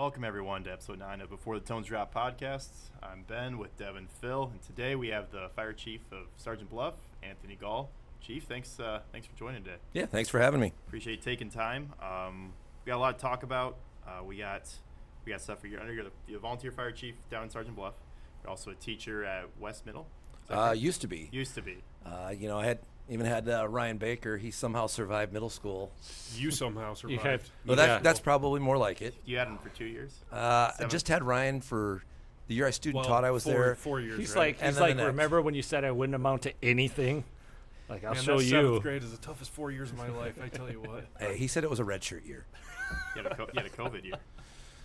welcome everyone to episode nine of Before the Tones Drop podcast. I'm Ben with Devin Phil, and today we have the fire chief of Sergeant Bluff, Anthony Gaul. Chief, thanks uh, thanks for joining today. Yeah, thanks for having me. Appreciate taking time. Um, we got a lot to talk about. Uh, we got we got stuff for your under you're the, volunteer fire chief down in Sergeant Bluff. You're also a teacher at West Middle. Uh, used to be. used to be. Uh, you know, I had even had uh, Ryan Baker. He somehow survived middle school. You somehow survived. have- Well, Yeah. that, that's probably more like it. You had him for two years. Uh, I Seven. just had Ryan for the year I student Well, taught. I was four, there. four years. He's right? like, And he's then like, the next. remember when you said I wouldn't amount to anything? Like, I'll Man, show that you. Seventh grade is the toughest four years of my life. I tell you what. Hey, he said it was a redshirt year. You had a, co- you had a COVID year.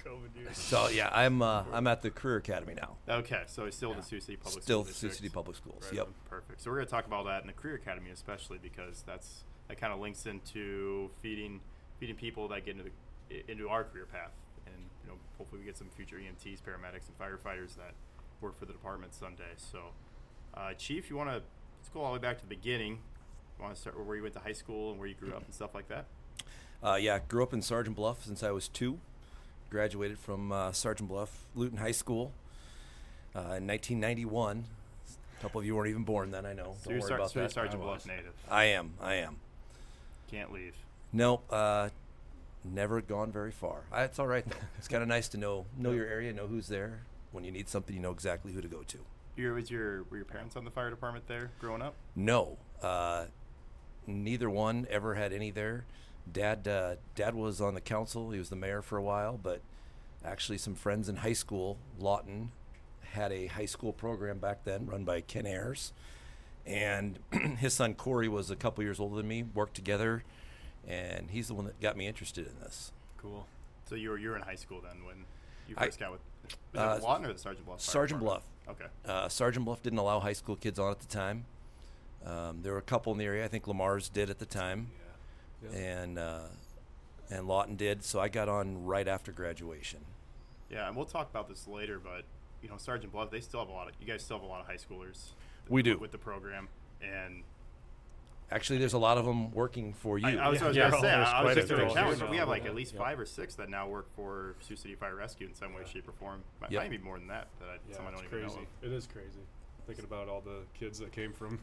Years. So yeah, I'm uh, I'm at the Career Academy now. Okay, so he's still in the Sioux City Public Still School Sioux District. City Public Schools. Right yep. on. Perfect. So we're going to talk about that in the Career Academy, especially because that's that kind of links into feeding feeding people that get into the i- into our career path, and you know hopefully we get some future EMTs, paramedics, and firefighters that work for the department someday. So, uh, Chief, you want to let's go all the way back to the beginning. You want to start where you went to high school and where you grew up and stuff like that? Uh, yeah, grew up in Sergeant Bluff since I was two. Graduated from uh, Sergeant Bluff Luton High School uh, in 1991. A couple of you weren't even born then. I know. So Don't you're, worry Sar- about so that. Sergeant I Bluff native. I am. I am. Can't leave. No, uh, never gone very far. I, it's all right though. It's kind of nice to know know your area, know who's there. When you need something, you know exactly who to go to. Your was your were your parents on the fire department there growing up? No, uh, neither one ever had any there. Dad, uh, dad was on the council. He was the mayor for a while, but actually, some friends in high school, Lawton, had a high school program back then run by Ken Ayers, and his son Corey was a couple years older than me. Worked together, and he's the one that got me interested in this. Cool. So you were you were in high school then when you I- first got with was uh, it Lawton or the Sergeant Bluff? Fire Sergeant Department? Bluff. Okay. Uh, Sergeant Bluff didn't allow high school kids on at the time. Um, there were a couple in the area. I think Le Mars did at the time, Yeah. Yeah. and uh, and Lawton did. So I got on right after graduation. Yeah, and we'll talk about this later, but you know, Sergeant Bluff, they still have a lot of you guys still have a lot of high schoolers. We do. with the program, and Actually, there's a lot of them working for you. I, I was, I was Yeah, gonna say, I, I was just gonna count. Yeah. We have like at least Yeah. five or six that now work for Sioux City Fire Rescue in some way, shape, or form. Might, Yep. might be more than that. That I, Yeah, some I don't even crazy. know. It is crazy. Thinking about all the kids that came from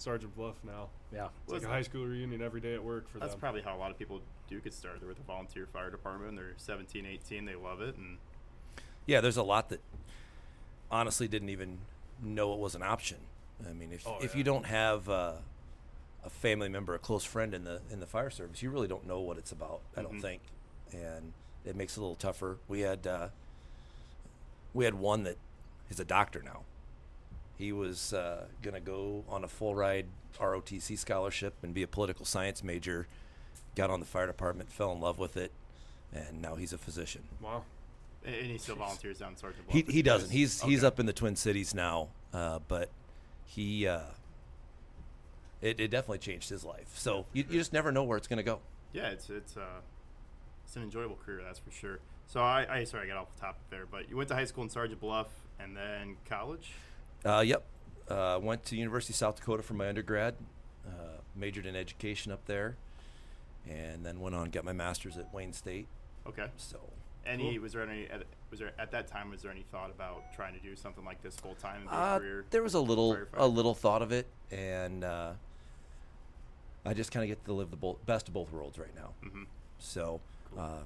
Sergeant Bluff now. Yeah. It's like a high school reunion every day at work for That's them. probably how a lot of people do get started. They're with the volunteer fire department. They're 17, 18. They love it, and yeah, there's a lot that honestly didn't even know it was an option. I mean, if Oh, if yeah. you don't have uh, a family member, a close friend in the in the fire service, you really don't know what it's about. I don't Mhm. think, and it makes it a little tougher. We had uh, we had one that is a doctor now. He was uh, gonna go on a full ride ROTC scholarship and be a political science major. Got on the fire department, fell in love with it, and now he's a physician. Wow. and he still volunteers down in Sergeant Bluff. He, he doesn't. He's he's up in the Twin Cities now, uh, but he uh, it, it definitely changed his life. So you, you just never know where it's going to go. Yeah, it's it's uh, it's an enjoyable career, that's for sure. So I, I sorry I got off the topic there, but you went to high school in Sergeant Bluff and then college. Uh, yep. Uh, went to University of South Dakota for my undergrad. Uh, majored in education up there, and then went on and got my master's at Wayne State. Okay. So Any Cool. was there any at- was there at that time was there any thought about trying to do something like this full time in your uh, career? there was a little firefighter? a little thought of it, and uh, I just kind of get to live the both, best of both worlds right now. hmm So, uh,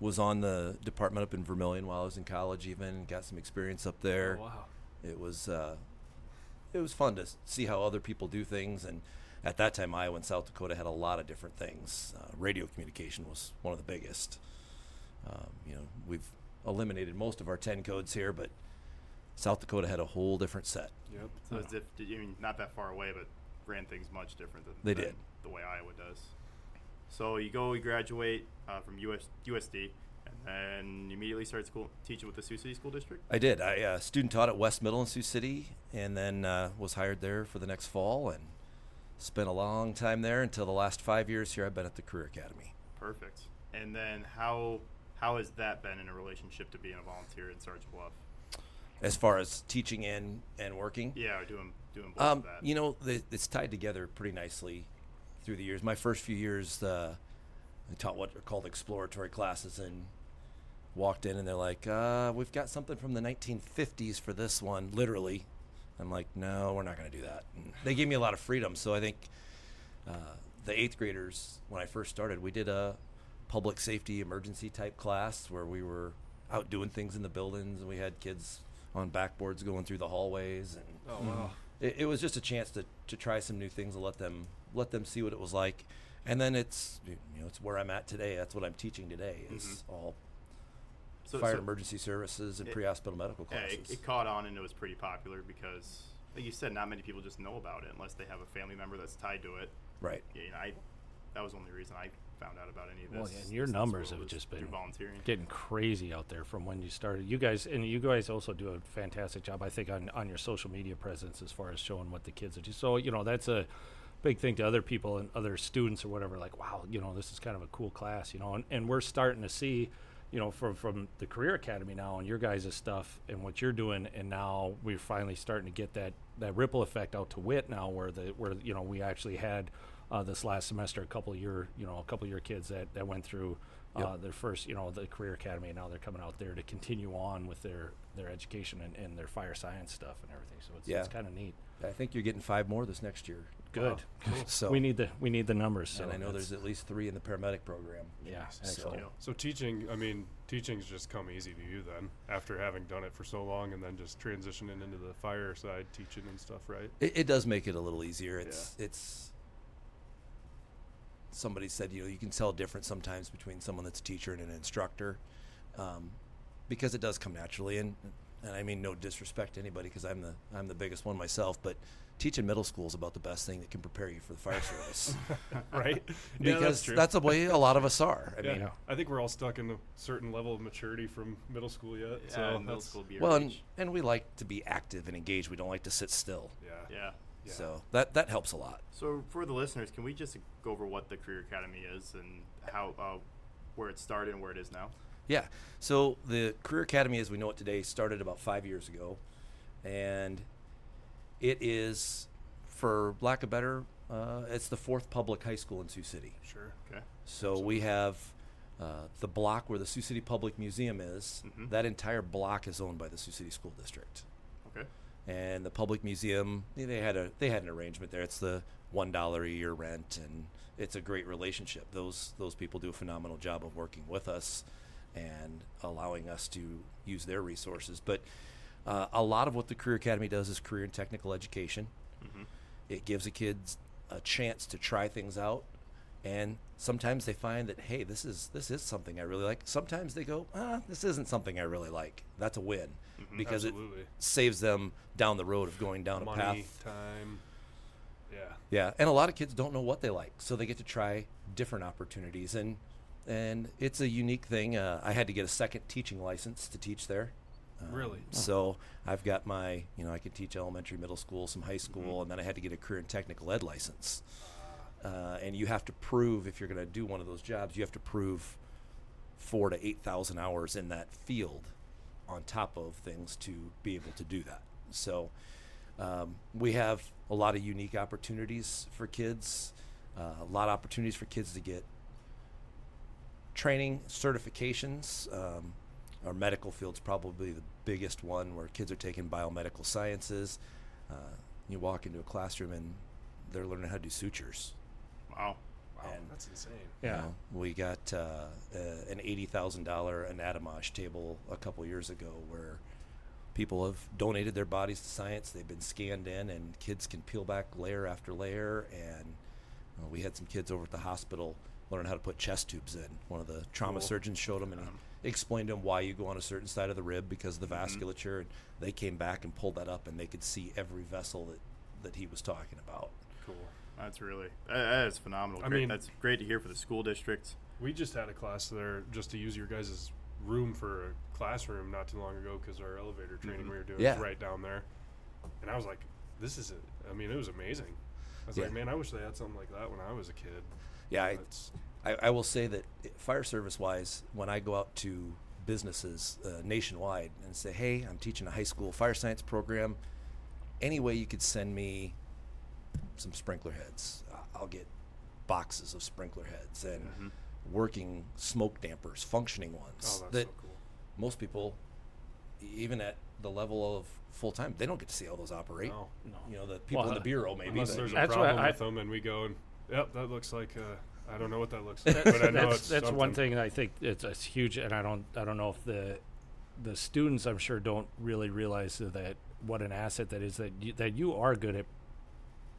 was on the department up in Vermillion while I was in college. Even got some experience up there. Oh, wow. It was uh, it was fun to see how other people do things. And at that time, Iowa and South Dakota had a lot of different things. Uh, radio communication was one of the biggest. Um, you know, we've eliminated most of our ten codes here, but South Dakota had a whole different set. Yep. So as if did you I mean not that far away, but ran things much different than They than did. the way Iowa does. So you go, you graduate uh, from US, USD, and you immediately started school teaching with the Sioux City School District. I did. I uh, student taught at West Middle in Sioux City, and then uh, was hired there for the next fall, and spent a long time there until the last five years here. I've been at the Career Academy. Perfect. And then how how has that been in a relationship to being a volunteer in Sergeant Bluff? As far as teaching and and working, Yeah, doing doing both um, of that. you know, the, it's tied together pretty nicely through the years. My first few years, uh, I taught what are called exploratory classes, and walked in and they're like, uh, "We've got something from the 1950s for this one, literally." I'm like, "No, we're not going to do that." And they gave me a lot of freedom, so I think uh, the eighth graders, when I first started, we did a public safety emergency type class where we were out doing things in the buildings, and we had kids on backboards going through the hallways, and Oh wow. it, it was just a chance to, to try some new things and let them let them see what it was like. And then it's you know it's where I'm at today. That's what I'm teaching today. Is all So, fire so- emergency services and it- pre-hospital medical Yeah, classes. it, it caught on and it was pretty popular because, like you said, not many people just know about it unless they have a family member that's tied to it. right. Yeah, you know, I that was the only reason I found out about any of this. Well, yeah, and your this- this numbers have just been volunteering. getting crazy out there from when you started. You guys and you guys also do a fantastic job, I think, on on your social media presence as far as showing what the kids are doing. So you know that's a big thing to other people and other students or whatever. Like, wow, you know, this is kind of a cool class, you know, and, and we're starting to see. You know, from from the career academy now and your guys' stuff and what you're doing, and now we're finally starting to get that that ripple effect out to WIT now, where the where you know we actually had uh, this last semester a couple of your you know a couple of your kids that that went through Yep. uh, their first you know the career academy and now they're coming out there to continue on with their their education and, and their fire science stuff and everything so it's, Yeah. it's kind of neat I think you're getting five more this next year. Good So we need the we need the numbers so and I know there's at least three in the paramedic program. yeah so- excellent. Yeah. So teaching, I mean, teaching's just come easy to you then, after having done it for so long, and then just transitioning into the fire side, teaching and stuff, right? It, it does make it a little easier. It's it's. Somebody said, you know, you can tell a difference sometimes between someone that's a teacher and an instructor, um, because it does come naturally. And and I mean no disrespect to anybody, because I'm the I'm the biggest one myself. But teaching middle school is about the best thing that can prepare you for the fire service, right? because true. that's the way a lot of us are. I yeah, mean, I think we're all stuck in a certain level of maturity from middle school yet. Yeah, so middle that's- school be well, and and we like to be active and engaged. We don't like to sit still. yeah, yeah. yeah. So that that helps a lot. So for the listeners, can we just go over what the Career Academy is and how uh, where it started and where it is now? Yeah. So the Career Academy, as we know it today, started about five years ago, and it is, for lack of better, uh, it's the fourth public high school in Sioux City. sure. Okay. So we have uh, the block where the Sioux City Public Museum is. Mhm. That entire block is owned by the Sioux City School District, Okay. and the public museum they had a they had an arrangement there. It's the one dollar a year rent, and it's a great relationship. Those those people do a phenomenal job of working with us and allowing us to use their resources. But uh, a lot of what the Career Academy does is career and technical education. hmm It gives the kids a chance to try things out, and sometimes they find that hey, this is this is something I really like. Sometimes they go, ah, this isn't something I really like. That's a win Mhm. because it saves them down the road of going down a Money, path. time. Yeah. Yeah, and a lot of kids don't know what they like, so they get to try different opportunities, and and it's a unique thing. Uh, I had to get a second teaching license to teach there. Um, Really? So I've got my, you know, I can teach elementary, middle school, some high school, and then I had to get a career and technical ed license. Uh, and you have to prove if you're going to do one of those jobs, you have to prove four to eight thousand hours in that field, on top of things to be able to do that. So um, we have a lot of unique opportunities for kids, uh, a lot of opportunities for kids to get training certifications. Um, our medical field's probably the biggest one where kids are taking biomedical sciences. Uh, you walk into a classroom and they're learning how to do sutures. Wow. Wow, And- that's insane. You yeah know, we got uh, uh, an eighty thousand dollar anatomage table a couple years ago where people have donated their bodies to science. They've been scanned in, and kids can peel back layer after layer. And uh, we had some kids over at the hospital learn how to put chest tubes in. One of the trauma Cool. surgeons showed them and Um, he explained to them why you go on a certain side of the rib because of the Mhm. vasculature. And they came back and pulled that up, and they could see every vessel that that he was talking about. Cool. That's really that, that is phenomenal. I Great. mean- that's great to hear for the school district. We just had a class there just to use your guys' room for a classroom not too long ago because our elevator training Mhm. we were doing Yeah. was right down there. And I was like, this is it. I mean, it was amazing. I was Yeah. like, man, I wish they had something like that when I was a kid. Yeah, I, That's, I, I will say that fire service wise, when I go out to businesses uh, nationwide and say, "Hey, I'm teaching a high school fire science program. Any way you could send me some sprinkler heads, I- I'll get boxes of sprinkler heads and Mhm. working smoke dampers, functioning ones oh, that's that so cool. most people, e- even at the level of full time, they don't get to see all those operate. No. No. You know, the people Well, in the bureau maybe. Unless there's a That's why problem I- with them and we go and, yep, that looks like, uh, I don't know what that looks like, that's, but I know that's, it's that's one thing I think it's, it's huge, and I don't I don't know if the the students I'm sure don't really realize that what an asset that is that you, that you are good at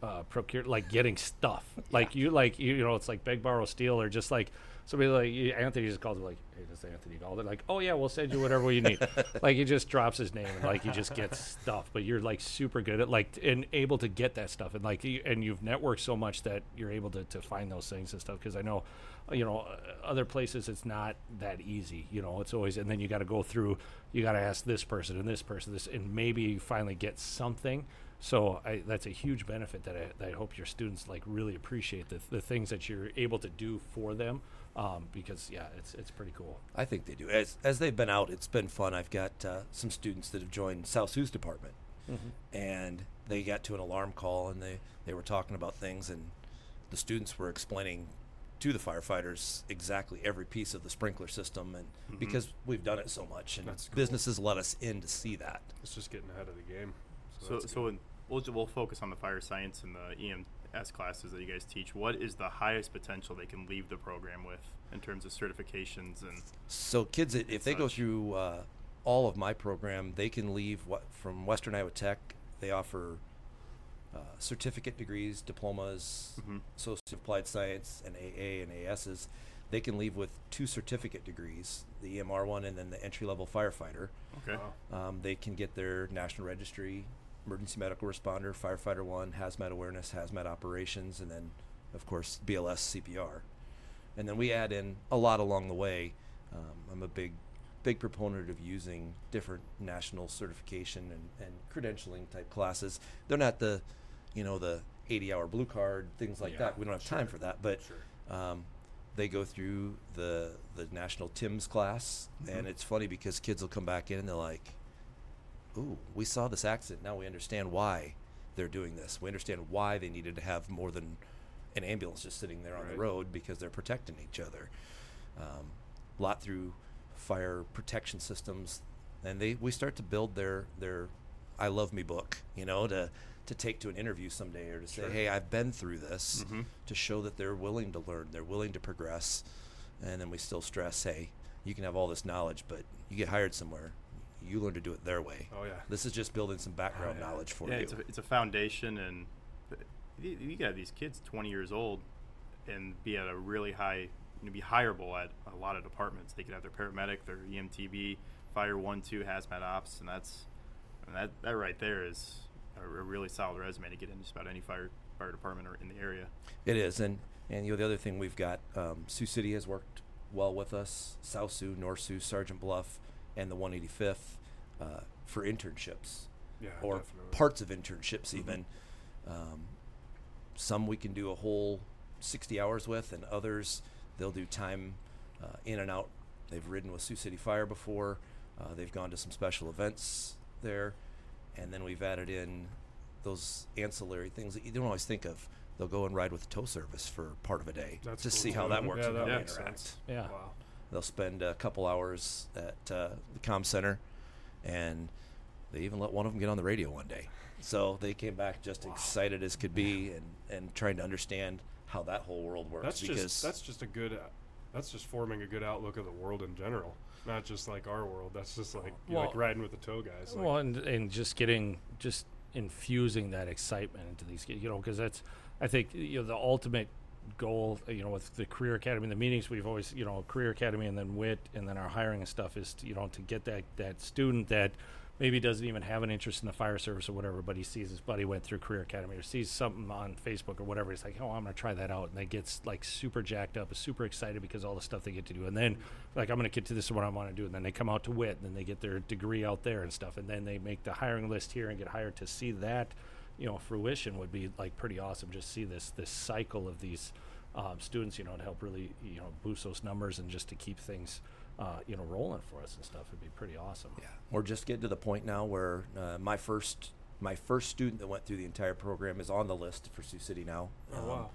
uh, procure like getting stuff. Like you like you, you know it's like beg borrow steal or just like somebody like Anthony just calls like hey this is Anthony Galden like oh yeah we'll send you whatever you need. Like he just drops his name and like he just gets stuff but you're like super good at like and able to get that stuff and like you, and you've networked so much that you're able to, to find those things and stuff because I know uh, you know uh, other places it's not that easy you know it's always and then you got to go through you got to ask this person and this person this and maybe you finally get something so I, that's a huge benefit that I, that I hope your students like really appreciate the, the things that you're able to do for them um, because yeah it's it's pretty cool I think they do. As as they've been out, it's been fun. I've got uh, some students that have joined South Sioux's department, and they got to an alarm call, and they they were talking about things, and the students were explaining to the firefighters exactly every piece of the sprinkler system, and because we've done it so much, and cool. businesses let us in to see that. It's just getting ahead of the game. So, that's so in, we'll, we'll focus on the fire science and the EMS classes that you guys teach. What is the highest potential they can leave the program with in terms of certifications and So kids, i- if they go through uh, all of my program, they can leave what from Western Iowa Tech. They offer uh, certificate degrees, diplomas, Mhm. Associate of Applied Science, and AA and ASs. They can leave with two certificate degrees, the EMR one and then the entry level firefighter. okay? Wow. Um, they can get their National Registry, Emergency Medical Responder, Firefighter One, Hazmat Awareness, Hazmat Operations, and then, of course, BLS CPR. And then we add in a lot along the way. Um, I'm a big, big proponent of using different national certification and, and credentialing type classes. They're not the, you know, the 80-hour blue card things like Yeah, that. We don't have time for that, but Sure. um, they go through the the national TIMS class, and it's funny because kids will come back in and they're like, "Ooh, we saw this accident. Now we understand why they're doing this. We understand why they needed to have more than an ambulance just sitting there on the road because they're protecting each other. Um, a lot through fire protection systems, and they we start to build their their I love me book, you know, to to take to an interview someday or to say, Sure. hey, I've been through this, Mhm. to show that they're willing to learn, they're willing to progress, and then we still stress, hey, you can have all this knowledge, but you get hired somewhere, you learn to do it their way. Oh yeah. This is just building some background yeah. knowledge for yeah, you. it's a, it's a foundation, and you, got these kids 20 years old and be at a really high, you know, be hireable at a lot of departments. They could have their paramedic, their EMTB, fire one, two, hazmat ops, and that's and that that right there is a, a really solid resume to get in just about any fire fire department or in the area. It is, and and you know the other thing we've got, um, Sioux City has worked well with us, South Sioux, North Sioux, Sergeant Bluff, and the 185th uh, for internships Yeah. or definitely. parts of internships even. Um, some we can do a whole 60 hours with, and others they'll do time uh, in and out. They've ridden with Sioux City Fire before. Uh, they've gone to some special events there, and then we've added in those ancillary things that you don't always think of. They'll go and ride with the tow service for part of a day That's to cool see how that works Yeah, and how that they makes interact. sense. Yeah. Wow. They'll spend a couple hours at uh, the comm center, and they even let one of them get on the radio one day. So they came back just excited as could be, and, and trying to understand how that whole world works. That's because just that's just a good. uh, That's just forming a good outlook of the world in general, not just like our world. That's just like you like riding with the tow guys. Like, well, and and just getting just infusing that excitement into these kids, you know, because that's I think you know the ultimate goal, you know, with the career academy, the meetings we've always, you know, career academy, and then WIT, and then our hiring and stuff is, to, you know, to get that that student that maybe doesn't even have an interest in the fire service or whatever, but he sees his buddy went through career academy or sees something on Facebook or whatever. He's like, oh, I'm gonna try that out, and they gets like super jacked up, super excited because all the stuff they get to do, and then like I'm gonna get to this is what I want to do, and then they come out to WIT, and then they get their degree out there and stuff, and then they make the hiring list here and get hired to see that, you know, fruition would be like pretty awesome. Just see this this cycle of these um, students, you know, to help really you know boost those numbers and just to keep things. Uh, you know, rolling for us and stuff would be pretty awesome. Yeah, we're just getting to the point now where uh, my first my first student that went through the entire program is on the list for Sioux City now. oh Um, wow.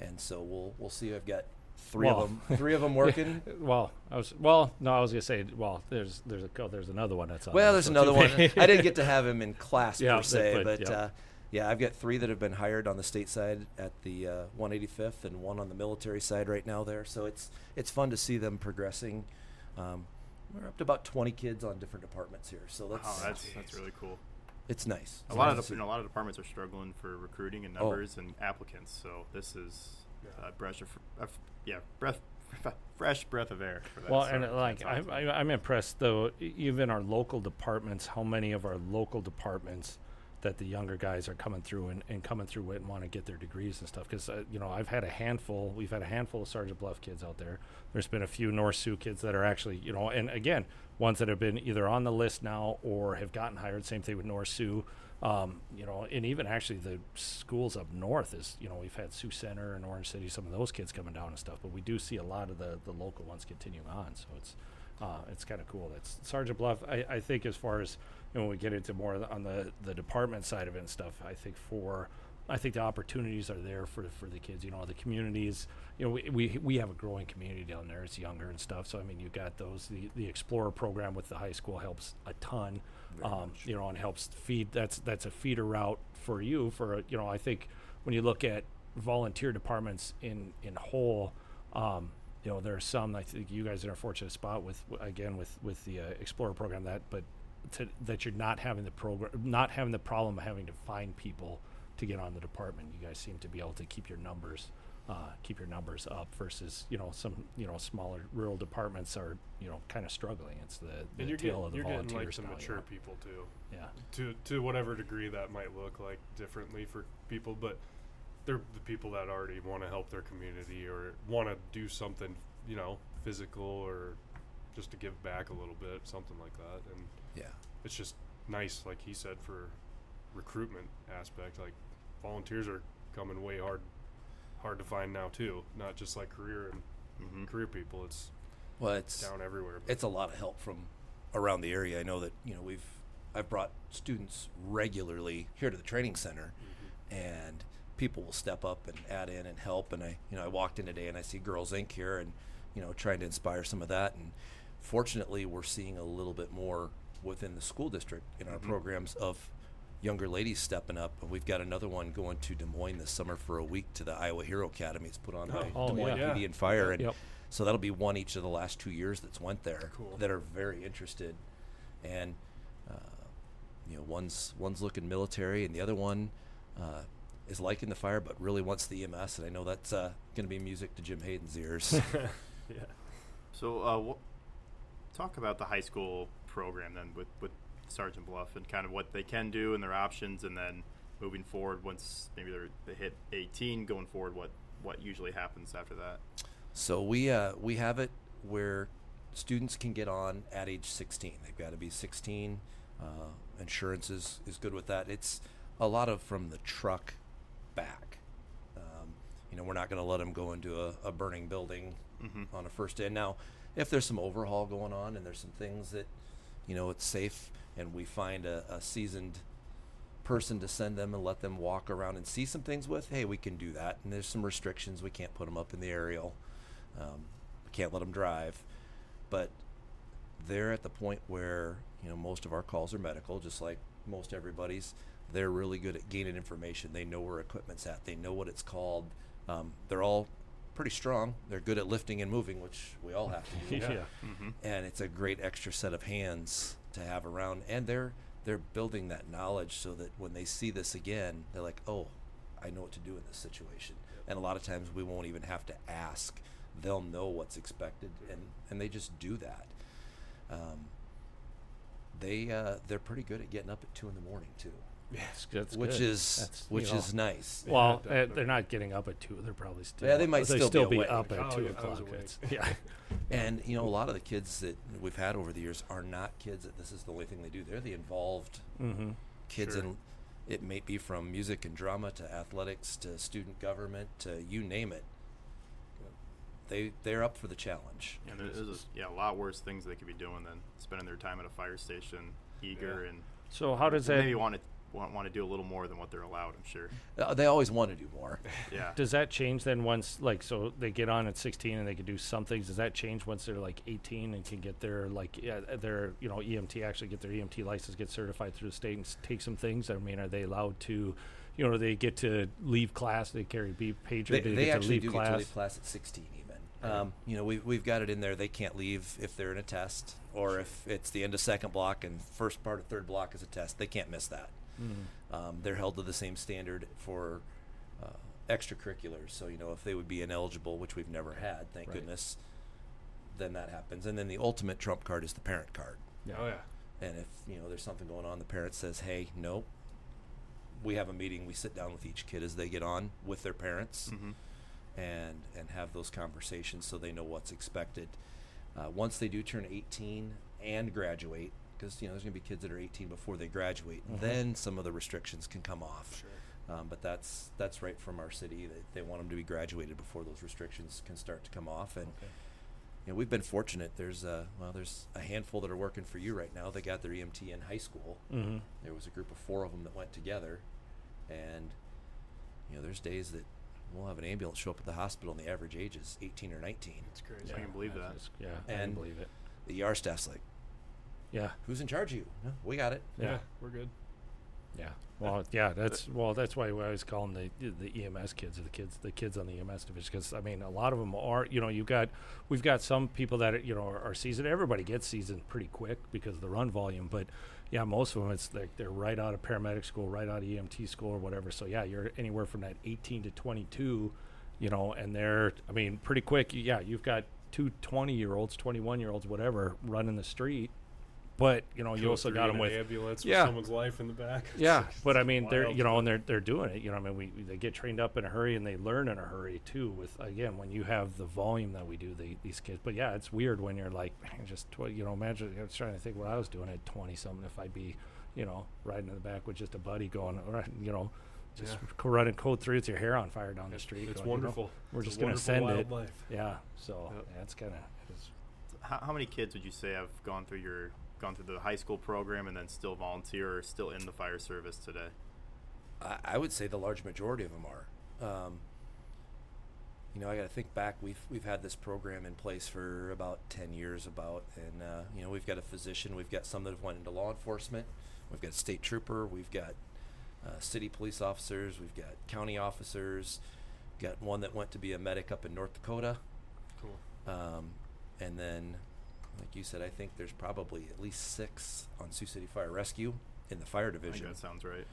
And so we'll we'll see. I've got three Well- of them, three of them working. Well, I was well. No, I was gonna say. Well, there's there's a co- there's another one that's on. Well, there's another one. I didn't get to have him in class Yeah, per se, but- but, yeah. uh, yeah, I've got three that have been hired on the state side at the uh, 185th, and one on the military side right now there. So it's it's fun to see them progressing. Um, we're up to about 20 kids on different departments here, so that's Wow, Oh, that's that's really cool. it's nice. A It's lot nice of to the, you know, a lot of departments are struggling for recruiting and Oh. numbers and applicants. So this is Yeah. a breath of, uh, yeah, breath, fresh breath of air. For that. Well, so and like I, awesome. I, I'm impressed though. Even our local departments, how many of our local departments that the younger guys are coming through and, and coming through it and want to get their degrees and stuff. Because uh, you know, I've had a handful. We've had a handful of Sergeant Bluff kids out there. There's been a few North Sioux kids that are actually, you know, and again, ones that have been either on the list now or have gotten hired. Same thing with North Sioux. Um, you know, and even actually the schools up north is, you know, we've had Sioux Center and Orange City, some of those kids coming down and stuff, but we do see a lot of the, the local ones continuing on. So it's, uh, it's kind of cool. That's Sergeant Bluff. I, I think as far as, you know, when we get into more on the, the department side of it and stuff, I think for, I think the opportunities are there for, for the kids, you know, the communities, you know, we, we, we have a growing community down there. It's younger and stuff. So, I mean, you've got those, the, the Explorer program with the high school helps a ton Very um, much. you know, and helps feed. That's that's a feeder route for you. For you know, I think when you look at volunteer departments in in whole, um, you know, there are some. I think you guys are in a fortunate spot with again with with the uh, Explorer program that, but to, that you're not having the program, not having the problem of having to find people to get on the department. You guys seem to be able to keep your numbers. Uh, keep your numbers up versus you know some you know smaller rural departments are you know kind of struggling. It's the, the tail getting, of the you're getting like volunteers some now, you mature know? people too. Yeah. To to whatever degree that might look like differently for people, but they're the people that already want to help their community or want to do something, you know, physical or just to give back a little bit, something like that. And yeah. it's just nice, like he said, for recruitment aspect. Like volunteers are coming way hard, hard to find now too. Not just like career and Mhm. career people. It's Well, it's down everywhere. but- it's a lot of help from around the area. I know that you know we've I've brought students regularly here to the training center, and people will step up and add in and help. And I you know I walked in today and I see Girls Inc. here, and you know trying to inspire some of that. And fortunately, we're seeing a little bit more within the school district in our Mhm. programs of younger ladies stepping up. And we've got another one going to Des Moines this summer for a week to the Iowa Hero Academy. It's put on by Oh, Des Moines yeah. PD and Fire, and Yep. so that'll be one each of the last two years that's went there Cool. that are very interested, and uh, you know one's one's looking military, and the other one uh, is liking the fire, but really wants the EMS, and I know that's uh, going to be music to Jim Hayden's ears. yeah. So, uh, wh- talk about the high school program then with, with Sergeant Bluff and kind of what they can do and their options, and then moving forward once maybe they're, they hit 18, going forward, what what usually happens after that? So we uh, we have it where students can get on at age 16. They've got to be 16. Uh, insurance is, is good with that. It's a lot of from the truck back. Um, you know, we're not going to let them go into a, a burning building Mhm. on a first day. Now, if there's some overhaul going on and there's some things that, you know, it's safe and we find a, a seasoned person to send them and let them walk around and see some things with, hey, we can do that. And there's some restrictions. We can't put them up in the aerial. Um, we can't let them drive. But they're at the point where, you know, most of our calls are medical, just like most everybody's. They're really good at gaining information. They know where equipment's at. They know what it's called. Um, they're all pretty strong. They're good at lifting and moving, which we all have to do yeah. Mm-hmm. and it's a great extra set of hands to have around and they're they're building that knowledge so that when they see this again they're like oh i know what to do in this situation. And a lot of times we won't even have to ask. They'll know what's expected and and they just do that. Um, they uh, they're pretty good at getting up at two in the morning too That's, that's which good. is That's, you which know, is nice Yeah, well, uh, they're not getting up at two. They're probably still. Yeah, they might they still be awake. up at Oh, two yeah, o'clock. yeah, And you know, a lot of the kids that we've had over the years are not kids that this is the only thing they do. They're the involved mm-hmm. kids Sure. it may be from music and drama to athletics to student government to you name it. They they're up for the challenge. Yeah, there's a, yeah, a lot worse things they could be doing than spending their time at a fire station, eager Yeah. and So how does that? maybe want to want, want to do a little more than what they're allowed. I'm sure. Uh, they always want to do more. Yeah. Does that change then once, like, so they get on at 16 and they can do some things? Does that change once they're like 18 and can get their like yeah, their you know EMT actually get their EMT license, get certified through the state and take some things? I mean, are they allowed to, you know, they get to leave class? They carry B pager. They, do they get to actually leave do class? get to leave class at 16 even. Um, you know, we've, we've got it in there. They can't leave if they're in a test or if it's the end of second block and first part of third block is a test. They can't miss that. Mhm. Um, they're held to the same standard for uh, extracurriculars. So, you know, if they would be ineligible, which we've never had, thank Right. goodness, then that happens. And then the ultimate trump card is the parent card. Yeah. Oh yeah. And if, you know, there's something going on, the parent says, hey, no, we have a meeting. We sit down with each kid as they get on with their parents hmm and and have those conversations so they know what's expected. Uh, once they do turn 18 and graduate, because you know there's going to be kids that are 18 before they graduate, Mhm. then some of the restrictions can come off. Sure. Um, but that's that's right from our city. They, they want them to be graduated before those restrictions can start to come off. And Okay. you know we've been fortunate. There's a well, there's a handful that are working for you right now. They got their EMT in high school. Mm-hmm. There was a group of four of them that went together, and you know there's days that we'll have an ambulance show up at the hospital and the average age is 18 or 19. It's crazy. Yeah, I can believe that. Yeah, I can And- believe it. The ER staff's like, Yeah. "Who's in charge of you?" No, we got it. Yeah. Yeah. we're good. Yeah. Well, yeah, that's well, that's why we always call them the the EMS kids or the kids the kids on the EMS division because I mean a lot of them are you know you've got we've got some people that are, you know are, are seasoned. Everybody gets seasoned pretty quick because of the run volume, but yeah, most of them it's like they're right out of paramedic school, right out of EMT school or whatever. So yeah, you're anywhere from that 18 to 22, you know, and they're I mean pretty quick. Yeah, you've got two 20 year olds, 21 year olds, whatever, running the street. But you know, you Go also got them with ambulance Yeah. with someone's life in the back. yeah, It's but I mean, they're you know, and they're they're doing it. You know, I mean, we we- they get trained up in a hurry and they learn in a hurry too. With again, when you have the volume that we do, the, these kids. But yeah, it's weird when you're like, man, just tw- you know, imagine. I was trying to think what I was doing at twenty something. If I'd be, you know, riding in the back with just a buddy going, all right, you know, just Yeah. running code three with your hair on fire down the street. It's going, you know, wonderful. we're It's just gonna send it. life. Yeah, so Yep. yeah, kind of. How, how many kids would you say have gone through your gone through the high school program and then still volunteer or still in the fire service today? I, I would say the large majority of them are. Um, you know, I got to think back. We've we've had this program in place for about ten years, about, and uh, you know, we've got a physician. We've got some that have went into law enforcement. We've got state trooper. We've got uh, city police officers. We've got county officers. Got one that went to be a medic up in North Dakota. Cool. Um, and then, like you said, I think there's probably at least six on Sioux City Fire Rescue in the fire I think division. that sounds right.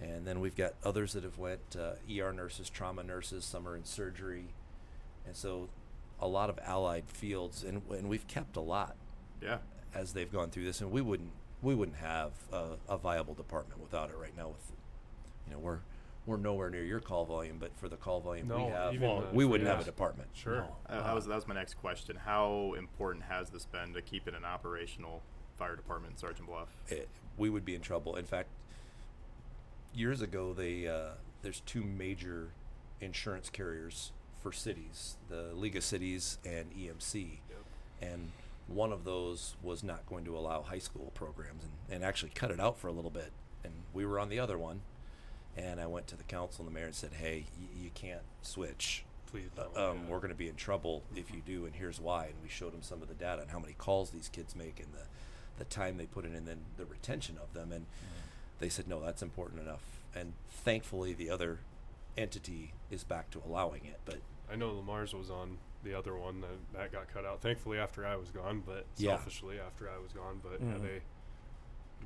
And then we've got others that have went uh, ER nurses, trauma nurses. Some are in surgery, and so a lot of allied fields. And and we've kept a lot Yeah. as they've gone through this. And we wouldn't we wouldn't have a, a viable department without it right now. With you know we're we're nowhere near your call volume, but for the call volume No, we have, Well, the- we wouldn't have a department. Sure. No. Uh, that was that was my next question. How important has this been to keep it an operational fire department in Sergeant Bluff? it, we would be in trouble. In fact, years ago, they uh, there's two major insurance carriers for cities: the League of Cities and EMC, yep. and one of those was not going to allow high school programs and, and actually cut it out for a little bit. And we were on the other one, and I went to the council and the mayor and said, "Hey, y- you can't switch." Please uh, don't. um, yeah. we're going to be in trouble if you do, and here's why. And we showed them some of the data and how many calls these kids make and the, the time they put in, and then the retention of them. And they said, no, that's important enough. And thankfully, the other entity is back to allowing it. But I know Le Mars was on the other one that that got cut out. Thankfully, after I was gone, but Yeah. selfishly after I was gone. But yeah, Mhm. they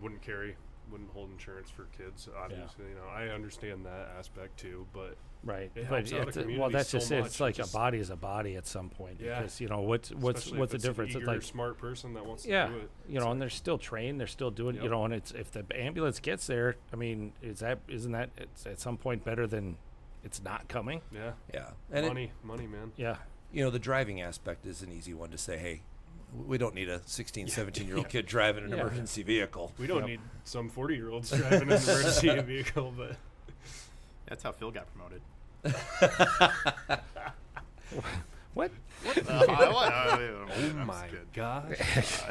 wouldn't carry, wouldn't hold insurance for kids. Obviously, you know, I understand that aspect too. But Right, It but helps out it's, well, that's so just much. It's like Just- a body is a body at some point Yeah. because you know what's what's especially what's the it's difference? Eager, it's like smart person that wants yeah, to do it. you know, and they're still trained. They're still doing you know, and it's if the ambulance gets there, I mean, is that isn't that it's at some point better than it's not coming? Yeah, yeah, and it, money, money, man. Yeah, you know, the driving aspect is an easy one to say, hey, w- we don't need a 16, 17 year old kid driving an Yeah. emergency vehicle. We don't Yep. need some forty-year-olds driving an emergency vehicle, but That's how Phil got promoted. what? Uh, I- I- I- oh I'm my just kidding. gosh.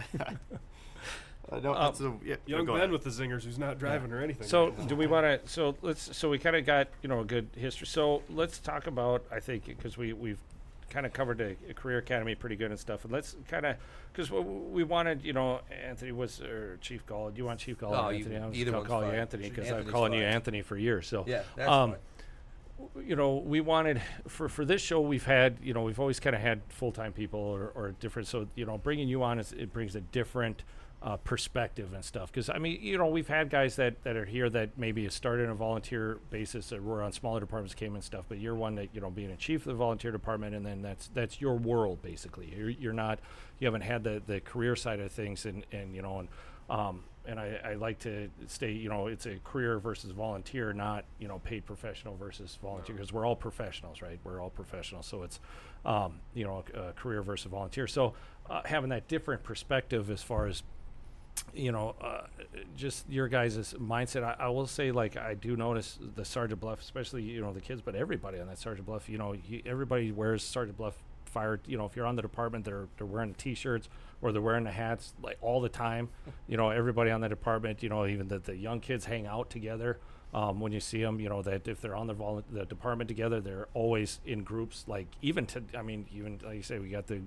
I know. Um, so, yeah, Young go Ben ahead. with the zingers, who's not driving or anything. So right do we want to? So let's. So we kind of got you know a good history. So let's talk about. I think because we we've kind of covered the career academy pretty good and stuff. And let's kind of because we wanted you know Anthony was or Chief Gaul. Do you want Chief Gaul? Oh, or you- Anthony? I'm either gonna call you. Anthony because I'm Anthony's calling you. Anthony for years. So Yeah, that's um, fine. you know, we wanted for for this show. We've had, you know, we've always kind of had full time people or, or different. So you know, bringing you on is it brings a different uh, perspective and stuff. Because I mean, you know, we've had guys that that are here that maybe started on a volunteer basis or were on smaller departments, came and stuff. But you're one that you know, being a chief of the volunteer department, and then that's that's your world basically. You're, you're not, you haven't had the the career side of things, and and you know, and um, and I, I like to stay, you know, it's a career versus volunteer, not, you know, paid professional versus volunteer, because we're all professionals, right? We're all professionals. So it's, um, you know, a, career versus volunteer. So uh, having that different perspective as far as, you know, uh, just your guys' mindset. I, I will say, like, I do notice the Sergeant Bluff, especially, you know, the kids, but everybody on that Sergeant Bluff, you know, he, everybody wears Sergeant Bluff fire. You know, if you're on the department, they're, they're wearing the t-shirts or they're wearing the hats like all the time. You know, everybody on the department, you know, even the, the young kids hang out together. Um, when you see them, you know, that if they're on the, volu- the department together, they're always in groups. Like even to, I mean, even like you say, we got the,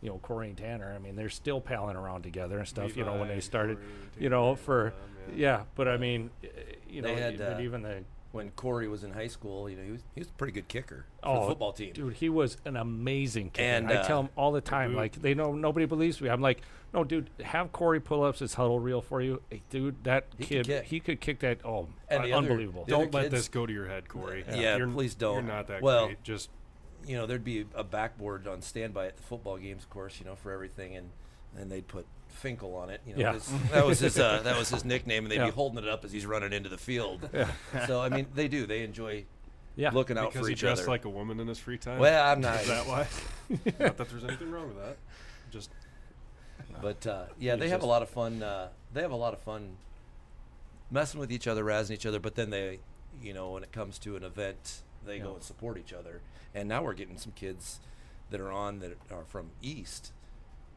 you know, Corey and Tanner. I mean, they're still palling around together and stuff. you know, when they started, Corey, you know, Taylor, for um, yeah. But I mean, eh, you know, had, but uh, even the when Corey was in high school, you know, he was he was a pretty good kicker for Oh, the football team. Dude, he was an amazing kicker. And, I uh, tell him all the time, like they know nobody believes me. I'm like, no, dude, have Corey pull ups his Hudl reel for you, Hey, dude. That He kid, kick. he could kick that. Oh, And uh, other- unbelievable. Don't let kids- this go to your head, Corey. Yeah, You're- please don't. You're not that Well, great. Just you know, there'd be a backboard on standby at the football games, of course, you know, for everything, and and they'd put Finkel on it. You know, Yeah. that was his uh, that was his nickname, and they'd Yeah. be holding it up as he's running into the field. So I mean, they do. They enjoy yeah, looking out because for he each dressed other. like a woman in his free time. well, I'm not. Is that why? not that there's anything wrong with that. Just But uh, yeah, they have a lot of fun. Uh, they have a lot of fun messing with each other, razzing each other. But then they, you know, when it comes to an event, they Yeah. go and support each other. And now we're getting some kids that are on that are from East,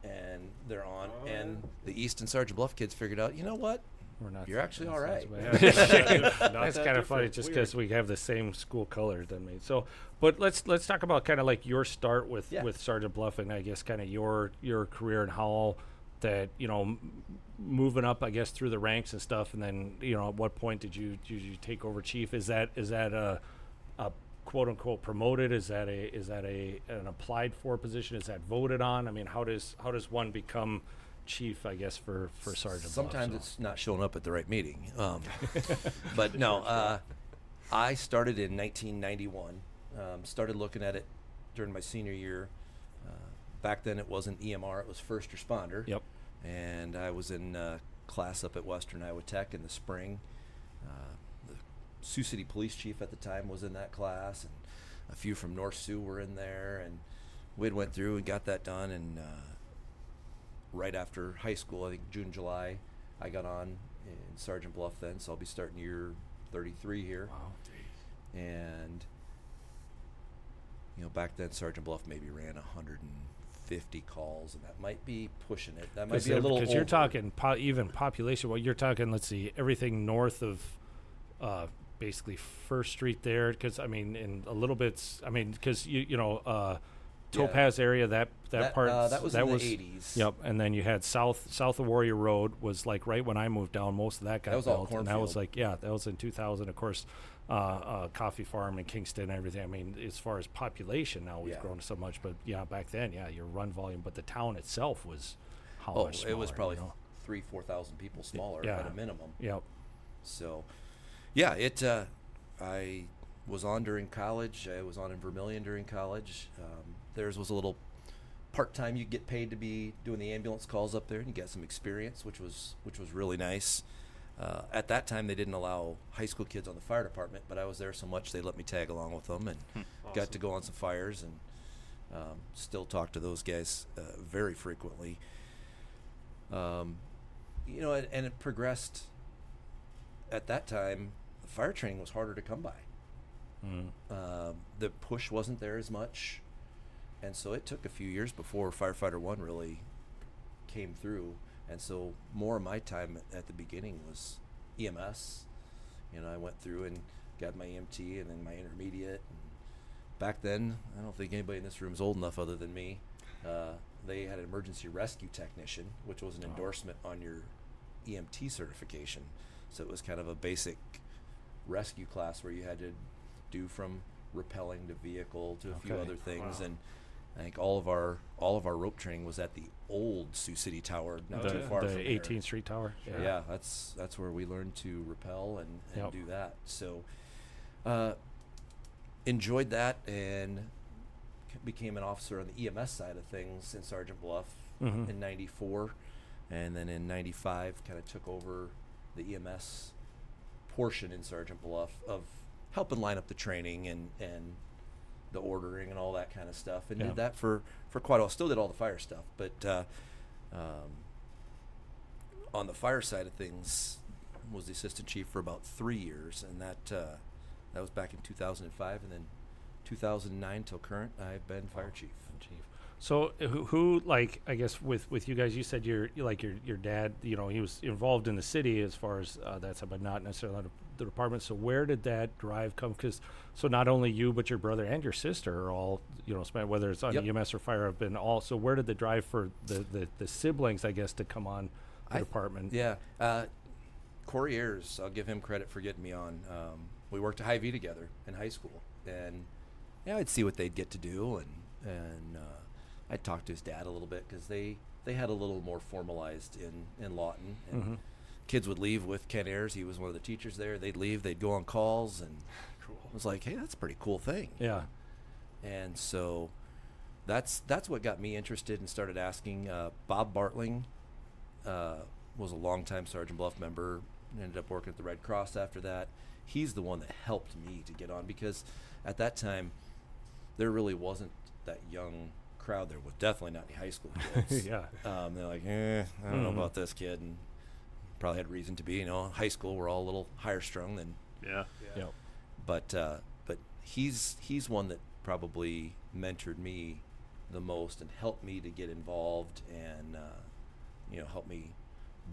and they're on, Oh, and yeah. the East and Sergeant Bluff kids figured out, you know what? we're not. You're actually all right. that's- right. that's bad. Yeah, That's that kind of funny, just because we have the same school colors than me. So, but let's let's talk about kind of like your start with Yeah. with Sergeant Bluff, and I guess kind of your your career and how that you know m- moving up, I guess through the ranks and stuff, and then you know at what point did you did you take over chief? Is that is that a a quote unquote promoted? Is that a is that a an applied for position? Is that voted on? I mean, how does how does one become chief? I guess for for Sergeant. Bluff, Sometimes so. it's not showing up at the right meeting. Um, but no, uh, I started in 1991. Um, started looking at it during my senior year. Uh, back then, it wasn't EMR; it was first responder. Yep. And I was in uh, class up at Western Iowa Tech in the spring. Uh, Sioux City Police Chief at the time was in that class, and a few from North Sioux were in there, and we went through and got that done. And uh, right after high school, I think June, July, I got on in Sergeant Bluff then, so I'll be starting year 33 here. Wow. And, you know, back then Sergeant Bluff maybe ran 150 calls, and that might be pushing it. That might be a little because you're talking po- even population. Well, you're talking. Let's see, everything north of uh, basically First Street there. Because I mean, in a little bit. I mean, because you you know uh, Yeah. Topaz area that that, That, part uh, that was that in the was 80s. Yep, and then you had south south of Warrior Road was like right when I moved down. Most of that got That built, and that was like yeah, that was in 2000. Of course, uh, uh, Coffee Farm and Kingston and everything. I mean, as far as population now, we've Yeah. grown so much, but yeah, back then, yeah, your run volume, but the town itself was how Oh, much it was probably you know? three, 4,000 people smaller yeah. at a minimum. Yep. So, yeah, it. Uh, I was on during college. I was on in Vermillion during college. Um, theirs was a little part time. You get paid to be doing the ambulance calls up there, and you got some experience, which was which was really nice. Uh, at that time, they didn't allow high school kids on the fire department, but I was there so much they let me tag along with them and got to go on some fires and um, still talk to those guys uh, very frequently. Um, you know, and, and it progressed. At that time, fire training was harder to come by. Mm. Um, the push wasn't there as much, and so it took a few years before firefighter one really came through. and so more of my time at, the beginning was EMS. You know, I went through and got my EMT and then my intermediate. And back then, I don't think anybody in this room is old enough other than me. Uh, they had an emergency rescue technician, which was an endorsement on your EMT certification. So it was kind of a basic rescue class where you had to do from rappelling to vehicle to a few other things Wow. and I think all of our all of our rope training was at the old Sioux City Tower, not Oh, too far the from here. 18th Street Tower. Yeah. that's that's where we learned to rappel and, and Yep. do that. So, uh, enjoyed that and became an officer on the EMS side of things in Sergeant Bluff Mhm. in '94, and then in '95 kind of took over the EMS portion in Sergeant Bluff of helping line up the training and and the ordering and all that kind of stuff, and Yeah. did that for for quite a while. Still did all the fire stuff, but uh, um, on the fire side of things, was the assistant chief for about three years, and that uh, that was back in 2005, and then 2009 till current, I've been fire chief. So uh, who, who like I guess with with you guys, you said your like your your dad, you know, he was involved in the city as far as uh, that's but not necessarily the department. So where did that drive come? Because so not only you but your brother and your sister are all you know spent whether it's on Yep. EMS or fire have been all. So where did the drive for the the, the siblings I guess to come on the I- department? Yeah, uh, Corey Ayers, I'll give him credit for getting me on. Um, we worked at Hy-Vee together in high school, and yeah, I'd see what they'd get to do, and and uh, I'd talk to his dad a little bit because they they had a little more formalized in in Lawton, and Mhm. kids would leave with Ken Ayers. He was one of the teachers there. They'd leave, they'd go on calls, and Cool. I was like, hey, that's a pretty cool thing. Yeah. And so that's that's what got me interested and started asking. Uh, Bob Bartling uh, was a longtime Sergeant Bluff member. Ended up working at the Red Cross after that. He's the one that helped me to get on because at that time there really wasn't that young crowd. There was definitely not any high school kids. yeah. Um, they're like, eh, I don't know Mhm. about this kid, and probably had reason to be. You know, high school we're all a little higher strung than Yeah. Yeah. Yep. but uh, but he's he's one that probably mentored me the most and helped me to get involved and uh, you know help me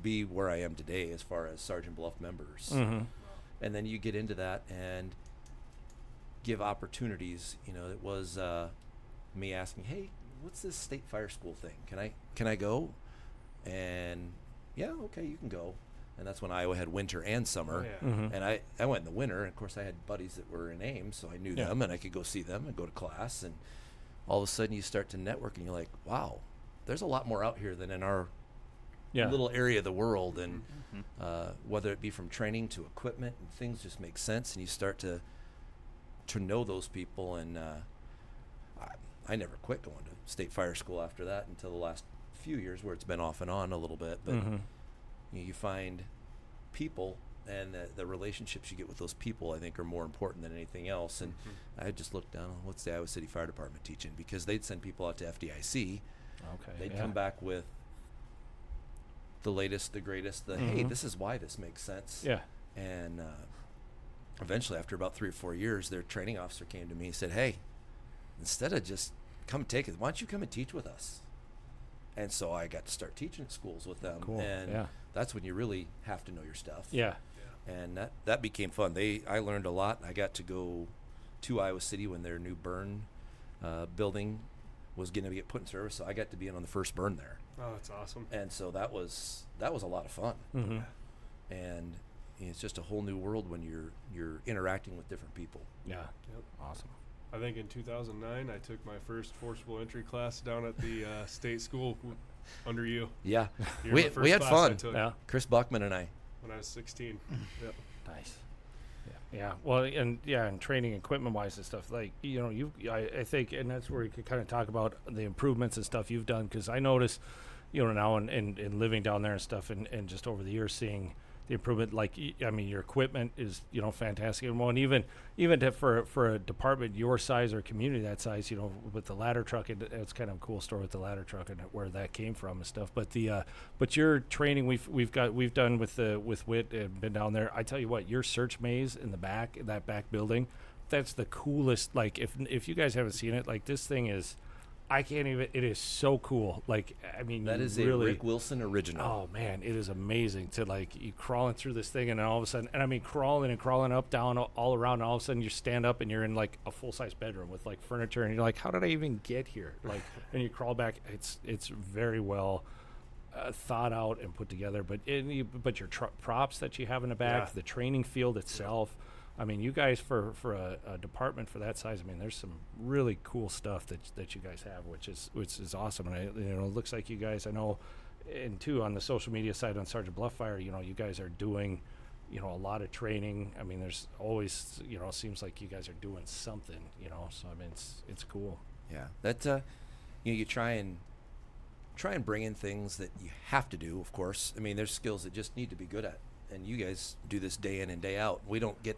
be where I am today as far as Sergeant Bluff members. Mm-hmm. And then you get into that and give opportunities. You know, it was uh, me asking, "Hey, what's this state fire school thing? Can I can I go?" And yeah, okay, you can go. And that's when Iowa had winter and summer. Oh, yeah. Mhm. And I, I went in the winter, and of course I had buddies that were in Ames, so I knew Yeah. them, and I could go see them and go to class. And all of a sudden, you start to network, and you're like, "Wow, there's a lot more out here than in our Yeah. little area of the world." And Mhm. uh, whether it be from training to equipment, and things just make sense, and you start to to know those people. And uh, I, never quit going to state fire school after that until the last few years, where it's been off and on a little bit. But Mhm. you, you find people and the, the relationships you get with those people i think are more important than anything else and Mhm. i just looked down on what's the iowa city fire department teaching because they'd send people out to fdic Okay. they'd yeah. come back with the latest the greatest the hey Mhm. this is why this makes sense Yeah. and uh, eventually after about three or four years their training officer came to me and said hey instead of just come take it why don't you come and teach with us and so i got to start teaching at schools with them Cool. and Yeah. that's when you really have to know your stuff Yeah. and that that became fun. They I learned a lot. I got to go to Iowa City when their new burn uh, building was going to get put in service. So I got to be in on the first burn there, Oh, that's awesome. and so that was that was a lot of fun. Mm-hmm. And it's just a whole new world when you're you're interacting with different people. Yeah. Yep. Awesome. I think in 2009, I took my first forcible entry class down at the uh, state school w- under you. Yeah, You were we we had fun. Yeah. Chris Buckman and I. when I was 16. yep. Nice. Yeah. Yeah. Well, and yeah, and training equipment wise and stuff like you know you I, I think and that's where you could kind of talk about the improvements and stuff you've done because I notice, you know, now and, and, and living down there and stuff and, and just over the years seeing the improvement like I mean your equipment is you know fantastic. And even even for for a department your size or community that size you know with the ladder truck it, it's kind of a cool story with the ladder truck and where that came from and stuff. But the uh but your training we've we've got we've done with the with WIT and been down there. I tell you what your search maze in the back that back building that's the coolest like if if you guys haven't seen it like this thing is I can't even. It is so cool. Like I mean, that is really, a Rick Wilson original. Oh man, it is amazing to like you crawling through this thing and then all of a sudden, and I mean crawling and crawling up, down, all- around, and all of a sudden you stand up and you're in like a full size bedroom with like furniture, and you're like, how did I even get here? Like, and you crawl back. It's it's very well. Uh, thought out and put together, but in but your tr- props that you have in the back, Yeah. the training field itself. I mean, you guys for for a, a department for that size. I mean, there's some really cool stuff that that you guys have, which is which is awesome. And I, you know, it looks like you guys. I know, and too on the social media side on Sergeant Bluff Fire, you know, you guys are doing, you know, a lot of training. I mean, there's always, you know, it seems like you guys are doing something, you know. So I mean, it's it's cool. Yeah, that uh, you know, you try and try and bring in things that you have to do. Of course, I mean, there's skills that just need to be good at, and you guys do this day in and day out. We don't get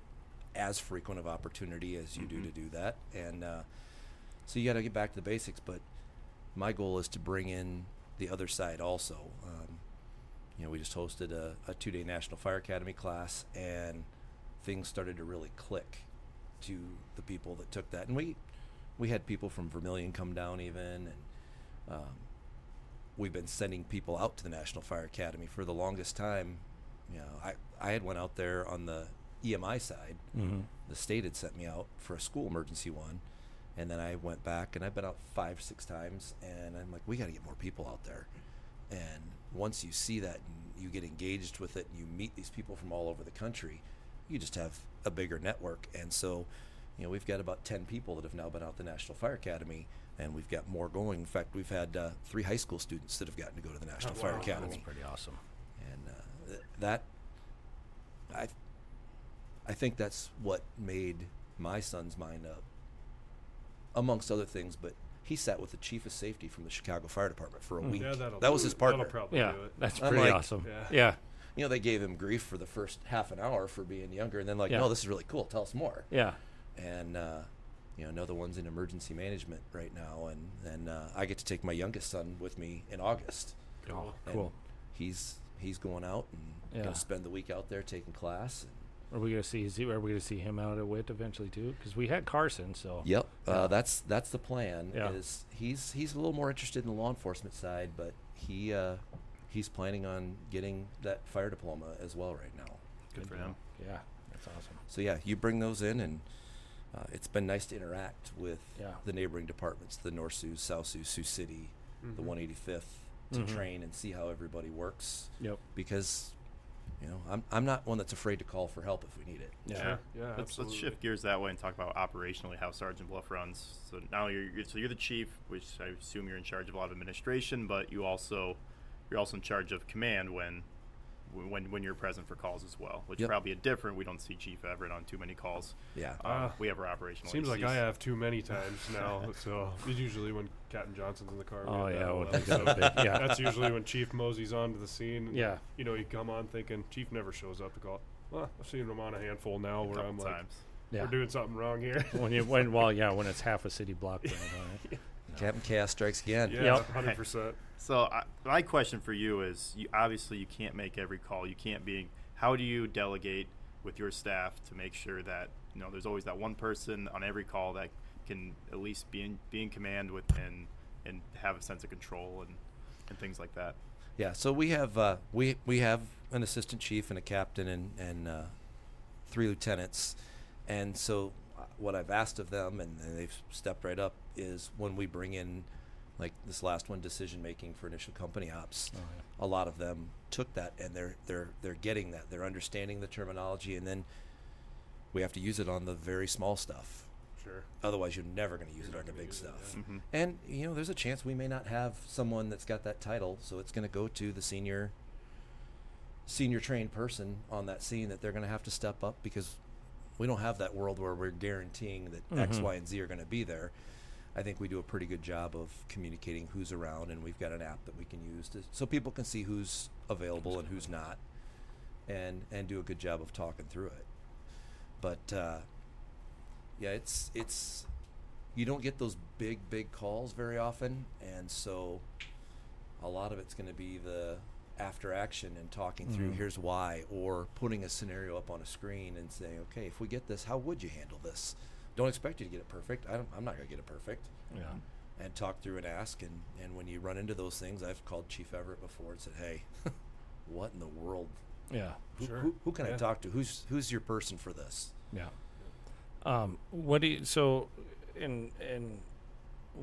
as frequent of opportunity as you do to do that, and uh, so you got to get back to the basics. But my goal is to bring in the other side also. Um, you know, we just hosted a, a two-day National Fire Academy class, and things started to really click to the people that took that, and we we had people from Vermillion come down even, and um, we've been sending people out to the National Fire Academy for the longest time. You know, I I had went out there on the EMI side. Mm-hmm. The state had sent me out for a school emergency one, and then I went back and I've been out five six times, and I'm like, we got to get more people out there. And once you see that and you get engaged with it and you meet these people from all over the country, you just have a bigger network. And so, you know, we've got about 10 people that have now been out the National Fire Academy, and we've got more going. In fact, we've had uh, three high school students that have gotten to go to the National Oh, Fire wow. Academy. That's pretty awesome. And uh, th- that, I, I think that's what made my son's mind up, amongst other things. But he sat with the chief of safety from the Chicago Fire Department for a Mm. week. Yeah, that'll was his partner. That'll probably Yeah, do it. that's pretty like- awesome. Yeah. yeah, You know, they gave him grief for the first half an hour for being younger, and then like, Yeah. no, this is really cool. Tell us more. yeah. and uh, you know another one's in emergency management right now and and uh, I get to take my youngest son with me in August. Oh, And cool. He's he's going out and Yeah. gonna spend the week out there taking class. And, Are we gonna see? Is he, are we gonna see him out at WIT eventually too? Because we had Carson, so yep, Yeah. uh, that's that's the plan. Yeah. Is he's he's a little more interested in the law enforcement side, but he uh, he's planning on getting that fire diploma as well right now. Good for deal. him. Yeah, that's awesome. So yeah, you bring those in, and uh, it's been nice to interact with Yeah. the neighboring departments, the North Sioux, South Sioux, Sioux City, the Mhm. 185th, to Mhm. train and see how everybody works. Yep. Because, you know, I'm I'm not one that's afraid to call for help if we need it. Yeah. Sure. Yeah, let's, absolutely. let's shift gears that way and talk about operationally how Sergeant Bluff runs. So now you're, you're so you're the chief, which I assume you're in charge of a lot of administration, but you also you're also in charge of command when when when you're present for calls as well, which Yep. probably a different. We don't see Chief Everett on too many calls. Yeah. Um, Uh, we have our operational. Seems like I have too many times now. so it's usually when Captain Johnson's in the car. Oh have that yeah, all when out. we got big, yeah, That's usually when Chief Mosey's onto the scene. and, Yeah. You know, you come on thinking Chief never shows up to call. Well, I've seen him on a handful now a where I'm like, yeah. we're doing something wrong here. when you when well yeah when it's half a city block. Then, uh, Captain Chaos strikes again. yeah, Yep. hundred percent. So I, my question for you is: you, obviously, you can't make every call. You can't be. How do you delegate with your staff to make sure that you know there's always that one person on every call that can at least be in be in command with and and have a sense of control and and things like that. Yeah, so we have uh, we we have an assistant chief and a captain and and uh, three lieutenants, and so uh, what I've asked of them, and, and they've stepped right up, is when we bring in, like this last one, decision making for initial company ops. Oh, A lot of them took that, and they're they're they're getting that. They're understanding the terminology, and then we have to use it on the very small stuff. Sure. Otherwise, you're never going to use You're it on the big use it, stuff. yeah. hmm And you know, there's a chance we may not have someone that's got that title, so it's going to go to the senior senior trained person on that scene that they're going to have to step up because we don't have that world where we're guaranteeing that X, Mhm. Y, and Z are going to be there. I think we do a pretty good job of communicating who's around, and we've got an app that we can use to, so people can see who's available and who's not, and and do a good job of talking through it. But uh, yeah, it's it's you don't get those big big calls very often, and so a lot of it's going to be the after action and talking through Mhm. here's why or putting a scenario up on a screen and saying okay if we get this how would you handle this don't expect you to get it perfect I don't, i'm not going to get it perfect yeah. and talk through and ask. And, and when you run into those things, I've called Chief Everett before and said, "Hey, what in the world? Yeah. Who, Sure. who, who can I talk to? Who's who's your person for this?" Yeah. Um, what do you, so, in, in,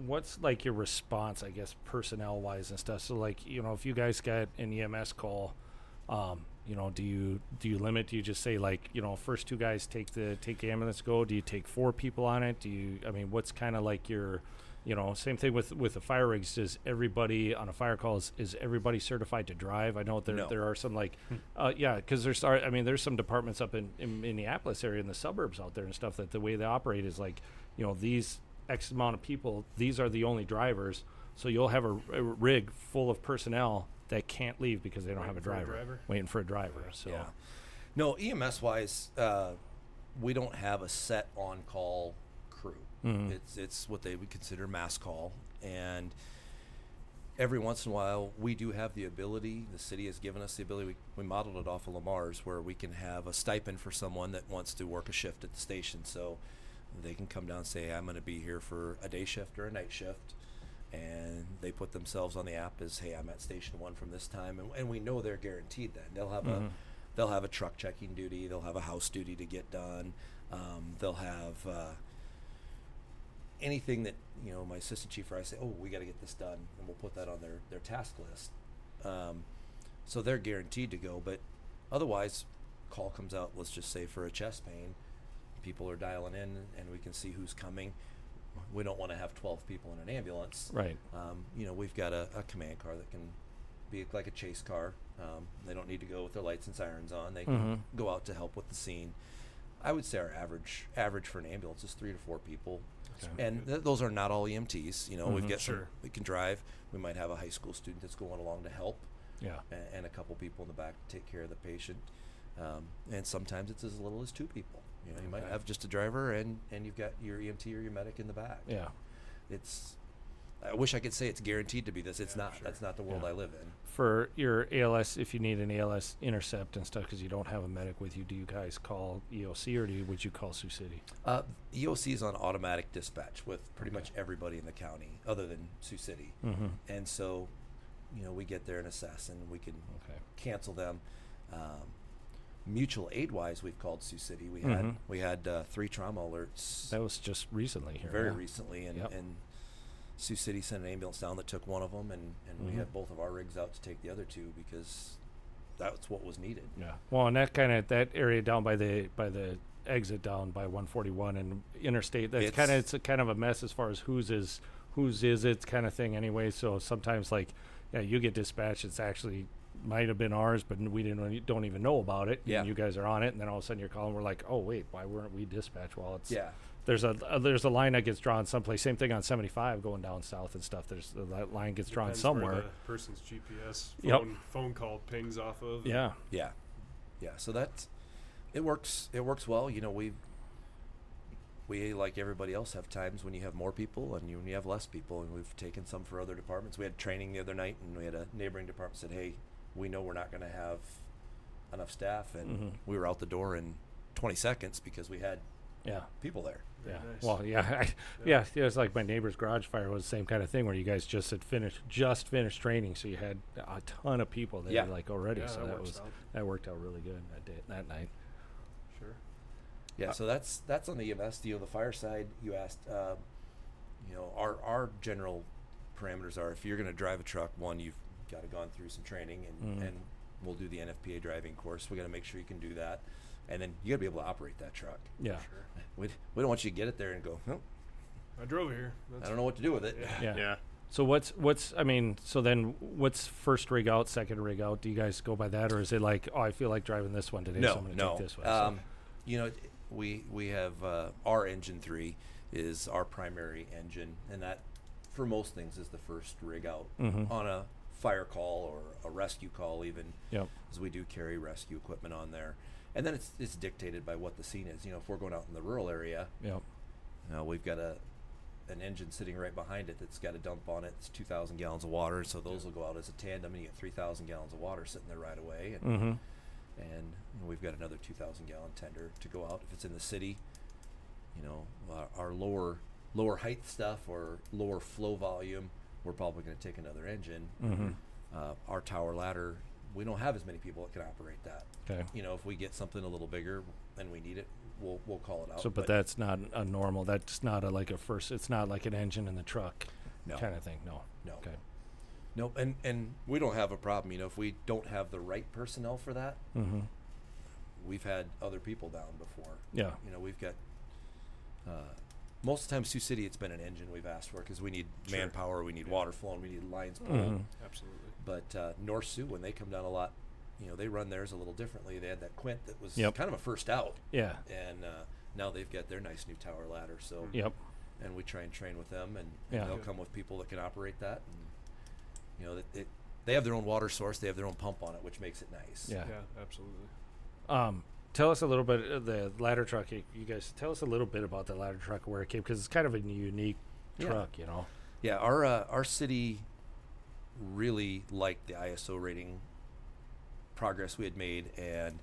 what's like your response, I guess, personnel wise and stuff? So, like, you know, if you guys got an EMS call, um, you know, do you, do you limit, do you just say like, you know, first two guys take the, take the ambulance go? Do you take four people on it? Do you, I mean, what's kind of like your, you know, same thing with, with the fire rigs. Does everybody on a fire call, is, is everybody certified to drive? I know there, No. there are some like, uh, yeah, because there's, are- I mean, there's some departments up in, in Minneapolis area in the suburbs out there and stuff that the way they operate is like, you know, these X amount of people, these are the only drivers. So you'll have a, a rig full of personnel that can't leave because they don't have a Waiting for a driver, driver? waiting for a driver. So Yeah. No, EMS wise, uh, we don't have a set on call crew. Mhm. It's it's what they would consider mass call, and every once in a while we do have the ability. The city has given us the ability. We, we modeled it off of Le Mars, where we can have a stipend for someone that wants to work a shift at the station. So they can come down and say, "I'm going to be here for a day shift or a night shift." And they put themselves on the app as hey i'm at station one from this time and, and we know they're guaranteed that. They'll have Mhm. a they'll have a truck checking duty they'll have a house duty to get done um, they'll have uh, anything that you know my assistant chief or i say oh we got to get this done and we'll put that on their their task list. Um, so they're guaranteed to go but otherwise call comes out let's just say for a chest pain people are dialing in and we can see who's coming we don't want to have 12 people in an ambulance right. um, you know, we've got a, a command car that can be like a chase car. Um, they don't need to go with their lights and sirens on. They can Mhm. go out to help with the scene. I would say our average average for an ambulance is three to four people, Okay. and th- those are not all EMTs. You know, we've Mhm. got some we can drive. We might have a high school student that's going along to help, Yeah. and, and a couple people in the back to take care of the patient. Um, and sometimes it's as little as two people. You know, you might Okay. have just a driver and and you've got your EMT or your medic in the back Yeah. it's I wish I could say it's guaranteed to be this. It's Yeah, not. sure. That's not the world Yeah. I live in. For your ALS, if you need an ALS intercept and stuff, because you don't have a medic with you, do you guys call EOC or do you, would you call Sioux City? Uh, EOC is on automatic dispatch with pretty Okay. much everybody in the county, other than Sioux City, Mm-hmm. and so, you know, we get there and assess, and we can Okay. cancel them. Um, mutual aid wise, we've called Sioux City. We had Mhm. we had uh, three trauma alerts That was just recently here. very yeah. recently, and, Yep. and Sioux City sent an ambulance down that took one of them, and, and we Mhm. had both of our rigs out to take the other two because that's what was needed. Yeah. Well, and that kind of that area down by the by the exit down by 141 and interstate. That's kind of It's- kind of a mess as far as whose is whose is it kind of thing anyway. So sometimes like yeah, you get dispatched. It's actually might have been ours, but we didn't don't even know about it. Yeah. And you guys are on it, and then all of a sudden you're calling. We're like, oh wait, why weren't we dispatched? Well, it's Yeah. There's a uh, there's a line that gets drawn someplace. Same thing on 75 going down south and stuff. There's that line gets drawn Depends where somewhere. the person's GPS Yep. phone, phone call pings off of. Yeah. Yeah, yeah. So that it works. It works well. You know, we we like everybody else have times when you have more people and you, when you have less people, and we've taken some for other departments. We had training the other night, and we had a neighboring department said, "Hey, we know we're not going to have enough staff," and Mhm. we were out the door in 20 seconds because we had Yeah. people there. Very yeah. nice. Well, yeah, I, yeah, yeah. It's like my neighbor's garage fire was the same kind of thing where you guys just had finished, just finished training, so you had a ton of people there, Yeah. like already. Yeah, so that that was out. that worked out really good that day, that night. Sure. Yeah, Uh, so that's that's on the EMS deal. The fire side, you asked, um, you know, our our general parameters are if you're going to drive a truck, one, you've got to gone through some training, and Mhm. and we'll do the NFPA driving course. We got to make sure you can do that, and then you got to be able to operate that truck. Yeah. Sure. We we don't want you to get it there and go, oh, I drove here. I don't know what to do with it. Yeah. Yeah. Yeah. So what's what's I mean, so then what's first rig out, second rig out? Do you guys go by that, or is it like, oh, I feel like driving this one today, so No, I'm gonna no. take this one? So- Um, you know, we we have uh, our engine three is our primary engine, and that for most things is the first rig out Mhm. on a fire call or a rescue call, even yep. as we do carry rescue equipment on there. And then it's it's dictated by what the scene is. You know, if we're going out in the rural area, Yep. you know, we've got a an engine sitting right behind it that's got a dump on it. It's 2,000 gallons of water, so those will go out as a tandem, and you get 3,000 gallons of water sitting there right away. And Mm-hmm. and you know, we've got another 2,000 gallon tender to go out if it's in the city. You know, our, our lower lower height stuff or lower flow volume, we're probably going to take another engine. Mhm. Uh, our tower ladder, we don't have as many people that can operate that. Okay. You know, if we get something a little bigger and we need it, we'll we'll call it out. So, but that's not a normal. That's not a like a first. It's not like an engine in the truck no, kind of thing. No. no, Okay. Nope, and and we don't have a problem. You know, if we don't have the right personnel for that, Mm-hmm. we've had other people down before. Yeah. You know, we've got uh, most of the time Sioux City. It's been an engine we've asked for because we need Sure. manpower, we need Yeah. water flowing, we need lines pulled. Mhm. Absolutely. But uh, North Sioux, when they come down a lot, you know, they run theirs a little differently. They had that Quint that was Yep. kind of a first out, Yeah. and uh, now they've got their nice new tower ladder. So, Yep. and we try and train with them, and, Yeah. they'll Good. come with people that can operate that. And you know, it, it, they have their own water source, they have their own pump on it, which makes it nice. Yeah. Yeah, absolutely. Um, tell us a little bit of the ladder truck. You you guys tell us a little bit about the ladder truck where it came because it's kind of a unique Yeah. truck. You know. Yeah, our uh, our city really liked the ISO rating progress we had made, and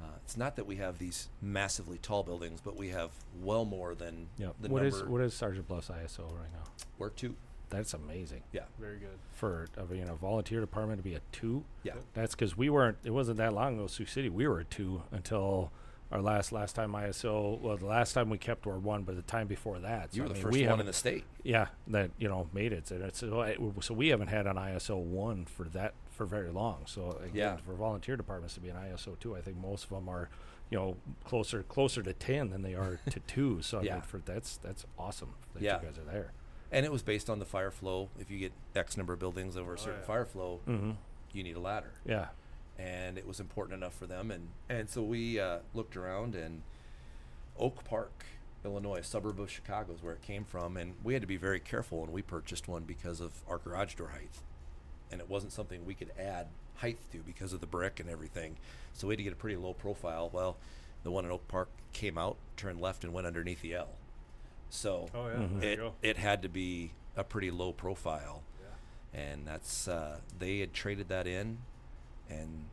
uh, it's not that we have these massively tall buildings, but we have well more than Yep. the What number. is what is Sergeant Bluff's ISO right now? we're two. That's amazing Yeah, Very good. for a you know volunteer department to be a two. yeah, That's because we weren't. It wasn't that long ago. Sioux City, we were a two until our last last time ISO. Well, the last time we kept were one, but the time before that, so you were I the mean, first we one in haven't- the state. Yeah, that you know made it. And it's, so, I- so we haven't had an ISO one for that for very long. So again, Yeah. for volunteer departments to be an ISO two, I think most of them are, you know, closer closer to ten than they are to two. So I Yeah. mean, for that's that's awesome that Yeah. you guys are there. And it was based on the fire flow. If you get X number of buildings over a Oh, certain yeah. fire flow, Mm-hmm. you need a ladder. Yeah. and it was important enough for them and and so we uh, looked around and oak park illinois a suburb of chicago is where it came from and we had to be very careful when we purchased one because of our garage door height and it wasn't something we could add height to because of the brick and everything so we had to get a pretty low profile well the one in oak park came out turned left and went underneath the l so Oh yeah, Mhm. it, it had to be a pretty low profile Yeah. and that's uh, they had traded that in, and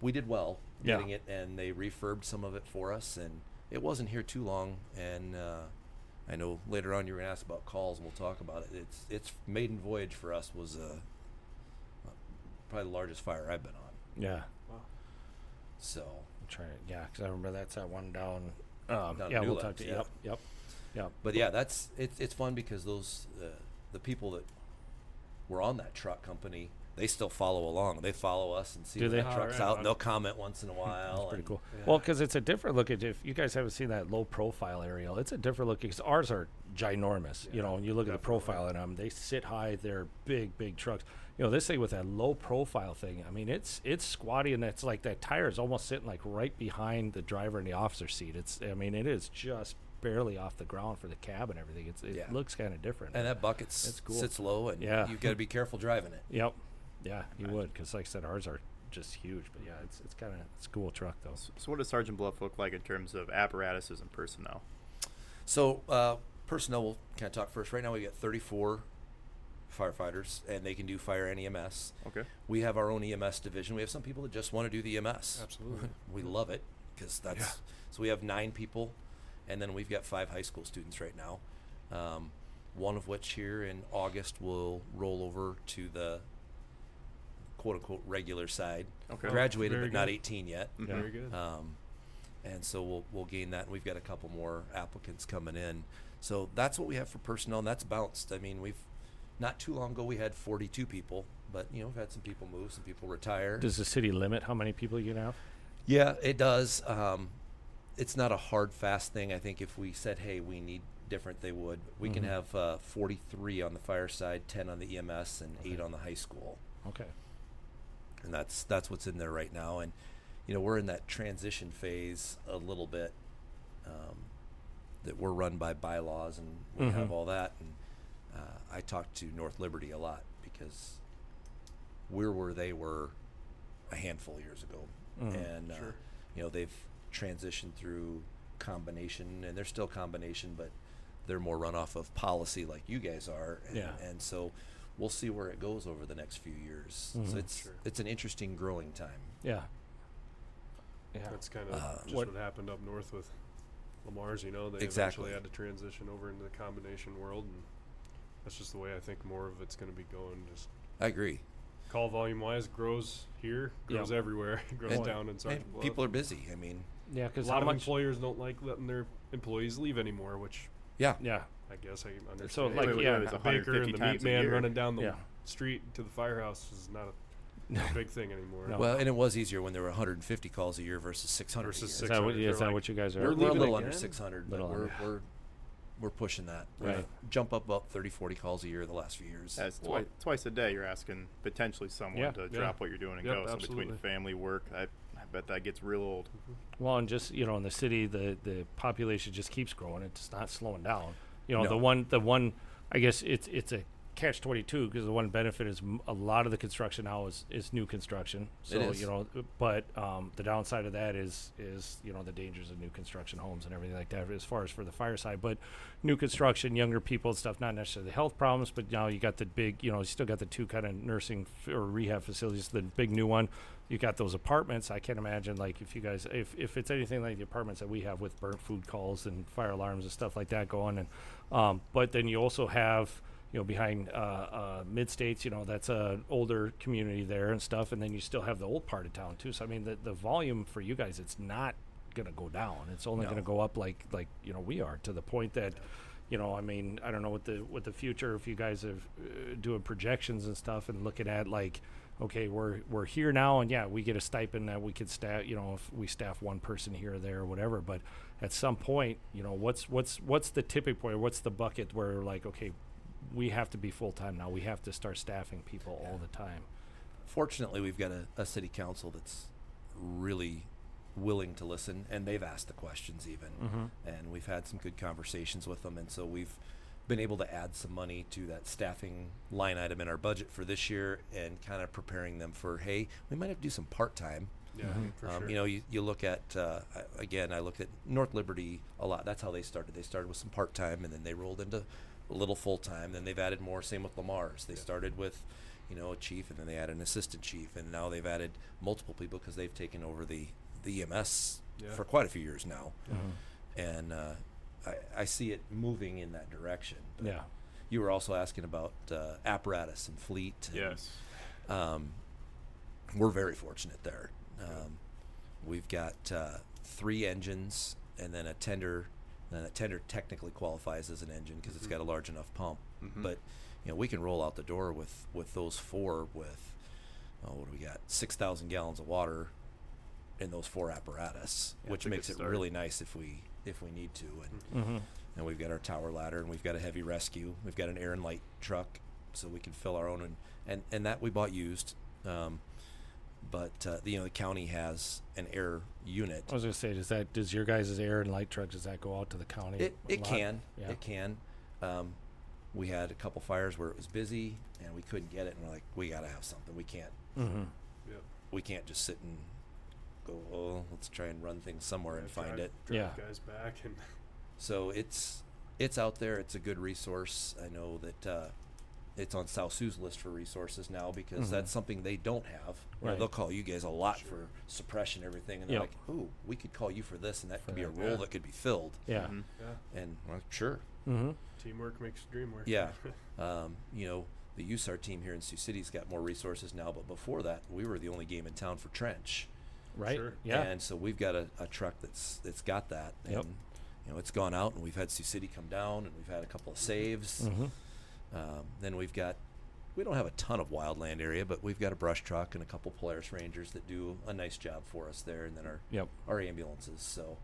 we did well Yeah. getting it, and they refurbed some of it for us, and it wasn't here too long. And uh, I know later on you're gonna ask about calls, and we'll talk about it. It's its maiden voyage for us was uh, probably the largest fire I've been on. Yeah. Wow. So I'm trying. to, Yeah, because I remember that's that one down. Um, yeah, we'll talk to yeah. Yep. Yep. Yep. But yeah, that's it's it's fun because those uh, the people that were on that truck company, they still follow along. They follow us and see Do when they? that Oh, truck's right out, on. and they'll comment once in a while. That's pretty and- cool. Yeah. Well, because it's a different look at if you guys haven't seen that low profile aerial, it's a different look because ours are ginormous. you know, when you look at the profile in them, they sit high. They're big, big trucks. You know, this thing with that low profile thing. I mean, it's it's squatty and it's like that tire is almost sitting like right behind the driver in the officer's seat. It's I mean, it is just barely off the ground for the cab and everything. It's it Yeah. looks kind of different. And that bucket s- It's cool. sits low, and Yeah. you've got to be careful driving it. Yep. Yeah, you would because like I said, ours are just huge. But yeah, it's it's kind of it's a cool truck though. So, so what does Sergeant Bluff look like in terms of apparatuses and personnel? So uh, personnel, we'll kind of talk first. Right now, we got 34 firefighters, and they can do fire and EMS. Okay. We have our own EMS division. We have some people that just want to do the EMS. Absolutely. we love it because that's Yeah. so we have nine people, and then we've got five high school students right now. Um, one of which here in August will roll over to the quote unquote regular side. Okay. Graduated, very but not good. 18 yet. Mhm. Very good. Um, and so we'll we'll gain that, and we've got a couple more applicants coming in. So that's what we have for personnel, and that's bounced. I mean, we've not too long ago we had 42 people, but you know we've had some people move, some people retire. Does the city limit how many people you can have? Yeah, it does. Um, it's not a hard, fast thing. I think if we said, "Hey, we need different," they would. We can Mhm. have uh, 43 on the fire side, 10 on the EMS, and eight on the high school, Okay. And that's that's what's in there right now. And you know, we're in that transition phase a little bit. Um, that we're run by bylaws, and we have Mhm. all that. And uh, I talked to North Liberty a lot because we're where they were a handful of years ago, Mhm. and uh, Sure. you know they've transitioned through combination, and they're still combination, but they're more run off of policy like you guys are. And, Yeah. and so we'll see where it goes over the next few years. Mhm. So it's Sure. it's an interesting growing time. Yeah. Yeah. That's kind of Uh, just What- what, happened up north with Le Mars, you know, they Exactly. eventually had to transition over into the combination world, and that's just the way I think more of it's going to be going. Just I agree. call volume wise grows here, Yeah. grows everywhere, grows And- down in And Sergeant Bluff. people are busy. I mean, Yeah, because a lot of employers don't like letting their employees leave anymore, which yeah, yeah, I guess I can understand. So, like, wait, yeah, wait, it's baker and the meat man running down the Yeah. street to the firehouse is not a, a big thing anymore. No. Well, and it was easier when there were 150 calls a year versus 600 Versus a is year. that what, 600, yeah, is they're that like, what you guys are? "We're We're, we're a leaving little under again?" 600, but Little we're, under. we're we're pushing that. Right. We've Jump up about 30, 40 calls a year the last few years. That's Well- twice, twice a day. You're asking potentially someone Yeah. to Yeah. drop what you're doing and Yep, go. So between family, work, I, I bet that gets real old. Mm-hmm. Mm-hmm. Well, and just you know, in the city, the the population just keeps growing. It's not slowing down. You know, No. the one the one, I guess it's it's a catch twenty two because the one benefit is m- a lot of the construction now is is new construction. So is. you know, but um, the downside of that is is you know the dangers of new construction homes and everything like that as far as for the fire side. But new construction, younger people and stuff, not necessarily the health problems, but now you got the big, you know, you still got the two kind of nursing f- or rehab facilities. The big new one, you got those apartments. I can't imagine like if you guys, if if it's anything like the apartments that we have with burnt food calls and fire alarms and stuff like that going, and um, but then you also have. You know, behind uh, uh, mid states, you know, that's an older community there and stuff, and then you still have the old part of town too. So I mean, the the volume for you guys, it's not gonna go down. It's only No. gonna go up like like you know we are to the point that you know I mean I don't know what the what the future if you guys are uh, doing projections and stuff and looking at like okay we're we're here now and yeah we get a stipend that we could staff you know if we staff one person here or there or whatever but at some point you know what's what's what's the tipping point what's the bucket where like okay we have to be full time now we have to start staffing people all the time Fortunately, we've got a, a city council that's really willing to listen, and they've asked the questions even, mm-hmm. and we've had some good conversations with them, and so we've been able to add some money to that staffing line item in our budget for this year, and kind of preparing them for hey, we might have to do some part time. Yeah, Mhm. for Um, sure. You know, you, you look at uh, again. I look at North Liberty a lot. That's how they started. They started with some part time, and then they rolled into a little full time. Then they've added more. Same with Le Mars. They Yeah. started with, you know, a chief, and then they added an assistant chief, and now they've added multiple people because they've taken over the the EMS Yeah. for quite a few years now, Mm-hmm. and uh, I, I see it moving in that direction. But yeah You were also asking about uh, apparatus and fleet. And, Yes. um, we're very fortunate there. Um, we've got uh, three engines and then a tender. And a tender technically qualifies as an engine because it's Mhm. got a large enough pump. Mhm. But you know we can roll out the door with with those four with oh what do we got six thousand gallons of water in those four apparatus, Yeah, which it's a good makes it start. really nice if we if we need to. And mm-hmm. and we've got our tower ladder and we've got a heavy rescue we've got an air and light truck so we can fill our own and and, and that we bought used um, but uh, the, you know the county has an air unit I was gonna say, does that does your guys' air and light truck does that go out to the county? it, it lot? can Yeah. it can um, we had a couple fires where it was busy and we couldn't get it and we're like we got to have something we can't Mm-hmm. Yep. we can't just sit and go oh let's try and run things somewhere Yeah, and find drive- it drive Yeah. guys back and So it's it's out there. It's a good resource. I know that uh, it's on South Sioux's list for resources now because Mhm. that's something they don't have. You know, Right. they'll call you guys a lot Sure. for suppression and everything, and they're Yep. like, "Ooh, we could call you for this, and that For could be a role yeah. that could be filled." Yeah. Mhm. yeah, And well, sure, Mm-hmm. teamwork makes the dream work. Yeah. um, you know, the USAR team here in Sioux City's got more resources now, but before that, we were the only game in town for trench. Right. Sure. Yeah. And so we've got a, a truck that's that's got that. Yep. You know, it's gone out and we've had Sioux City come down and we've had a couple of saves. Um, then we've got we don't have a ton of wildland area, but we've got a brush truck and a couple Polaris Rangers that do a nice job for us there, and then our Yep. our ambulances. So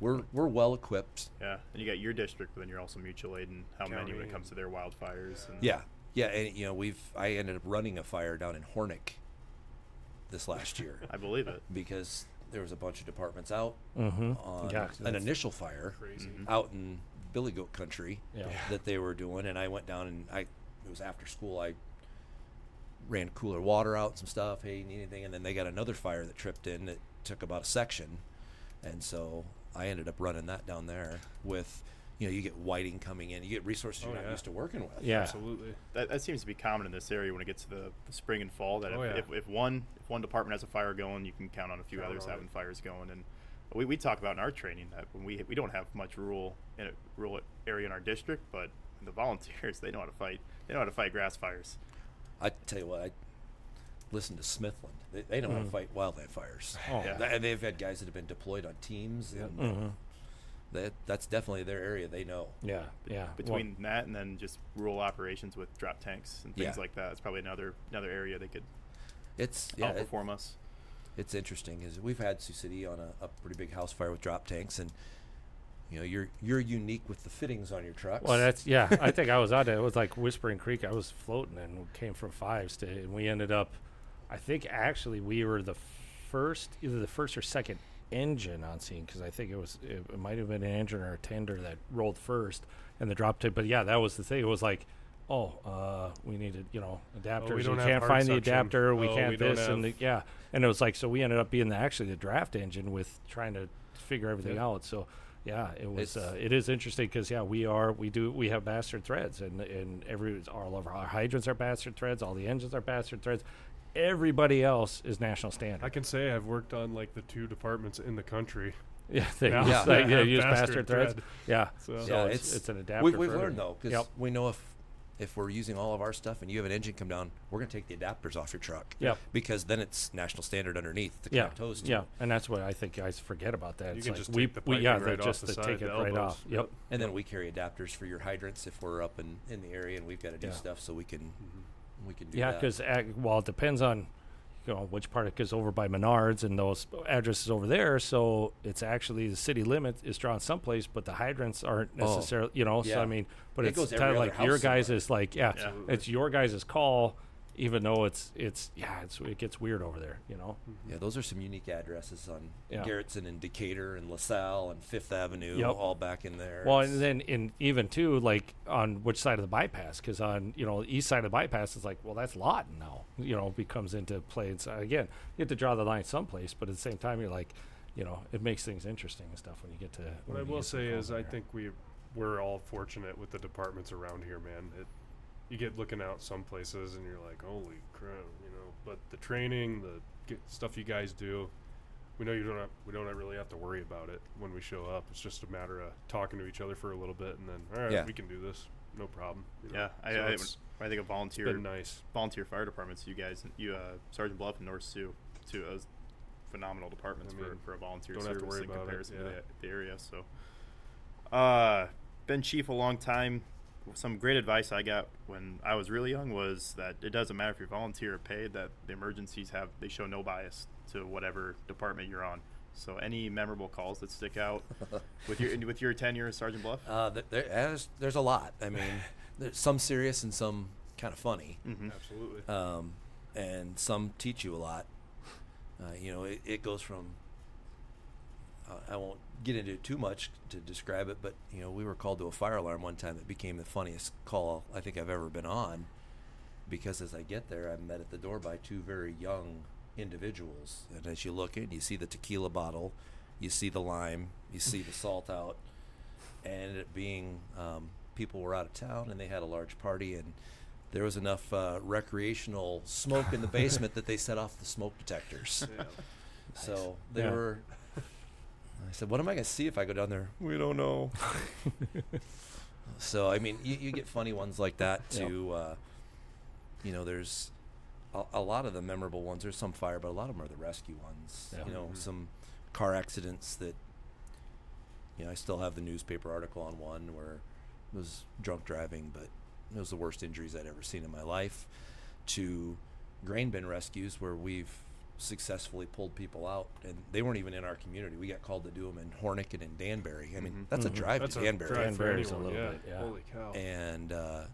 we're we're well equipped. Yeah, and you got your district, but then you're also mutual aid and how many when it comes to their wildfires. And Yeah, yeah, and you know we've I ended up running a fire down in Hornick this last year I believe it. because there was a bunch of departments out Mm-hmm. on yeah. an initial fire Crazy. Out in Billy Goat Country Yeah. that they were doing, and I went down and I it was after school. I ran cooler water out some stuff. Hey, need anything? And then they got another fire that tripped in that took about a section, and so I ended up running that down there with. You know, you get Whiting coming in. You get resources you're Oh, not yeah. used to working with. Yeah. Absolutely. That, that seems to be common in this area when it gets to the, the spring and fall. That Oh, if, yeah. if, if one if one department has a fire going, you can count on a few Count others having it. fires going. And we, we talk about in our training that when we we don't have much rural in a rural area in our district, but the volunteers they know how to fight. They know how to fight grass fires. I tell you what, I listen to Smithland. They, they know how to Mm. fight wildland fires. Oh. Yeah. And they've had guys that have been deployed on teams. Yep. And Mhm. that, that's definitely their area. They know. Yeah, yeah. Well, Between that and then just rural operations with drop tanks and things Yeah. like that, it's probably another another area they could It's yeah, it- outperform us. It's interesting. Is we've had Sioux City on a, a pretty big house fire with drop tanks, and you know you're you're unique with the fittings on your trucks. Well, that's yeah. I think I was out there. It was like Whispering Creek. I was floating and came from fives to, and we ended up. I think actually we were the first, either the first or second engine on scene because I think it was it, it might have been an engine or a tender that rolled first and the drop tank. But yeah, that was the thing. It was like. Oh, uh, we needed, you know, adapters. we don't you can't hard find the adapter. We Oh, can't we this and the, yeah. And it was like so we ended up being the, actually the draft engine with trying to figure everything Yeah. out. So yeah, it was. It's- Uh, it is interesting because yeah, we are we do we have bastard threads and and every all of our hydrants are bastard threads, all the engines are bastard threads. Everybody else is national standard. I can say I've worked on like the two departments in the country. yeah, they now use, Yeah. like, that yeah, use bastard bastard threads. thread. Yeah, So- so Yeah, it's, it's- it's an adapter. we, we've learned though because Yep. we know if if we're using all of our stuff and you have an engine come down, we're gonna take the adapters off your truck. Yeah. Because then it's national standard underneath to Yeah, connect hose to. yeah, and that's what I think guys forget about that. You it's can like just we, the we yeah, piping they right off just the side, take the it right off. Yep. And then we carry adapters for your hydrants if we're up in, in the area and we've got to do Yeah. stuff so we can mm-hmm. we can do that. Yeah, that. because well, it depends on you know which part because over by Menards and those addresses over there. So it's actually the city limit is drawn someplace, but the hydrants aren't Oh, necessarily. You know, so. I mean, but It it's goes kind of like your guys somewhere. is like yeah, Yeah. it's your guys' call, even though it's it's yeah, it's it gets weird over there. You know. Mm-hmm. yeah, those are some unique addresses on Yeah. Garrettson and Decatur and LaSalle and Fifth Avenue, Yep. all back in there. Well, It's- and then in even too, like on which side of the bypass? Because on you know the east side of the bypass is like, well, that's Lawton now. You know, becomes into play. And so again, you have to draw the line someplace, but at the same time, you're like, you know, it makes things interesting and stuff when you get to. What I will say calls is, I think we we're all fortunate with the departments around here, man. It, you get looking out some places and you're like, holy crap, you know. But the training, the get stuff you guys do, we know you don't have, we don't really have to worry about it when we show up. It's just a matter of talking to each other for a little bit, and then all right, Yeah. we can do this, no problem. you know. Yeah, I, So I, it's- I think of it's volunteer been nice. volunteer fire departments, you guys, you uh, Sergeant Bluff and North Sioux, two those phenomenal departments I mean, for, for a volunteer don't have to service worry in about it, comparison to the, the area. So, uh, been chief a long time. Some great advice I got when I was really young was that it doesn't matter if you're volunteer or paid; that the emergencies have they show no bias to whatever department you're on. So, any memorable calls that stick out with your with your tenure as Sergeant Bluff? uh, there, there's, there's a lot. I mean, there's some serious and some kind of funny. Mm-hmm. Absolutely. um, and some teach you a lot. Uh, you know, it, it goes from. I won't get into it too much to describe it, but you know, we were called to a fire alarm one time that became the funniest call I think I've ever been on, because as I get there, I'm met at the door by two very young individuals, and as you look in, you see the tequila bottle, you see the lime, you see the salt out, and it being um, people were out of town and they had a large party and there was enough uh, recreational smoke in the basement that they set off the smoke detectors. Yeah. So they Yeah. were. I said, "What am I going to see if I go down there?" We don't know. so I mean, you, you get funny ones like that Yep. too. Uh, you know, there's a, a lot of the memorable ones. There's some fire, but a lot of them are the rescue ones. Yeah. You know, Mhm. some car accidents that. You know, I still have the newspaper article on one where it was drunk driving, but it was the worst injuries I'd ever seen in my life. To grain bin rescues where we've successfully pulled people out, and they weren't even in our community. We got called to do them in Hornick and in Danbury. I mean, Mhm. that's a Mhm. drive That's to a Danbury. drive for Danbury's a little yeah. bit, yeah. Holy cow. And uh,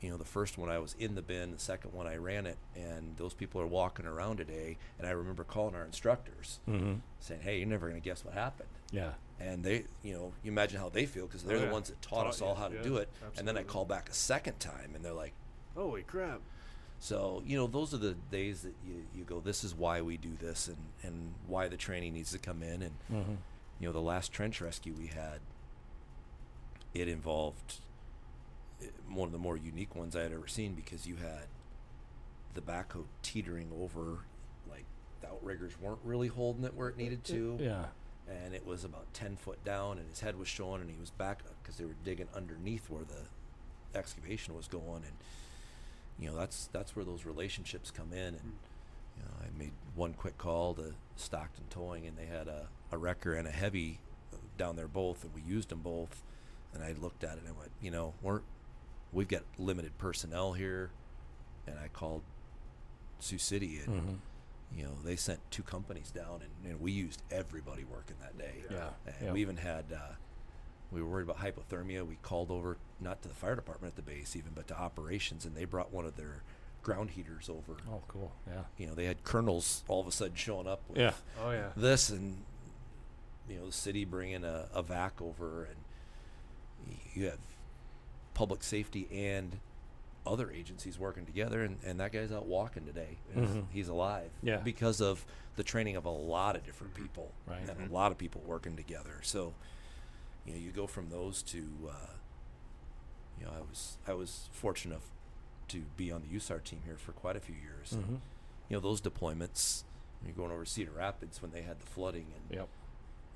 you know, the first one I was in the bin, the second one I ran it, and those people are walking around today. And I remember calling our instructors Mm-hmm. saying, "Hey, you're never going to guess what happened." Yeah. And they, you know, you imagine how they feel because they're Oh, the ones that taught, Taught us all you, how to yeah, do it. And then I call back a second time, and they're like, Holy crap. So you know, those are the days that you, you go, this is why we do this, and and why the training needs to come in. And Mm-hmm. you know, the last trench rescue we had, it involved eh, one of the more unique ones I had ever seen because you had the backhoe teetering over, like the outriggers weren't really holding it where it needed to, Yeah. and it was about 10 foot down and his head was showing and he was back because they were digging underneath where the excavation was going and you know that's that's where those relationships come in and you know I made one quick call to Stockton Towing and they had a, a wrecker and a heavy down there both and we used them both and I looked at it and I went you know we're we've got limited personnel here and I called Sioux City and Mhm. you know they sent two companies down and, and we used everybody working that day Yeah. and yeah. we even had uh, we were worried about hypothermia we called over not to the fire department at the base even but to operations and they brought one of their ground heaters over Oh, cool. Yeah. you know they had colonels all of a sudden showing up with Yeah. Oh yeah. this and you know the city bringing a, a vac over and you have public safety and other agencies working together and, and that guy's out walking today Mhm. he's alive Yeah. because of the training of a lot of different people Right. and Mhm. a lot of people working together so you know you go from those to uh, you know I was I was fortunate enough to be on the USAR team here for quite a few years and, hmm you know those deployments you're going over Cedar Rapids when they had the flooding and Yep.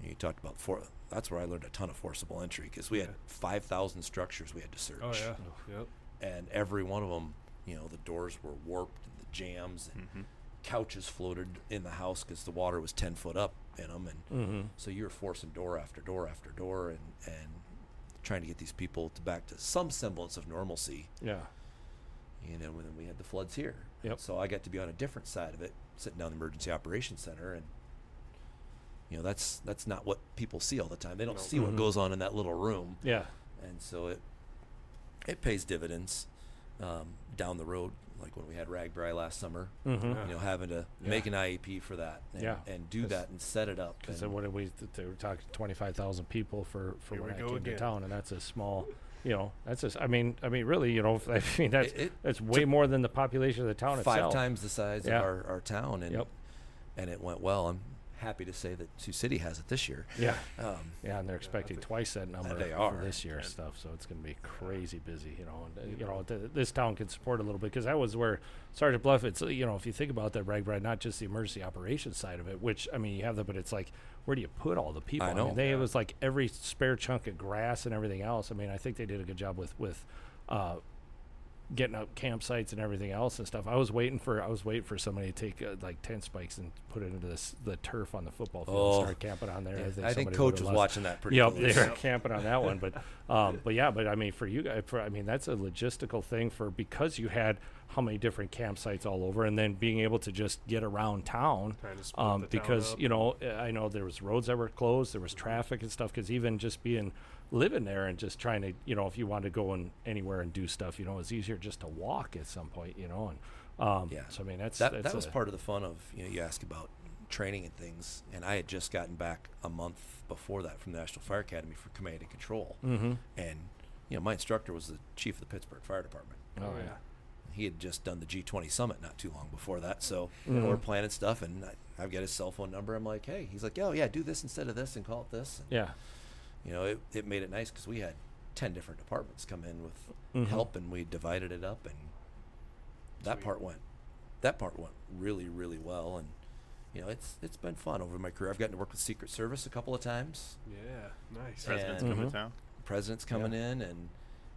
you talked about for that's where I learned a ton of forcible entry because we had 5,000 structures we had to search Oh yeah. Yep. and every one of them you know the doors were warped and the jams and Mm-hmm. Couches floated in the house because the water was 10 foot up in them and hmm so you were forcing door after door after door and and trying to get these people to back to some semblance of normalcy Yeah. you know, and then we had the floods here. Yep. So I got to be on a different side of it, sitting down the emergency operations center, and you know that's that's not what people see all the time. They don't see what Mhm. goes on in that little room, Yeah. and so it it pays dividends um, down the road. Like when we had RAGBRAI last summer, hmm Yeah. you know, having to Yeah. make an IEP for that, and, Yeah. and do 'Cause- that and set it up. Because and- what did we? th- They were talking twenty five thousand people for for Here when I came again. to town, and that's a small. You know, that's just. I mean, I mean, really, you know, I mean, that's It- it that's way more than the population of the town five itself. times the size Yeah. of our, our town, and Yep. and it went well. I'm happy to say that Sioux City has it this year. Yeah. Um, Yeah, and they're expecting twice that number they for are. this year And- stuff. So it's going to be crazy busy, you know. And uh, you know, th- this town can support a little bit because that was where Sergeant Bluff. It's uh, you know, if you think about that, RAGBRAI, not just the emergency operations side of it, which I mean, you have that, but it's like, where do you put all the people? I mean, know. they it was like every spare chunk of grass and everything else. I mean, I think they did a good job with with. Uh, getting up campsites and everything else and stuff. I was waiting for I was waiting for somebody to take uh, like tent spikes and put it into this the turf on the football field Oh. and start camping on there. yeah, I think, I think somebody Coach was lost- watching that pretty Yep, close. they were camping on that one, but um, but yeah, but I mean, for you guys, for I mean, that's a logistical thing for because you had how many different campsites all over, and then being able to just get around town. Kind of split Um, the town because you know, uh, I know there was roads that were closed, there was traffic and stuff. Because even just being living there and just trying to, you know, if you wanted to go and anywhere and do stuff, you know, it's easier just to walk at some point, you know. And um, Yeah. so I mean, that's that that's that was a- part of the fun of you know you ask about training and things, and I had just gotten back a month before that from the National Fire Academy for command and control, Mhm. and you know my instructor was the chief of the Pittsburgh Fire Department. Oh yeah. He had just done the G20 summit not too long before that, so Mhm. we're planning stuff, and I, I've got his cell phone number. I'm like, hey, he's like, oh yeah, do this instead of this, and call it this. And, Yeah. You know, it, it made it nice because we had ten different departments come in with Mhm. help, and we divided it up, and that Sweet. part went that part went really really well, and you know, it's it's been fun over my career. I've gotten to work with Secret Service a couple of times. Yeah. Nice. Presidents And- come Mhm. to town. Presidents coming Yeah. in, and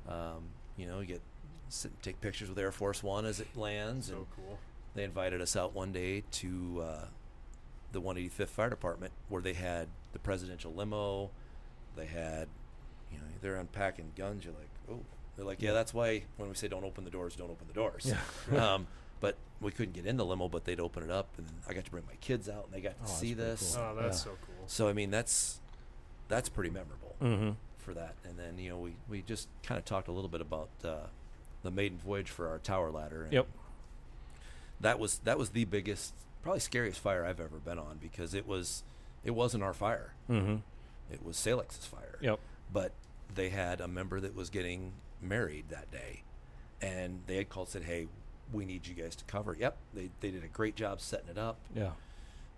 um, you know, you get sit and take pictures with Air Force One as it lands, and So cool. they invited us out one day to uh, the 185th Fire Department where they had the presidential limo. They had, you know, they're unpacking guns. You're like, oh, they're like, yeah, Yeah. that's why when we say don't open the doors, don't open the doors. Yeah. um, but we couldn't get in the limo, but they'd open it up, and I got to bring my kids out, and they got to Oh, see this. cool. Oh, that's Yeah. so cool. So I mean, that's that's pretty memorable Mm-hmm. for that. And then you know, we we just kind of talked a little bit about uh, the maiden voyage for our tower ladder. And Yep. That was that was the biggest, probably scariest fire I've ever been on because it was it wasn't our fire. Mm-hmm. It was Salix's fire. Yep. But they had a member that was getting married that day, and they had called said, "Hey, we need you guys to cover." Yep. They they did a great job setting it up, Yeah.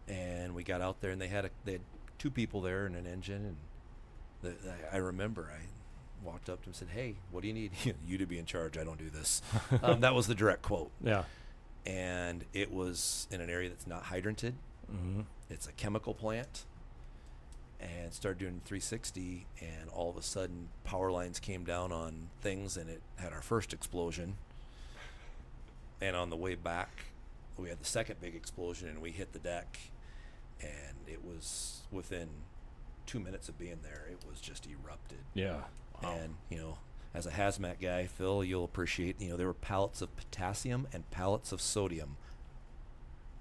and we got out there, and they had a, they had two people there and an engine, and the, I, I remember I walked up to him and said, "Hey, what do you need? you to be in charge. I don't do this." um, that was the direct quote, Yeah. and it was in an area that's not hydranted. Mm-hmm. It's a chemical plant, and started doing 360 and all of a sudden power lines came down on things and it had our first explosion and on the way back we had the second big explosion and we hit the deck and it was within two minutes of being there it was just erupted Yeah. Wow. and you know as a hazmat guy phil you'll appreciate you know there were pallets of potassium and pallets of sodium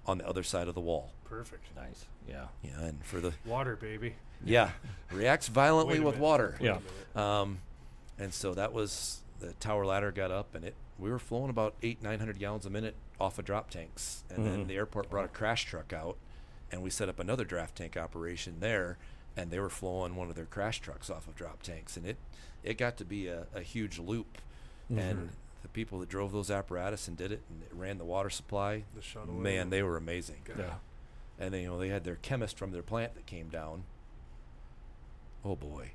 on the other side of the wall Perfect. nice. Yeah. yeah and for the Water, baby. Yeah reacts violently with water Yeah. um, and so that was the tower ladder got up, and it we were flowing about eight nine hundred gallons a minute off of drop tanks, and then Mhm. the airport brought a crash truck out, and we set up another draft tank operation there, and they were flowing one of their crash trucks off of drop tanks, and it it got to be a, a huge loop, and the people that drove those apparatus and did it and it ran the water supply, The shuttle. man, they were amazing, God. Yeah. and then you know they had their chemist from their plant that came down. Oh boy.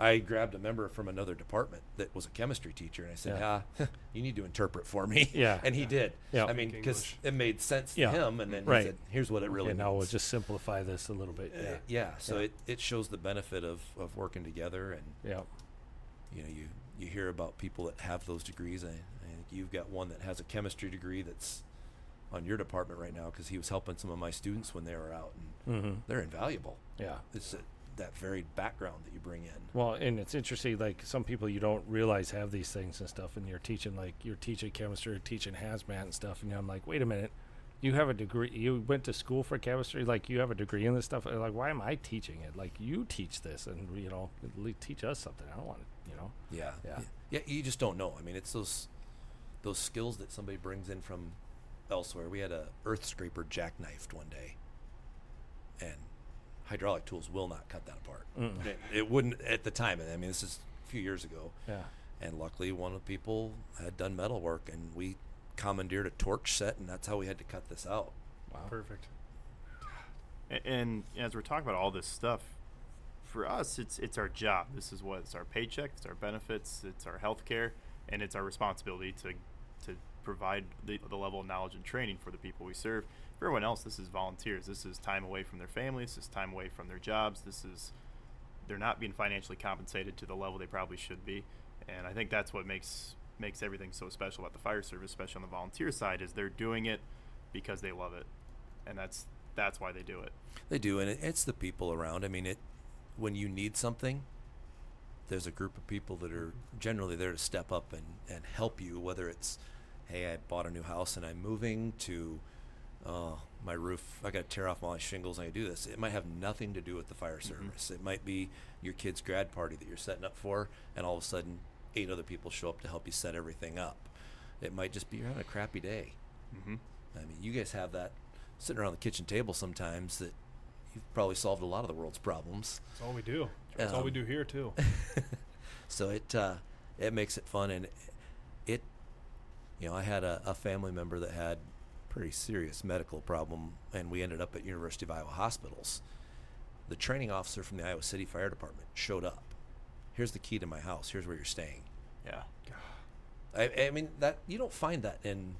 I grabbed a member from another department that was a chemistry teacher, and I said, Yeah. "Ah, you need to interpret for me." Yeah. and he did. Yeah. I mean, because it made sense to Yeah. him, and then Right. he said, "Here's what it really okay, now we'll just simplify this a little bit. Uh, Yeah. yeah. So Yeah. it, it shows the benefit of, of working together, and Yeah. you know, you you hear about people that have those degrees. I, I think you've got one that has a chemistry degree that's on your department right now because he was helping some of my students when they were out, and Mm-hmm. they're invaluable. Yeah. It's a, that varied background that you bring in. Well, and it's interesting. Like some people you don't realize have these things and stuff, and you're teaching like you're teaching chemistry, you're teaching hazmat and stuff, and I'm like, wait a minute, you have a degree. You went to school for chemistry, like you have a degree in this stuff. And like, why am I teaching it? Like you teach this, and you know, teach us something. I don't want to, you know. Yeah. Yeah. Yeah. You just don't know. I mean, it's those those skills that somebody brings in from elsewhere. We had a earth scraper jackknifed one day, and hydraulic tools will not cut that apart. Mm-mm. It, it wouldn't at the time. I mean, this is a few years ago, Yeah. and luckily one of the people had done metal work, and we commandeered a torch set, and that's how we had to cut this out. Wow. Perfect. A- And as we're talking about all this stuff, for us, it's it's our job. This is what it's our paycheck, it's our benefits, it's our health care, and it's our responsibility to to provide the, the level of knowledge and training for the people we serve. For everyone else, this is volunteers. This is time away from their families. This is time away from their jobs. This is they're not being financially compensated to the level they probably should be, and I think that's what makes makes everything so special about the fire service, especially on the volunteer side, is they're doing it because they love it, and that's that's why they do it. They do, and it's the people around. I mean, it when you need something, there's a group of people that are generally there to step up and, and help you. Whether it's, hey, I bought a new house and I'm moving to, uh, my roof. I got to tear off all my shingles. and I do this. It might have nothing to do with the fire service. It might be your kid's grad party that you're setting up for, and all of a sudden, eight other people show up to help you set everything up. It might just be you're having a crappy day. Mm-hmm. I mean, you guys have that sitting around the kitchen table sometimes that you've probably solved a lot of the world's problems. That's all we do. That's all we Um, do here too. so it uh, it makes it fun, and it, you know, I had a, a family member that had pretty serious medical problem, and we ended up at University of Iowa hospitals. The training officer from the Iowa City Fire Department showed up. Here's the key to my house. Here's where you're staying. Yeah. I, I mean that you don't find that in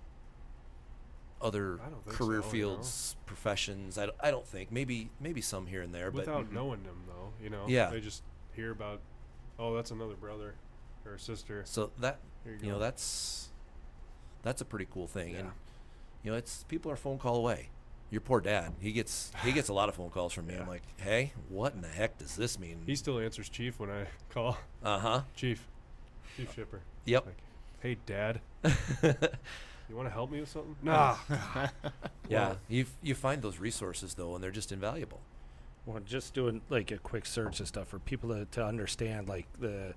other I don't think career so, no. fields, professions. I, don't- I don't think maybe maybe some here and there, but Without knowing them though, you know. Yeah. They just hear about oh, that's another brother or sister. so that you you know that's that's a pretty cool thing, and Yeah. You know it's people are phone call away. Your poor dad, he gets he gets a lot of phone calls from me. I'm like, hey, what in the heck does this mean? He still answers chief when I call. uh huh. Chief. Chief shipper. Yep. Like, hey dad, you want to help me with something? Nah. yeah, you you find those resources though, and they're just invaluable. Well, just doing like a quick search and stuff for people to, to understand like the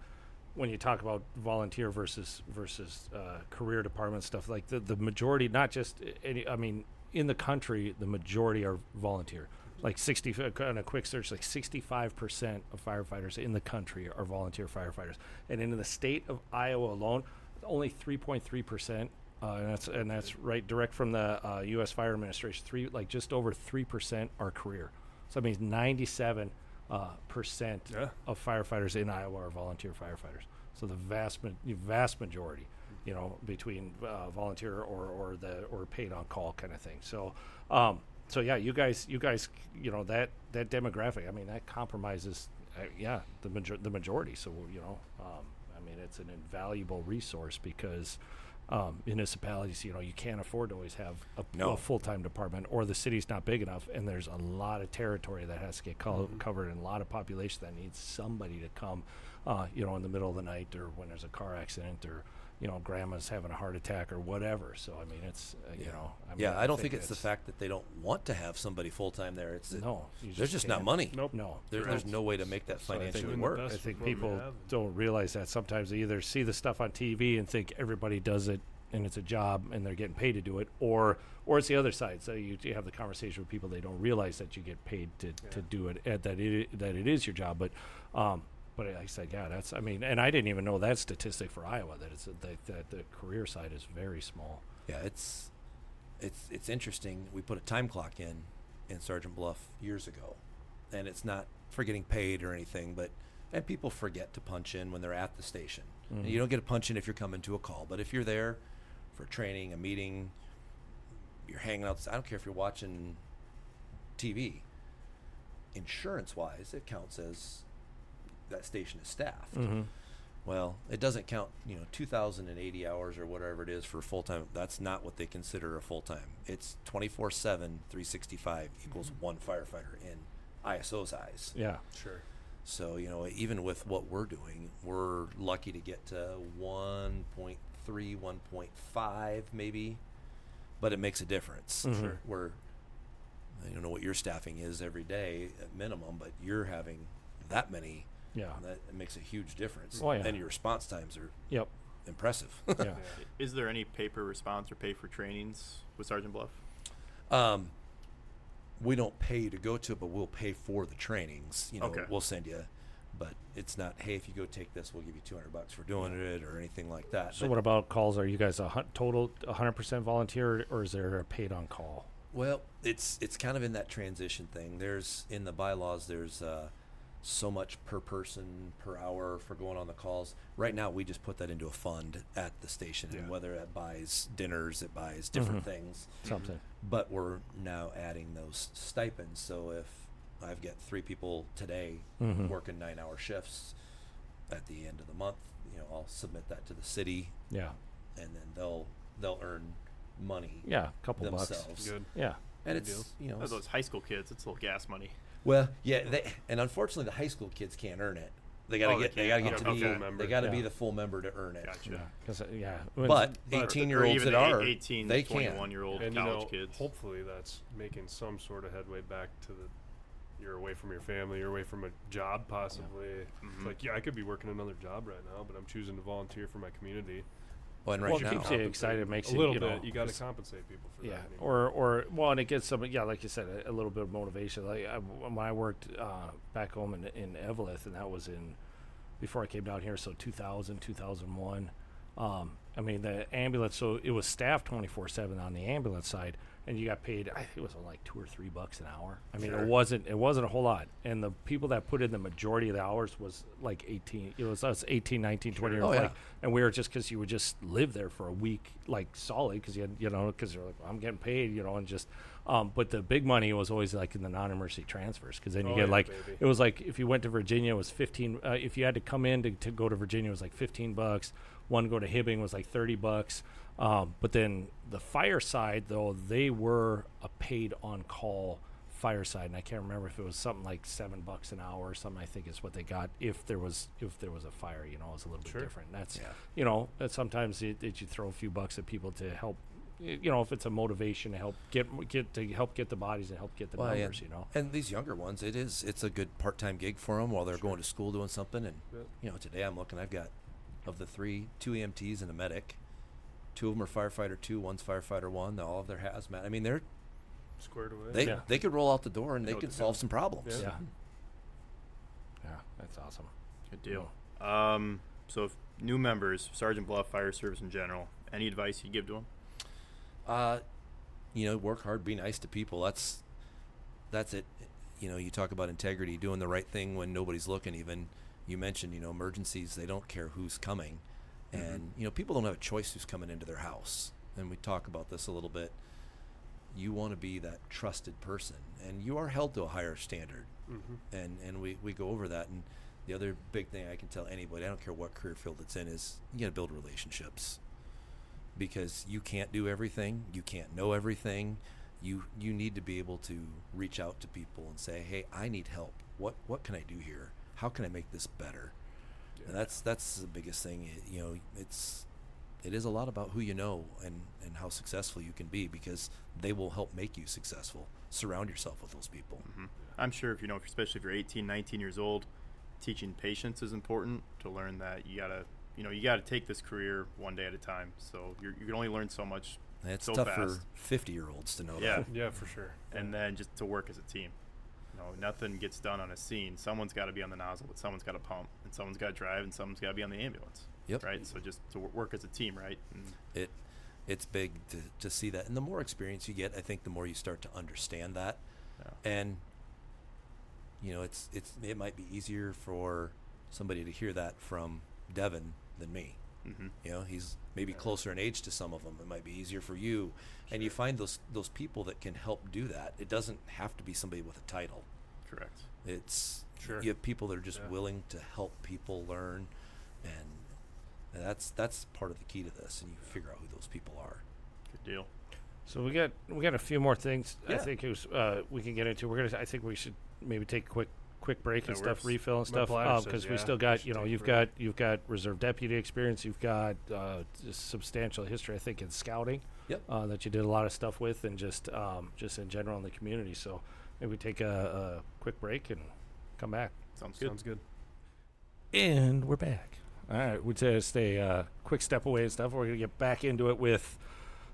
when you talk about volunteer versus versus uh, career department stuff like the the majority not just any I mean in the country the majority are volunteer like 60 on a quick search like 65% of firefighters in the country are volunteer firefighters and in the state of Iowa alone only 3.3% uh, and that's and that's right direct from the uh, U.S. Fire Administration. Three like just over three percent are career. So that means ninety-seven uh, percent Yeah. of firefighters in Iowa are volunteer firefighters. So the vast ma- vast majority, you know, between uh, volunteer or or the or paid on call kind of thing. So um, so yeah, you guys, you guys, you know that that demographic. I mean, that compromises, uh, yeah, the major- the majority. So you know, um, I mean, it's an invaluable resource because um, municipalities, you know, you can't afford to always have a, No. a full time department, or the city's not big enough, and there's a lot of territory that has to get co- covered, and a lot of population that needs somebody to come, uh, you know, in the middle of the night or when there's a car accident or. You know, grandma's having a heart attack or whatever. So I mean, it's uh, you know, I mean, yeah, I don't think, it's the fact that they don't want to have somebody full time there. It's that No, you there's just not can't. money. Nope. No, There, Right. there's no way to make that So I think financially work. I think people don't realize that sometimes they either see the stuff on TV and think everybody does it and it's a job and they're getting paid to do it, or or it's the other side. So you, you have the conversation with people they don't realize that you get paid to, to do it and that it that it is your job. But um, but I said, yeah, that's I mean, and I didn't even know that statistic for Iowa that it's that, that the career side is very small. Yeah, it's it's it's interesting. We put a time clock in in Sergeant Bluff years ago, and it's not for getting paid or anything, but and people forget to punch in when they're at the station. Mhm. you don't get a punch in if you're coming to a call, but if you're there for training, a meeting, you're hanging out. I don't care if you're watching TV. Insurance wise, it counts as that station is staffed. Mm-hmm. Well, it doesn't count, you know, 2,080 hours or whatever it is for full time. That's not what they consider a full time. It's 24 7, 365 equals one firefighter in ISO's eyes. Yeah. Sure. So, you know, even with what we're doing, we're lucky to get to 1.3, 1.5 maybe, but it makes a difference. Mhm. Sure. Where I don't know what your staffing is every day at minimum, but you're having that many. Yeah. That makes a huge difference. Oh, yeah. And your response times are Yep. impressive. Yeah. Is there any pay per response or pay for trainings with Sergeant Bluff? um, we don't pay you to go to it, but we'll pay for the trainings. You know, Okay. we'll send you, but it's not. Hey, if you go take this, we'll give you two hundred bucks for doing it or anything like that. So But- what about calls? Are you guys a hun- total 100% volunteer, or is there a paid on call? Well, it's it's kind of in that transition thing. There's in the bylaws. There's uh, so much per person per hour for going on the calls. Right now, we just put that into a fund at the station, and whether it buys dinners, it buys different Mhm. things. Something. But we're now adding those stipends. So if I've got three people today Mhm. working nine-hour shifts, at the end of the month, you know, I'll submit that to the city, Yeah. and then they'll they'll earn money Yeah. A couple bucks. Good. Yeah. And Good it's you know those high school kids, it's a little gas money. Well, yeah, they, and unfortunately, the high school kids can't earn it. They gotta Oh, they get they, gotta can't. get Okay. to be Full member. they gotta be Yeah. the full member to earn it. Gotcha. Yeah. 'Cause, uh, yeah. But But- eighteen Or year olds even that eight- are 18 they to can. 21 year old and you college know, kids. hopefully that's making some sort of headway back to the. You're away from your family. You're away from a job, possibly. It's Mhm. like, yeah, I could be working another job right now, but I'm choosing to volunteer for my community. Well, and right Well, it now, keeps you excited, makes a you, little you bit. know, you got to compensate people for yeah that. anymore. or or well and it gets some yeah like you said a, a little bit of motivation like I, when i worked uh, back home in, in eveleth and that was in before i came down here so 2000 2001 um, i mean the ambulance so it was staffed 24-7 on the ambulance side and you got paid i think it was like two or three bucks an hour i mean Sure. it wasn't it wasn't a whole lot and the people that put in the majority of the hours was like 18 it was us 18 19 20 Sure. Oh, yeah. like and we were just because you would just live there for a week like solid because you had you know because you're like I'm getting paid you know and just um, but the big money was always like in the non-emergency transfers because then you Oh, get yeah, like baby. it was like if you went to Virginia it was 15 uh, if you had to come in to, to go to Virginia it was like 15 bucks one go to Hibbing was like 30 bucks um, but then the fireside, though they were a paid on call fireside and I can't remember if it was something like seven bucks an hour or something I think is what they got if there was if there was a fire you know it was a little Sure. bit different that's Yeah. you know that sometimes it, it you throw a few bucks at people to help you know if it's a motivation to help get get to help get the bodies and help get the Well, yeah. numbers you know and these younger ones, it is it's a good part time gig for them while they're going to school doing something. And Yeah. you know, today I'm looking, I've got of the three, two EMTs and a medic. Two of them are firefighter two, one's firefighter one. All of their hazmat. I mean, they're Squared away. they Yeah. they could roll out the door and They they could solve some problems. Yeah. yeah yeah that's awesome Good deal. Um, so, if new members, Sergeant Bluff Fire Service in general, any advice you give to them? Uh, you know, work hard, be nice to people. That's that's it. You know, you talk about integrity, doing the right thing when nobody's looking. Even you mentioned, you know, emergencies. They don't care who's coming, and you know, people don't have a choice who's coming into their house. And we talk about this a little bit. you want to be that trusted person, and you are held to a higher standard. Mhm. And and we, we go over that. And the other big thing I can tell anybody, I don't care what career field it's in, is you got to build relationships because you can't do everything, you can't know everything. You you need to be able to reach out to people and say, "Hey, I need help. What what can I do here? How can I make this better?" And that's that's the biggest thing. i- You know, it's it is a lot about who you know and and how successful you can be because they will help make you successful. Surround yourself with those people. hmm I'm sure if you know, especially if you're 18, 19 years old, teaching patience is important to learn that you gotta, you know, you gotta take this career one day at a time. So you're, you can only learn so much, And it's So tough fast. for 50 year olds to know Yeah. that. Yeah, for sure. and then just to work as a team. You know, nothing gets done on a scene. Someone's got to be on the nozzle, but someone's got to pump, and someone's got to drive, and someone's got to be on the ambulance. Yep. Right. So just to work as a team, right? And It it's big to, to see that. And the more experience you get, I think the more you start to understand that. yeah. And you know, it's it's it might be easier for somebody to hear that from Devin than me. Mm-hmm. You know, he's maybe Yeah. closer in age to some of them. It might be easier for you, and you find those those people that can help do that. It doesn't have to be somebody with a title. Correct. It's Sure. you have people that are just Yeah. willing to help people learn, and that's that's part of the key to this. And you figure out who those people are. Good deal. So we got we got a few more things. I think it was uh, we can get into. We're gonna. I think we should maybe take a quick quick break and stuff, refill and stuff, bladder says because we still got should you know you've break. got you've got reserve deputy experience. You've got uh, just substantial history, I think, in scouting. Yep. Uh, that you did a lot of stuff with, and just um, just in general in the community. So maybe we take a, a quick break and come back. Sounds good. Sounds good. And we're back. All right, we just a uh, quick step away and stuff. We're gonna get back into it with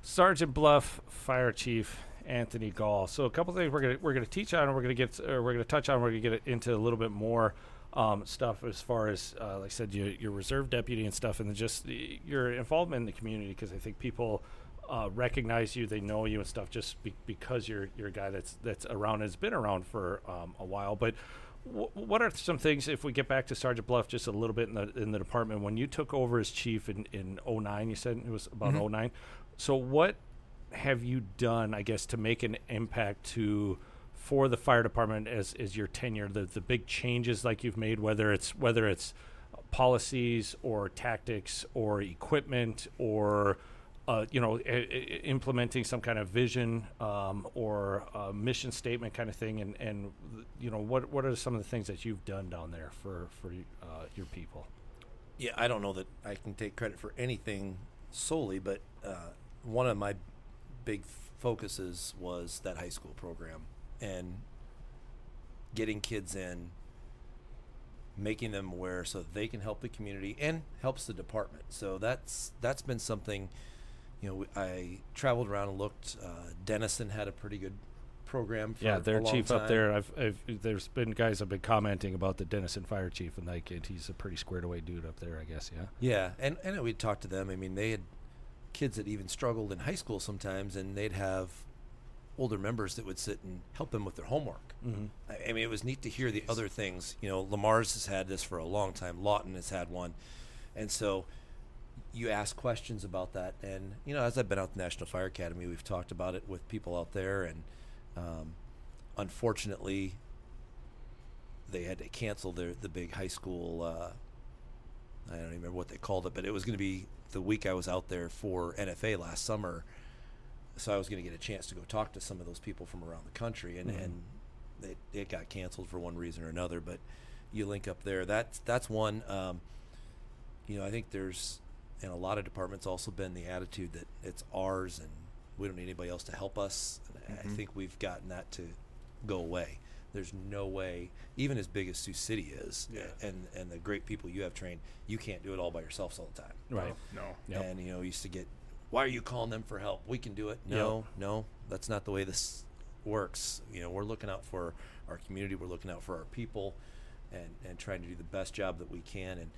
Sergeant Bluff Fire Chief Anthony Gaul. So a couple things we're gonna we're gonna teach on. and We're gonna get or we're gonna touch on. We're gonna get into a little bit more um, stuff as far as uh, like I said, your, your reserve deputy and stuff, and then just the, your involvement in the community because I think people. Uh, recognize you, they know you and stuff, just be- because you're you're a guy that's that's around, has been around for um, a while. But Wh- what are some things if we get back to Sergeant Bluff just a little bit in the in the department when you took over as chief in in 09 you said it was about Mhm. 09 so what have you done I guess to make an impact to for the fire department as as your tenure the the big changes like you've made whether it's whether it's policies or tactics or equipment or uh, you know, I- implementing some kind of vision um, or mission statement kind of thing, and and you know, what what are some of the things that you've done down there for for uh, your people? Yeah, I don't know that I can take credit for anything solely, but uh, one of my big focuses was that high school program and getting kids in, making them aware so they can help the community and helps the department. So that's that's been something. You know, I traveled around and looked. Uh, Denison had a pretty good program. For yeah, their chief up there. I've, I've there's been guys have been commenting about the Denison fire chief, and like and he's a pretty squared away dude up there, I guess. Yeah. Yeah, and and we'd talk to them. I mean, they had kids that even struggled in high school sometimes, and they'd have older members that would sit and help them with their homework. Mm-hmm. I, I mean, it was neat to hear the other things. You know, Le Mars has had this for a long time. Lawton has had one, and so you ask questions about that. And you know, as I've been out the National Fire Academy, we've talked about it with people out there, and um, unfortunately, they had to cancel their the big high school. Uh, I don't even remember what they called it, but it was going to be the week I was out there for NFA last summer. So I was going to get a chance to go talk to some of those people from around the country, and, Mhm. and it, it got canceled for one reason or another. But you link up there. That's that's one. Um, you know, I think there's in a lot of departments also been the attitude that it's ours and we don't need anybody else to help us. And I mm-hmm. think we've gotten that to go away. There's no way, even as big as Sioux City is, Yeah. and and the great people you have trained, you can't do it all by yourselves all the time. Right. No. Yep. And you know, used to get, why are you calling them for help? We can do it. No, no, that's not the way this works. You know, we're looking out for our community. We're looking out for our people, and and trying to do the best job that we can. And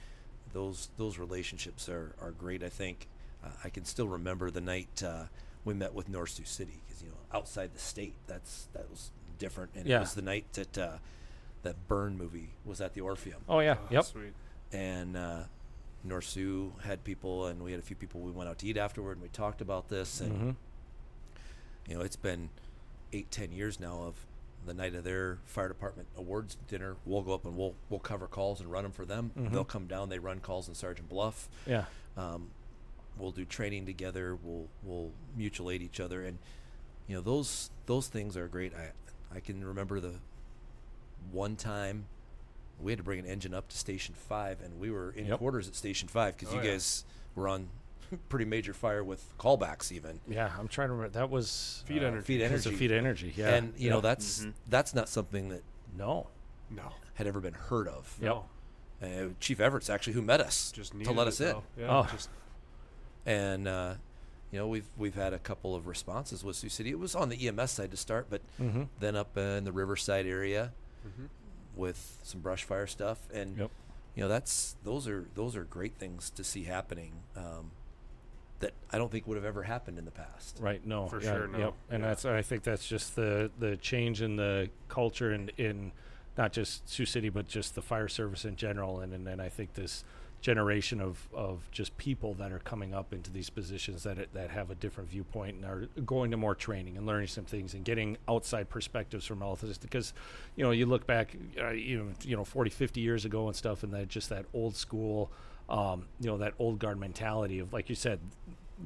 those those relationships are are great. I think uh, I can still remember the night uh, we met with North Sioux City because you know outside the state, that's that was different. And Yeah. it was the night that uh, that Burn movie was at the Orpheum Oh yeah. Oh, yep. Sweet. and uh, North Sioux had people, and we had a few people we went out to eat afterward, and we talked about this, and Mm-hmm. you know, it's been eight, ten years now of the night of their fire department awards dinner. We'll go up and we'll we'll cover calls and run them for them. Mhm. They'll come down. They run calls in Sergeant Bluff. Yeah. Um, we'll do training together. We'll we'll mutual aid each other, and you know those those things are great. I I can remember the one time we had to bring an engine up to Station Five, and we were in Yep. quarters at Station Five because Oh, you yeah. guys were on pretty major fire with callbacks even. Yeah, I'm trying to remember. That was Feed uh, energy. Feed Because of energy. feed energy. Yeah. and you know Yep. that's Mhm. that's not something that no. No. had ever been heard of. Yep. No. Uh, Chief Everett's actually who met us Just to needed let it, us in. Yeah. Oh. Just and uh, you know we've we've had a couple of responses with Sioux City. It was on the EMS side to start, but Mm-hmm. then up uh, in the Riverside area mhm. with some brush fire stuff, and Yep. you know that's those are those are great things to see happening um, that I don't think would have ever happened in the past. Right. No. For yeah, sure, no. Yep. And Yeah. that's I think that's just the the change in the culture and in not just Sioux City but just the fire service in general. And and then I think this generation of of just people that are coming up into these positions that that have a different viewpoint and are going to more training and learning some things and getting outside perspectives from all of this because you know you look back uh, you know you know 40 50 years ago and stuff and that just that old school um, you know that old guard mentality of like you said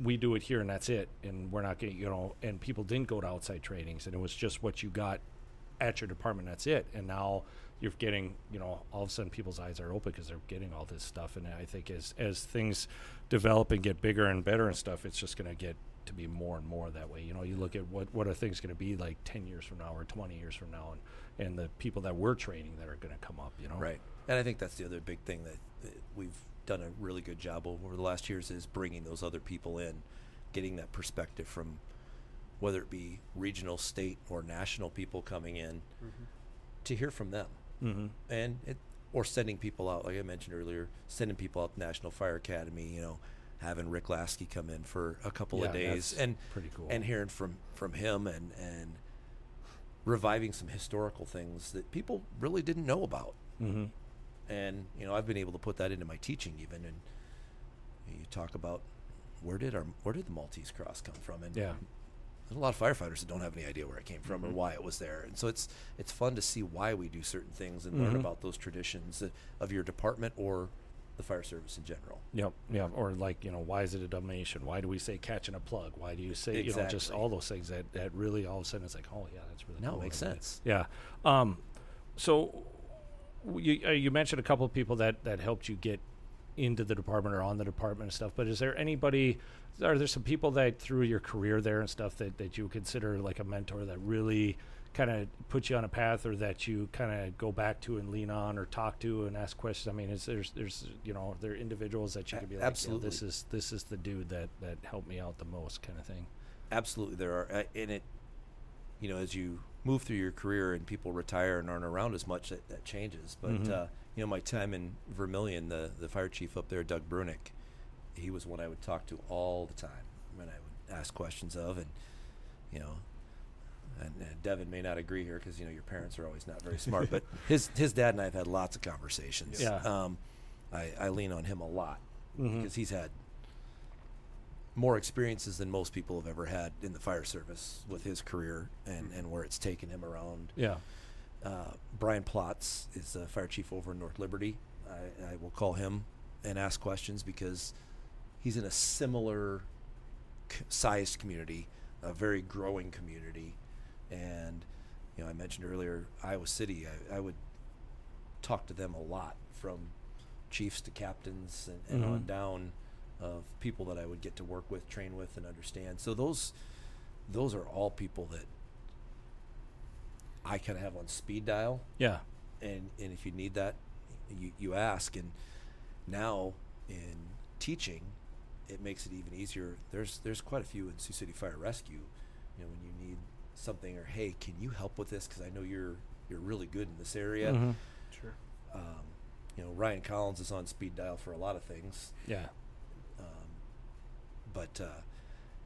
we do it here and that's it and we're not getting you know and people didn't go to outside trainings and it was just what you got at your department that's it. And now you're getting you know all of a sudden people's eyes are open because they're getting all this stuff. And i think as as things develop and get bigger and better and stuff it's just going to get to be more and more that way. You know you look at what what are things going to be like 10 years from now or 20 years from now and and the people that we're training that are going to come up you know? Right, and I think that's the other big thing that, that we've done a really good job over the last years is bringing those other people in, getting that perspective from whether it be regional, state, or national people coming in to hear from them. mm-hmm. and it or sending people out like I mentioned earlier, sending people out to National Fire Academy, you know, having Rick Lasky come in for a couple of days that's and pretty cool. and hearing from from him and and reviving some historical things that people really didn't know about. mm-hmm. And you know, I've been able to put that into my teaching even and you talk about where did our where did the Maltese cross come from and yeah there's a lot of firefighters that don't have any idea where it came from or Mhm. why it was there, and so it's it's fun to see why we do certain things and learn Mhm. about those traditions of your department or the fire service in general. Yep, yeah, or like you know, why is it a donation? Why do we say catching a plug? Why do you say you know just all those things that that really all of a sudden it's like, oh yeah, that's really Now it cool. makes sense. Yeah. Um, so you uh, you mentioned a couple of people that that helped you get into the department or on the department and stuff. But is there anybody? Are there some people that through your career there and stuff that that you consider like a mentor that really kind of put you on a path or that you kind of go back to and lean on or talk to and ask questions? I mean, is there's there's you know are there individuals that you could be like, "Yeah, absolutely. this is this is the dude that that helped me out the most kind of thing. Absolutely, there are, uh, and it, you know, as you move through your career and people retire and aren't around as much, that, that changes. But Mhm. uh, you know, my time in Vermillion, the the fire chief up there, Doug Brunick, he was one I would talk to all the time, and I would ask questions of, and you know. And, and Devin may not agree here because you know your parents are always not very smart, but his his dad and I have had lots of conversations. Yeah. Um, I, I lean on him a lot because he's had more experiences than most people have ever had in the fire service with his career and, and where it's taken him around. Yeah. Uh, Brian Platz is the fire chief over in North Liberty. I, I will call him and ask questions because he's in a similar c- sized community, a very growing community. And, you know, I mentioned earlier, Iowa City, I, I would talk to them a lot from chiefs to captains and, and on Mhm. down of people that I would get to work with, train with, and understand. So those those are all people that I kind of have on speed dial, Yeah. and and if you need that, you you ask. And now in teaching, it makes it even easier. There's there's quite a few in Sioux City Fire Rescue. You know, when you need something or hey, can you help with this? Because I know you're you're really good in this area. Mhm. Sure. Um, you know, Ryan Collins is on speed dial for a lot of things. Yeah. But uh,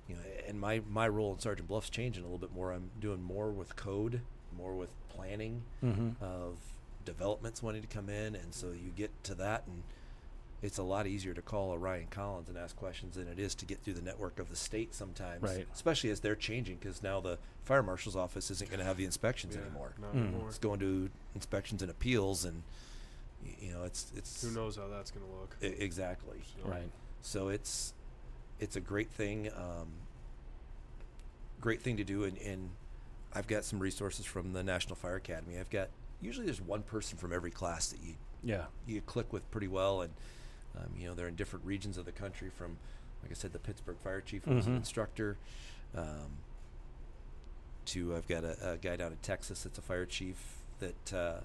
you know, and my my role in Sergeant Bluff's changing a little bit more. I'm doing more with code, more with planning Mm-hmm. of developments wanting to come in, and so you get to that, and it's a lot easier to call a Ryan Collins and ask questions than it is to get through the network of the state sometimes. Right. Especially as they're changing, because now the fire marshal's office isn't going to have the inspections Yeah, anymore. Not Mm. anymore. It's going to inspections and appeals, and you know, it's it's Who knows how that's going to look? I- exactly. So, Right. So it's it's a great thing, um, great thing to do, and, and I've got some resources from the National Fire Academy. I've got usually there's one person from every class that you Yeah. you click with pretty well, and um, you know they're in different regions of the country. From like I said, the Pittsburgh fire chief was an Mhm. instructor, um, to I've got a, a guy down in Texas that's a fire chief that uh,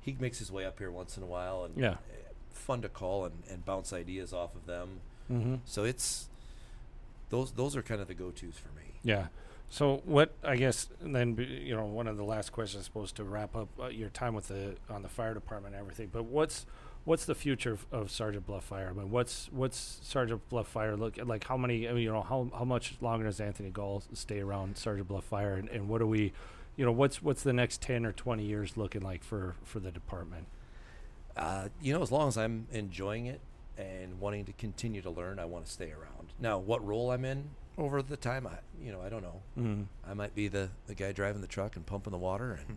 he makes his way up here once in a while, and Yeah. fun to call and, and bounce ideas off of them. Mm-hmm. So it's those those are kind of the go tos for me. Yeah. So what I guess and then you know one of the last questions supposed to wrap up uh, your time with the on the fire department and everything. But what's what's the future of, of Sergeant Bluff Fire? I mean, what's what's Sergeant Bluff Fire look like? How many? I mean, you know, how how much longer does Anthony Gaul stay around Sergeant Bluff Fire? And, and what do we, you know, what's what's the next ten or twenty years looking like for for the department? Uh, you know, as long as I'm enjoying it and wanting to continue to learn, I want to stay around. Now, what role I'm in over the time, I you know, I don't know. Mm. I might be the the guy driving the truck and pumping the water and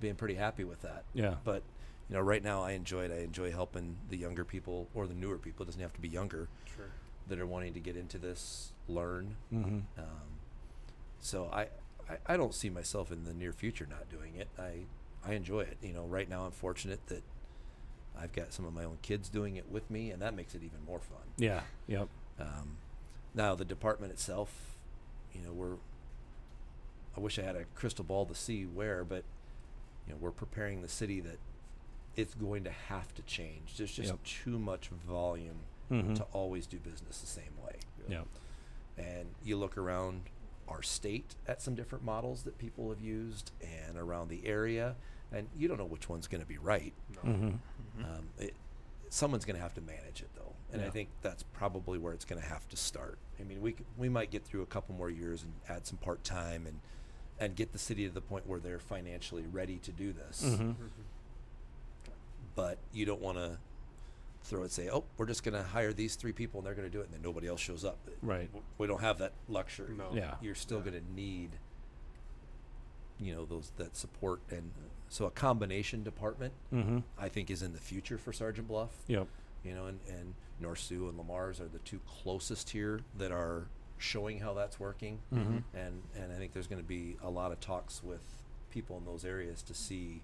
being pretty happy with that. Yeah. But you know, right now I enjoy it. I enjoy helping the younger people or the newer people. It doesn't have to be younger Sure. that are wanting to get into this, learn. Mm-hmm. Um, so I, I I don't see myself in the near future not doing it. I I enjoy it. You know, right now I'm fortunate that I've got some of my own kids doing it with me, and that makes it even more fun. Yeah. Yep. Um, now the department itself, you know, we're. I wish I had a crystal ball to see where, but you know, we're preparing the city that it's going to have to change. There's just Yep. too much volume Mm-hmm. to always do business the same way. Yep. And you look around our state at some different models that people have used, and around the area, and you don't know which one's going to be right. No. Mm-hmm. Um, it, someone's going to have to manage it though, and I think that's probably where it's going to have to start. I mean, we we might get through a couple more years and add some part time and and get the city to the point where they're financially ready to do this. Mm-hmm. Mhm. But you don't want to throw it say, oh, we're just going to hire these three people and they're going to do it, and then nobody else shows up. Right. We don't have that luxury. No. Yeah. You're still Yeah. going to need, you know, those that support, and so a combination department, Mm-hmm. I think, is in the future for Sergeant Bluff. Yep. you know, and, and North Sioux and Le Mars are the two closest here that are showing how that's working. Mm-hmm. And, and I think there's going to be a lot of talks with people in those areas to see,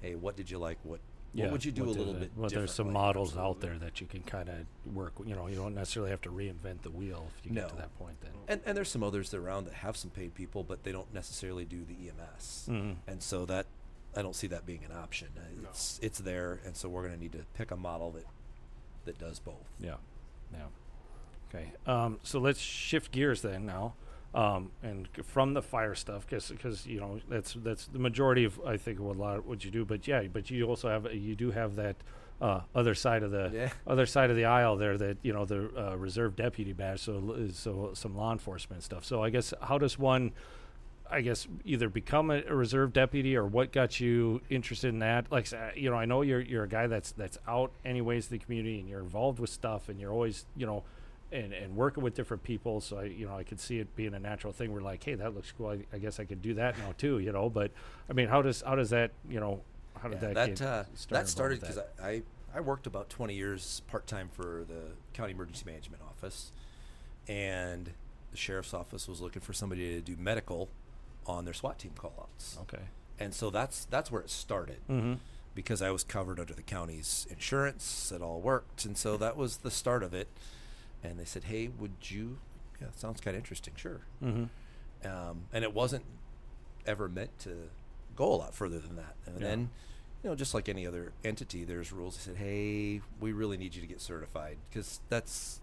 hey, what did you like? What, what would you do a little the- bit Well, there's some models out there that you can kind of work. You know, you don't necessarily have to reinvent the wheel if you get to that point. Then. And, and there's some others around that have some paid people, but they don't necessarily do the EMS. Mm-hmm. And so that, I don't see that being an option. Uh, No. It's, it's there, and so we're going to need to pick a model that, that does both. Yeah. Yeah. Okay. Um, so let's shift gears then now, um, and from the fire stuff, because because you know that's that's the majority of I think what a lot of what you do. But yeah, but you also have you do have that uh, other side of the Yeah. other side of the aisle there that you know the uh, reserve deputy badge so so some law enforcement stuff so i guess how does one i guess either become a, a reserve deputy or what got you interested in that? Like you know i know you're you're a guy that's that's out anyways in the community and you're involved with stuff and you're always you know and, and working with different people. So i you know i could see it being a natural thing we're like hey that looks cool. I, I guess i could do that now too you know? But i mean how does how does that you know how did Yeah, that that get uh, that started because I, I I worked about 20 years part time for the county emergency management office, and the sheriff's office was looking for somebody to do medical on their SWAT team callouts, okay and so that's that's where it started mm-hmm because I was covered under the county's insurance. It all worked, and so that was the start of it. And they said, "Hey, would you?" Yeah, it sounds kind of interesting. Sure. mm-hmm um, and it wasn't ever meant to go a lot further than that. And Yeah. then, you know, just like any other entity, there's rules. They said, "Hey, we really need you to get certified because that's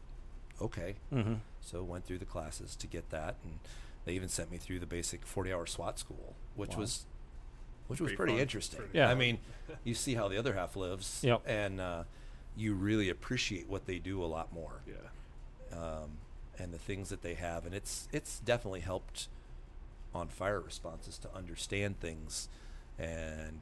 okay." mm-hmm So went through the classes to get that, and they even sent me through the basic 40-hour SWAT school, which Wow. was which was Pretty pretty interesting. Pretty Yeah. I mean, you see how the other half lives, Yep. and uh, you really appreciate what they do a lot more Yeah. um, and the things that they have, and it's it's definitely helped on fire responses to understand things, and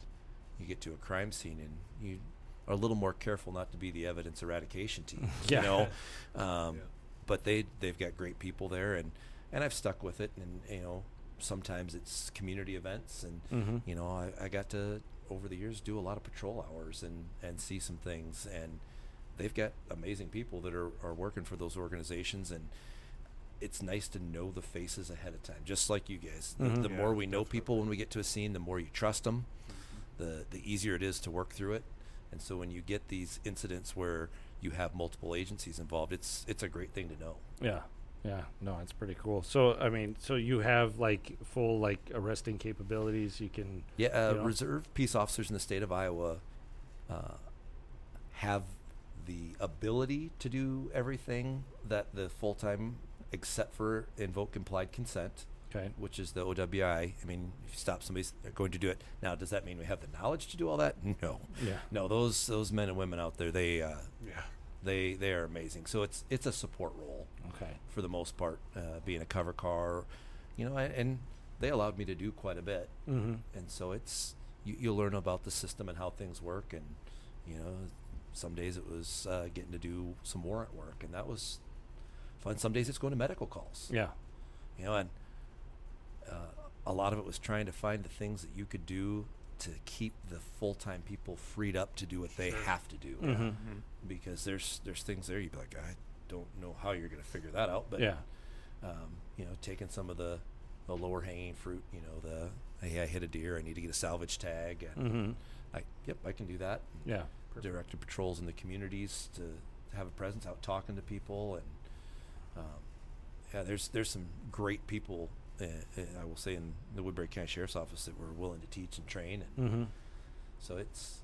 you get to a crime scene and you are a little more careful not to be the evidence eradication team. Yeah. You know, um, Yeah. but they they've got great people there, and and I've stuck with it, and you know sometimes it's community events, and Mhm. you know I, I got to over the years do a lot of patrol hours and and see some things, and they've got amazing people that are are working for those organizations, and it's nice to know the faces ahead of time, just like you guys. The, Mhm. the Yeah, more we know definitely. people when we get to a scene, the more you trust them, the the easier it is to work through it. And so when you get these incidents where you have multiple agencies involved, it's it's a great thing to know. Yeah. Yeah. No, it's pretty cool. So, I mean, so you have like full like arresting capabilities. You can. Yeah, uh, You know? reserve peace officers in the state of Iowa uh, have the ability to do everything that the full time, except for invoke implied consent, Okay. which is the OWI. I mean, if you stop somebody, they're going to do it. Now, does that mean we have the knowledge to do all that? No, Yeah. no. Those those men and women out there, they uh, Yeah. they they are amazing. So it's it's a support role Okay. for the most part, uh, being a cover car, you know, and, and they allowed me to do quite a bit Mm-hmm. and so it's you, you learn about the system and how things work and you know some days it was uh, getting to do some warrant work and that was fun some days it's going to medical calls Yeah. you know and uh, a lot of it was trying to find the things that you could do to keep the full-time people freed up to do what they have to do Mhm. Mhm. because there's there's things there you'd be like I don't know how you're going to figure that out but Yeah. um, you know, taking some of the, the lower hanging fruit, you know, the hey, I hit a deer, I need to get a salvage tag, and Mm-hmm. I yep, I can do that. Yeah. Directed patrols in the communities to, to have a presence out talking to people, and um, yeah, there's there's some great people. Uh, uh, I will say in the Woodbury County Sheriff's Office that were willing to teach and train, and Mm-hmm. so it's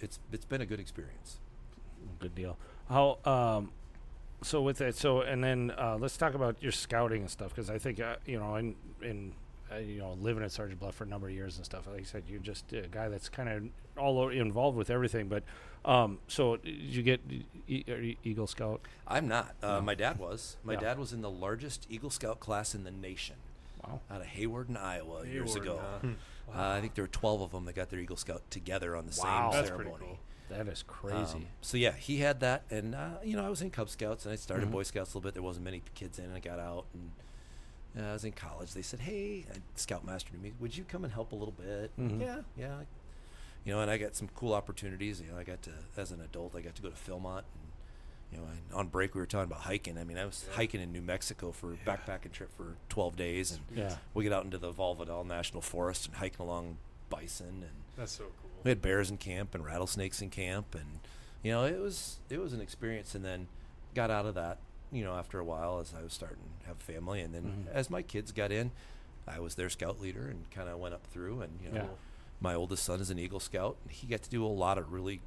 it's it's been a good experience. Good deal. How um, so with that? So and then uh, let's talk about your scouting and stuff because I think uh, you know in in uh, you know living at Sergeant Bluff for a number of years and stuff. Like I said, you're just a guy that's kind of all o- involved with everything. But um, so did you get e- are you Eagle Scout? I'm not. Uh, No. My dad was. My Yeah. dad was in the largest Eagle Scout class in the nation. Wow. out of Hayward, in Iowa, years Hayward, ago. huh? Uh, I think there were 12 of them that got their Eagle Scout together on the Wow. same That's pretty ceremony. cool. That is crazy. Um, so yeah, he had that, and uh, you know I was in Cub Scouts and I started Mhm. Boy Scouts a little bit. There wasn't many kids in, and I got out, and uh, I was in college. They said, "Hey, Scoutmaster to me, would you come and help a little bit?" Mhm. Yeah, yeah. You know, and I got some cool opportunities. You know, I got to as an adult, I got to go to Philmont, and you know, and on break we were talking about hiking. I mean, I was Yeah. hiking in New Mexico for a Yeah. backpacking trip for 12 days, and yeah. we get out into the Valle Vidal National Forest and hiking along bison and That's so cool. We had bears in camp and rattlesnakes in camp and you know it was it was an experience and then got out of that you know after a while as I was starting to have family and then Mhm. as my kids got in I was their scout leader and kind of went up through and you know Yeah. my oldest son is an Eagle Scout and he got to do a lot of really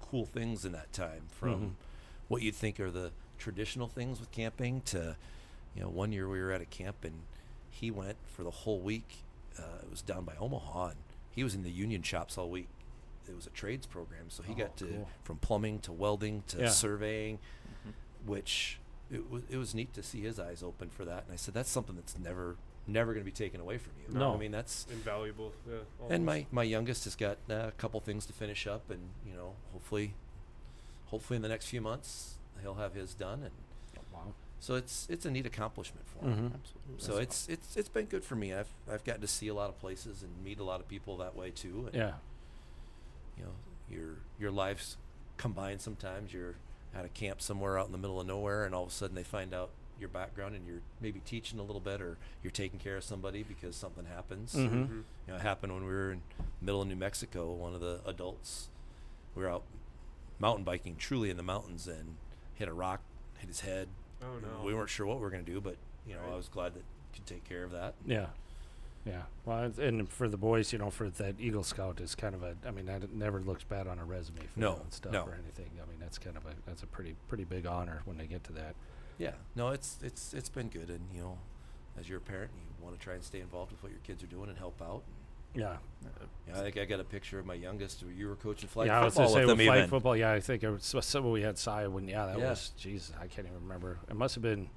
cool things in that time from Mhm. what you'd think are the traditional things with camping to you know one year we were at a camp and he went for the whole week uh, it was down by Omaha and he was in the union shops all week it was a trades program so he Oh, got to cool. from plumbing to welding to Yeah. surveying Mhm. which it was it was neat to see his eyes open for that and I said that's something that's never never going to be taken away from you No. I mean that's Invaluable. Yeah. and my my youngest has got uh, a couple things to finish up and you know hopefully hopefully in the next few months he'll have his done and Wow. so it's it's a neat accomplishment for him Mhm. Absolutely. so it's it's it's been good for me i've i've gotten to see a lot of places and meet a lot of people that way too and Yeah. You know your your lives combine sometimes you're at a camp somewhere out in the middle of nowhere and all of a sudden they find out your background and you're maybe teaching a little bit or you're taking care of somebody because something happens Mhm. Mhm. you know, it happened when we were in the middle of New Mexico. One of the adults, we were out mountain biking, truly in the mountains, and hit a rock, hit his head. Oh no. We weren't sure what we were going to do, but you know, Right. I was glad that could take care of that. Yeah. Yeah. Well, it's- and for the boys, you know, for that Eagle Scout is kind of a. I mean, that never looks bad on a resume for No, them and stuff no. or anything. I mean, that's kind of a that's a pretty pretty big honor when they get to that. Yeah, no, it's it's it's been good, and you know, as you're a parent, you want to try and stay involved with what your kids are doing and help out. Yeah. Yeah, I think I got a picture of my youngest. where You were coaching flag yeah, I was football gonna say with them flag even. football. Yeah, I think it was so- we had Cy when. Yeah, that Yeah. was. Jeez, I can't even remember. It must have been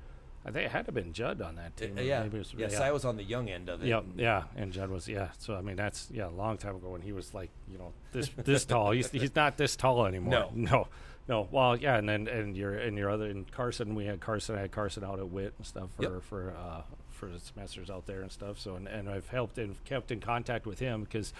I think it had to have been Judd on that team. Uh, yeah, maybe was, yes, yeah. I was on the young end of it. Yep, yeah, and Judd was yeah. So I mean, that's yeah, a long time ago when he was like you know this this tall. He's he's not this tall anymore. No. no, no. Well, yeah, and then and your and your other in Carson, we had Carson. I had Carson out at WIT and stuff for Yep. for uh, for the semesters out there and stuff. So and, and I've helped and kept in contact with him because.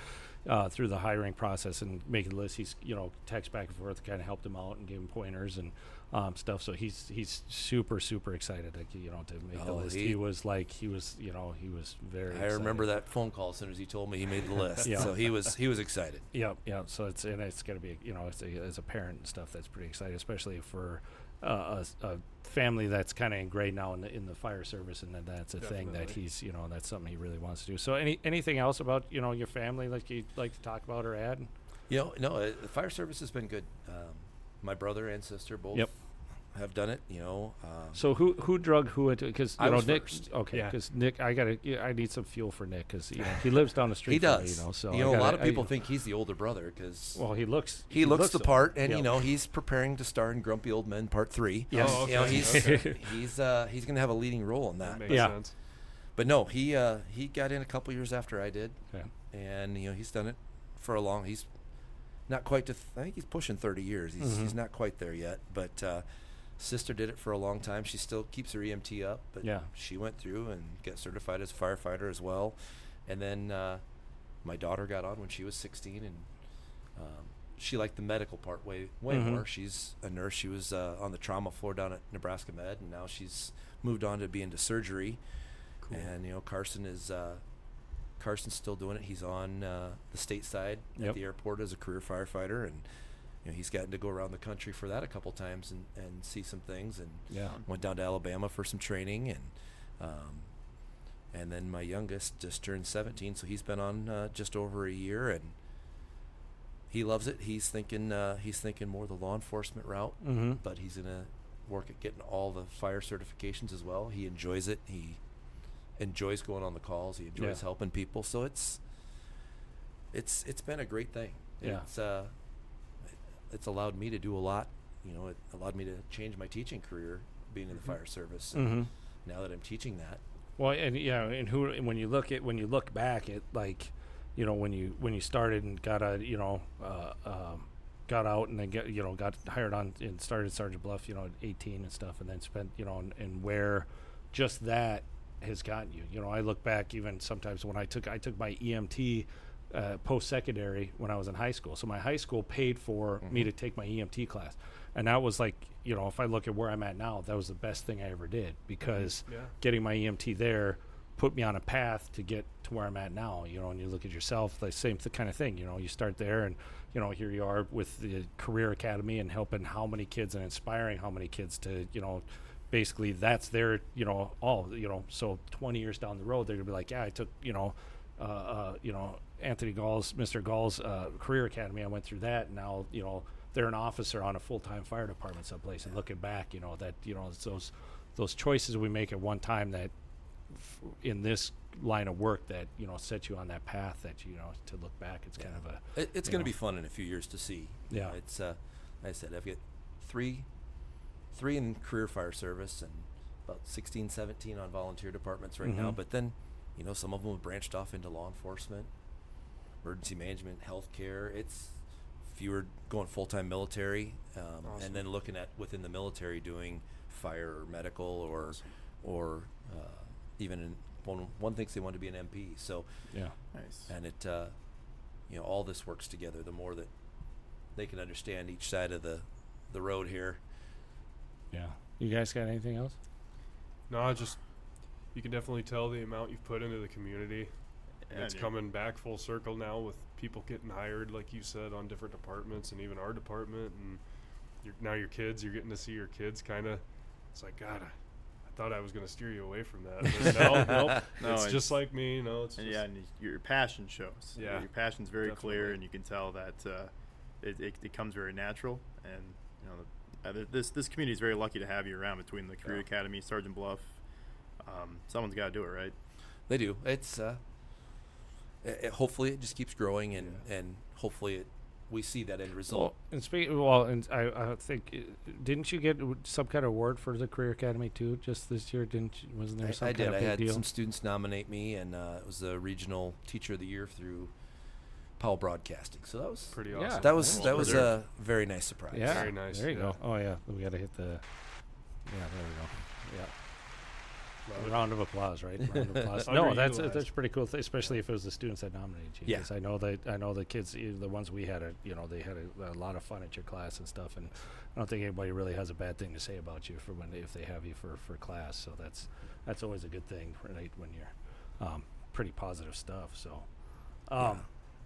Uh, through the hiring process and making lists, he's you know text back and forth, kind of helped him out and gave him pointers and um, stuff. So he's he's super super excited, like, you know, to make the Oh, list. he- He, was like he was you know he was very. I remember that phone call as soon as he told me he made the list. Yeah. So he was he was excited. Yep, yeah. So it's and it's gonna be you know it's a, as a parent and stuff that's pretty exciting, especially for uh, a, a family that's kind of ingrained now in the in the fire service, and then that's a thing that he's you know that's something he really wants to do. So any anything else about you know your family like you'd like to talk about or add? You know, no, uh, the fire service has been good. Um, my brother and sister both Yep. Have done it. You know, um, So who who drug who into because I know was Nick first. okay Yeah. because Nick I gotta yeah, I need some fuel for Nick because you know he lives down the street he from me, does. you know so you I know, a lot gotta- of I- people think he's the older brother because well he looks he, looks, the it. part, and you know he's preparing to star in Grumpy Old Men Part Three. Yes. Oh, You know, he's okay. he's uh, he's going to have a leading role in That that. makes Yeah. sense. But no, he uh, he got in a couple years after I did, Okay. and you know he's done it for a long. He's not quite to. Th- I think he's pushing thirty years. He's Mhm. he's not quite there yet. But uh, sister did it for a long time. She still keeps her EMT up, but Yeah. she went through and got certified as a firefighter as well. And then uh, my daughter got on when she was sixteen, and um, she liked the medical part way way Mhm. more. She's a nurse. She was uh, on the trauma floor down at Nebraska Med, and now she's moved on to be into surgery. Cool. And you know, Carson is uh, Carson's still doing it. He's on uh, the state side Yep. at the airport as a career firefighter, and you know, he's gotten to go around the country for that a couple times and, and see some things. And yeah went down to Alabama for some training, and um, and then my youngest just turned 17, so he's been on uh, just over a year, and he loves it. He's thinking uh, he's thinking more the law enforcement route mm-hmm. but he's gonna work at getting all the fire certifications as well. He enjoys it. He enjoys going on the calls. He enjoys Yeah. helping people. So it's it's it's been a great thing. Yeah. It's uh it's allowed me to do a lot. You know, it allowed me to change my teaching career being in the fire service. Mm-hmm. Now that I'm teaching that, Well, and yeah, and who when you look at when you look back at like, you know, when you when you started and got a you know, uh, um, got out and then get you know got hired on and started Sergeant Bluff, you know, at 18 and stuff, and then spent you know and, and where just that has gotten you. You know, I look back even sometimes when I took I took my EMT uh, post secondary when I was in high school. So my high school paid for me Mhm. to take my EMT class, and that was like you know if I look at where I'm at now, that was the best thing I ever did because Yeah. getting my EMT there put me on a path to get to where I'm at now. You know, and you look at yourself, the same th- kind of thing. You know, you start there, and you know, here you are with the career academy and helping how many kids and inspiring how many kids to, you know, basically that's their, you know, all, you know, so 20 years down the road, they're gonna be like, yeah, I took, you know, uh, uh, you know, Anthony Gaul's, Mr. Gaul's uh, career academy. I went through that. And now, you know, they're an officer on a full-time fire department someplace. And looking back, you know, that, you know, it's those, those choices we make at one time that f- in this line of work that, you know, set you on that path that, you know, to look back, it's kind of a, it, it's going to be fun in a few years to see. You know, Yeah. it's uh, like I said, I've got three, three in career fire service and about 16, 17 on volunteer departments right now. Mhm. But then, you know, some of them have branched off into law enforcement, emergency management, healthcare. It's if you were going full time military, um, Awesome. and then looking at within the military doing fire or medical or or uh, even in one one thinks they want to be an MP. So yeah. Nice. and it uh, you know all this works together the more that they can understand each side of the the road here Yeah. You guys got anything else? No, I just you can definitely tell the amount you've put into the community. And Yeah, it's dude. coming back full circle now with people getting hired, like you said, on different departments and even our department. And your now your kids, you're getting to see your kids. Kind of, it's like God, I, I thought I was going to steer you away from that. But no, nope. No, it's it's- just like me. You know, it's And just, yeah, and y- your passion shows. Yeah, your passion's very clear, and you can tell that uh, it, it, it comes very natural. And you know, uh, this this community is very lucky to have you around between the Career Yeah. Academy, Sergeant Bluff. Um, someone's got to do it, right? they do it's uh it, it- hopefully it just keeps growing and and hopefully it we see that end result. Well, and speaking well, and I, I think uh, didn't you get some kind of award for the Career Academy too? Just this year, didn't? You, wasn't there some I, I kind did. of I big had deal? some students nominate me, and uh, it was the regional teacher of the year through Powell Broadcasting. So that was Pretty awesome. Yeah. awesome. that was Well that was a very nice surprise. yeah, Very nice, There you yeah. go. Oh yeah, we got to hit the. Yeah, there we go. Yeah. Love A it. round of applause, right? Round of applause. no, that's that's pretty cool, th- especially if it was the students that nominated you. Yeah. 'cause I know that I know the kids, the ones we had, a, you know, they had a, a lot of fun at your class and stuff, and I don't think anybody really has a bad thing to say about you for when they, if they have you for, for class. So that's that's always a good thing, right? When you're um, pretty positive stuff. So, um,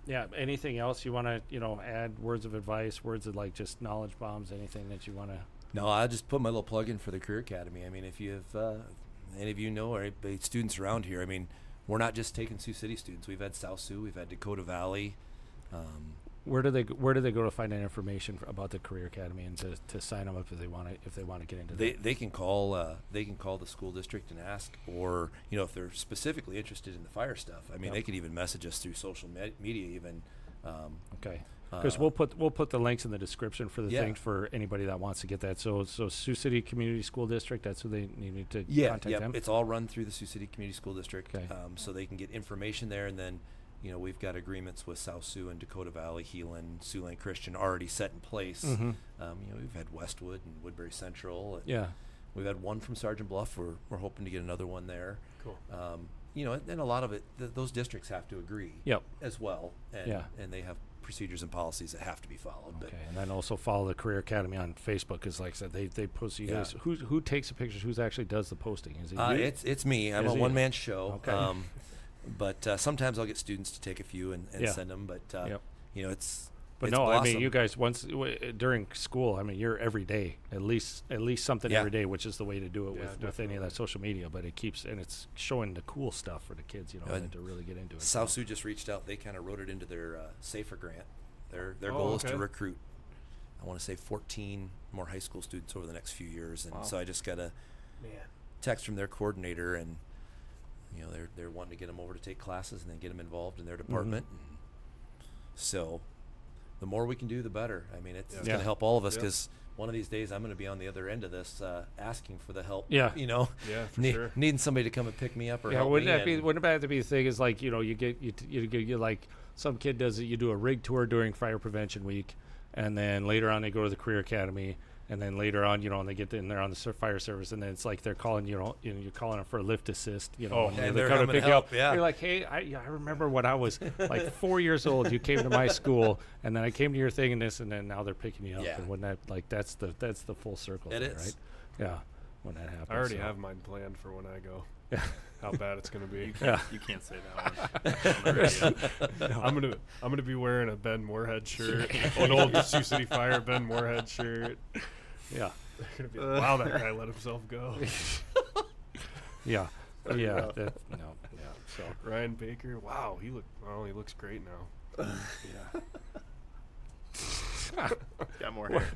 yeah. Anything else you want to you know add? Words of advice, words of like just knowledge bombs, anything that you want to. No, I just put my little plug in for the Career Academy. I mean, if you have uh, any of you know or anybody- students around here, I mean, we're not just taking Sioux City students. We've had South Sioux, we've had Dakota Valley. Um, Where do they Where do they go to find out information about the Career Academy and to, to sign them up if they want to if they want to get into they that? they can call uh, they can call the school district and ask, or you know, if they're specifically interested in the fire stuff. I mean, Yep. they could even message us through social me- media, even. Um, Okay, because uh, we'll put we'll put the links in the description for the Yeah. thing for anybody that wants to get that. So so Sioux City Community School District. That's who they need to Yeah, contact yeah. them. It's all run through the Sioux City Community School District, Okay. um, so they can get information there, and then, you know, we've got agreements with South Sioux and Dakota Valley, Heelan, Siouxland Christian already set in place. Mhm. Um, you know, we've had Westwood and Woodbury Central. And Yeah, We've had one from Sergeant Bluff. We're we're hoping to get another one there. Cool. Um, you know, and, and a lot of it, th- those districts have to agree. Yep. As well, and Yeah. and they have procedures and policies that have to be followed. okay, and then also follow the Career Academy on Facebook because, like I said, they they post you Yeah. guys. Who who takes the pictures? Who's actually does the posting? Is it uh, it's it's me. I'm Is a one man show. Okay. Um, but uh, sometimes I'll get students to take a few and, and Yeah. send them. But uh, Yep. you know, it's But it's no, I mean, you guys once w- during school. I mean, you're every day at least at least something Yeah. every day, which is the way to do it Yeah, with, with any of that social media. But it keeps and it's showing the cool stuff for the kids, you know, And and to really get into it. South so. Sioux just reached out. They kind of wrote it into their uh, Safer grant. Their their Oh, goal is to recruit. I want to say 14 more high school students over the next few years, and Wow. so I just got a Man. text from their coordinator, and you know they're they're wanting to get them over to take classes and then get them involved in their Mm-hmm. department. And so, the more we can do, the better. I mean, it's, it's going to help all of us Yep. because one of these days I'm going to be on the other end of this, uh, asking for the help. Yeah. you know, Yeah, for ne- sure. needing somebody to come and pick me up or yeah, help wouldn't me. that be wouldn't that have to be the thing? Is like you know you get you you, get, you like some kid does it. You do a rig tour during Fire Prevention Week, and then later on they go to the Career Academy, and then later on you know and they get in there on the fire service, and then it's like they're calling you know you know you're calling them for a lift assist. You know, Oh, and and they they're to coming to pick you up. yeah. You're like, hey, I, yeah, I remember when I was like four years old. You came to my school, and then I came to your thing and this, and then now they're picking you up. Yeah. And when that like that's the that's the full circle. It thing, is. right? Yeah, when that happens. I already so. have mine planned for when I go. Yeah. How bad it's gonna be. Yeah. You can't say that one. on. I'm gonna I'm gonna be wearing a Ben Moorhead shirt, an old Sioux City Fire Ben Moorhead shirt. Yeah. Be like, wow, that guy let himself go. Yeah, yeah, that, no, yeah. So Ryan Baker, wow, he look well, he looks great now. Yeah. Got more hair.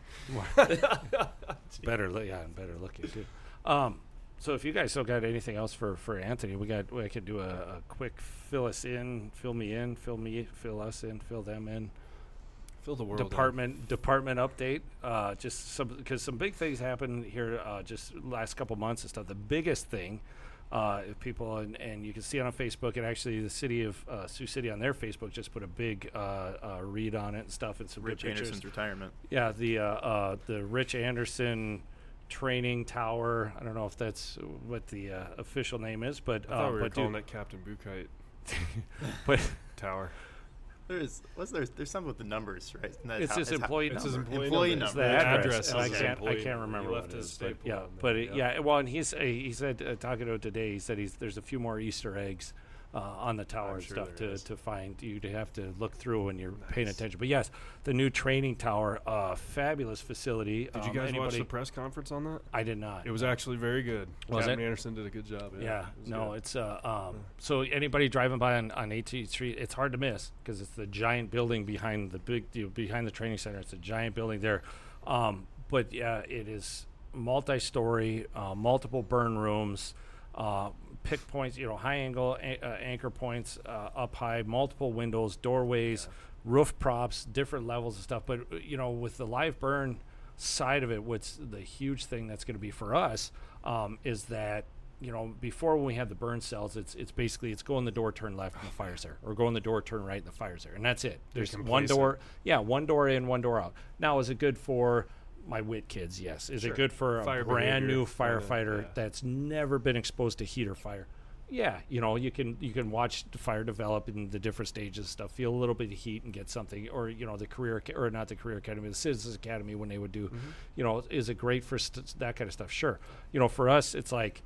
it's better, li- yeah, and better looking too. Um, so if you guys still got anything else for for Anthony, we got we could do a, a quick fill us in, fill me in, fill me, fill us in, fill them in. Fill the world. department department update. Uh, just some because some big things happened here uh, just last couple months and stuff. The biggest thing, uh, if people and, and you can see it on Facebook and actually the city of uh, Sioux City on their Facebook just put a big uh, uh, read on it and stuff and some Rich. Anderson's retirement. Yeah, the uh, uh, the Rich Anderson training tower. I don't know if that's what the uh, official name is, but I thought uh, we were but calling dude, it Captain Buchheit but Tower. There's what's there? There's something with the numbers, right? Isn't it's how- his how- employee It's number. his employee, Employee number. It's number. the The address, address. I can't, I can't remember he what left it his. But yeah, but there, it, yeah. Well, and he's uh, he said uh, talking to today. He said he's there's a few more Easter eggs uh, on the tower I'm and sure stuff to, is. to find. You to have to look through when you're paying attention. But yes, the new training tower, uh, fabulous facility. Did you Um, guys watch the press conference on that? I did not. It was actually very good. Was Captain it? Anderson did a good job. Yeah, Yeah, it no, good. it's uh, um, so anybody driving by on, on 18th Street, it's hard to miss because it's the giant building behind the big you know, behind the training center. It's a giant building there, um, but yeah, it is multi-story, uh, multiple burn rooms, uh, pick points, you know, high angle a- uh, anchor points uh, up high, multiple windows, doorways, roof props, different levels of stuff. But you know, with the live burn side of it, what's the huge thing that's going to be for us um, is that you know before when we had the burn cells, it's it's basically it's go in the door, turn left, and the fire's there, or go in the door, turn right, and the fire's there, and that's it. There's one door, yeah, one door in, one door out. Now, is it good for my WIT kids? Yes. Is Sure. it good for a Fire brand behavior, new firefighter yeah. that's never been exposed to heat or fire? Yeah, you know, you can you can watch the fire develop in the different stages and stuff, feel a little bit of heat and get something, or you know, the career or not the career academy, the citizens academy when they would do, Mm-hmm. you know, is it great for st- that kind of stuff? Sure, you know, for us, it's like,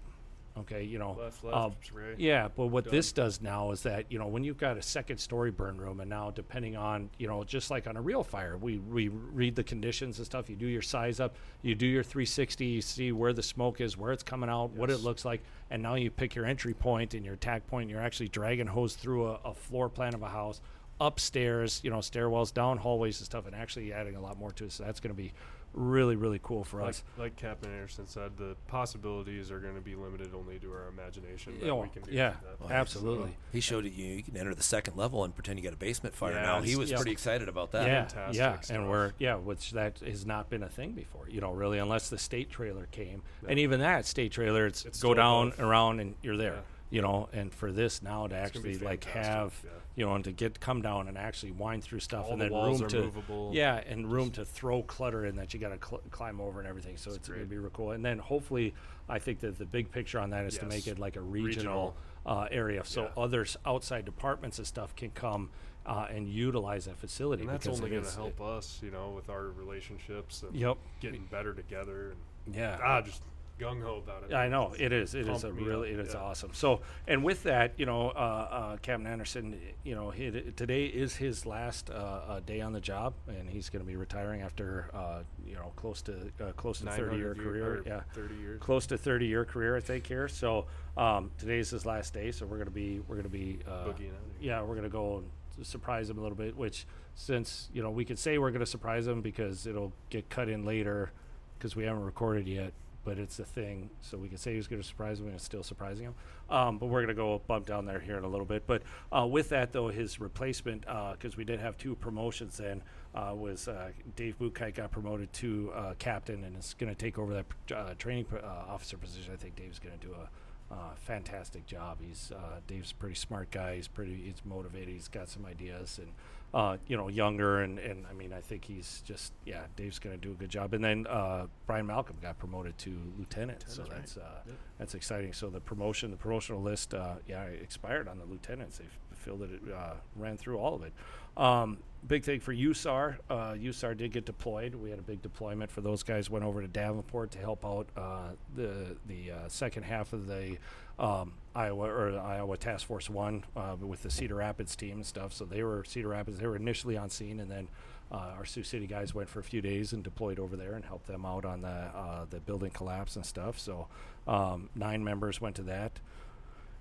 okay, you know, Left, uh, left, right. yeah, but what Done. this does now is that you know when you've got a second story burn room, and now depending on you know just like on a real fire, we we read the conditions and stuff. You do your size up, you do your 360, you see where the smoke is, where it's coming out, what it looks like, and now you pick your entry point and your attack point. And you're actually dragging hose through a, a floor plan of a house, upstairs, you know, stairwells, down hallways and stuff, and actually adding a lot more to it. So that's going to be really really cool for Like, us. like Captain Anderson said, the possibilities are going to be limited only to our imagination. That Oh, we can do yeah, that. Well, oh, absolutely. He showed it you. You can enter the second level and pretend you got a basement fire. Yeah, now he was yeah. pretty excited about that. yeah, Fantastic yeah, stuff. and we're yeah, which that has not been a thing before, you know, really, unless the state trailer came, Yeah. and even that state trailer, it's, It's go down above. around and you're there, Yeah. You know, and for this now to It's gonna be actually like fantastic, have, yeah. you know, and to get come down and actually wind through stuff, All and the then walls room are to movable. yeah, and room to throw clutter in that you got to cl- climb over and everything. So It's gonna great. be real cool. And then hopefully, I think that the big picture on that is to make Yes. it like a regional, Regional. Uh, area, so Yeah. others outside departments and stuff can come uh, and utilize that facility. And that's because only it going to is- help us, you know, with our relationships and Yep. getting better together. And Yeah. ah, just gung ho about it. I know it is. It is a really up, it is yeah. awesome. So, and with that, you know, uh, uh, Captain Anderson, you know, he, today is his last uh, uh, day on the job, and he's going to be retiring after uh, you know close to uh, close to thirty year year- career. Yeah, 30 years. close to 30 year career, I think here. So um, today's his last day. So we're gonna be we're gonna be uh, Boogieing out of here. yeah we're gonna go and surprise him a little bit. Which since you know we could say we're gonna surprise him because it'll get cut in later because we haven't recorded yet. But it's a thing, so we can say he's going to surprise him, and it's still surprising him. Um, but we're going to go bump down there here in a little bit. But uh, with that, though, his replacement, because we did have two promotions then, uh, was uh, Dave Buchheit got promoted to uh, captain and is going to take over that uh, training uh, officer position. I think Dave's going to do a uh, fantastic job. He's uh, Dave's a pretty smart guy. He's pretty he's motivated. He's got some ideas and uh, you know younger and and I mean I think he's just yeah Dave's going to do a good job. And then uh, Brian Malcolm got promoted to lieutenant, so Lieutenant, that's uh, Yep. that's exciting. So the promotion the promotional list uh, yeah expired on the lieutenants. They filled it uh, ran through all of it. Um, big thing for USAR. Uh, USAR did get deployed. We had a big deployment for those guys. Went over to Davenport to help out uh, the the uh, second half of the um, Iowa or Iowa Task Force One uh, with the Cedar Rapids team and stuff. So they were Cedar Rapids. They were initially on scene, and then uh, our Sioux City guys went for a few days and deployed over there and helped them out on the uh, the building collapse and stuff. So um, nine members went to that.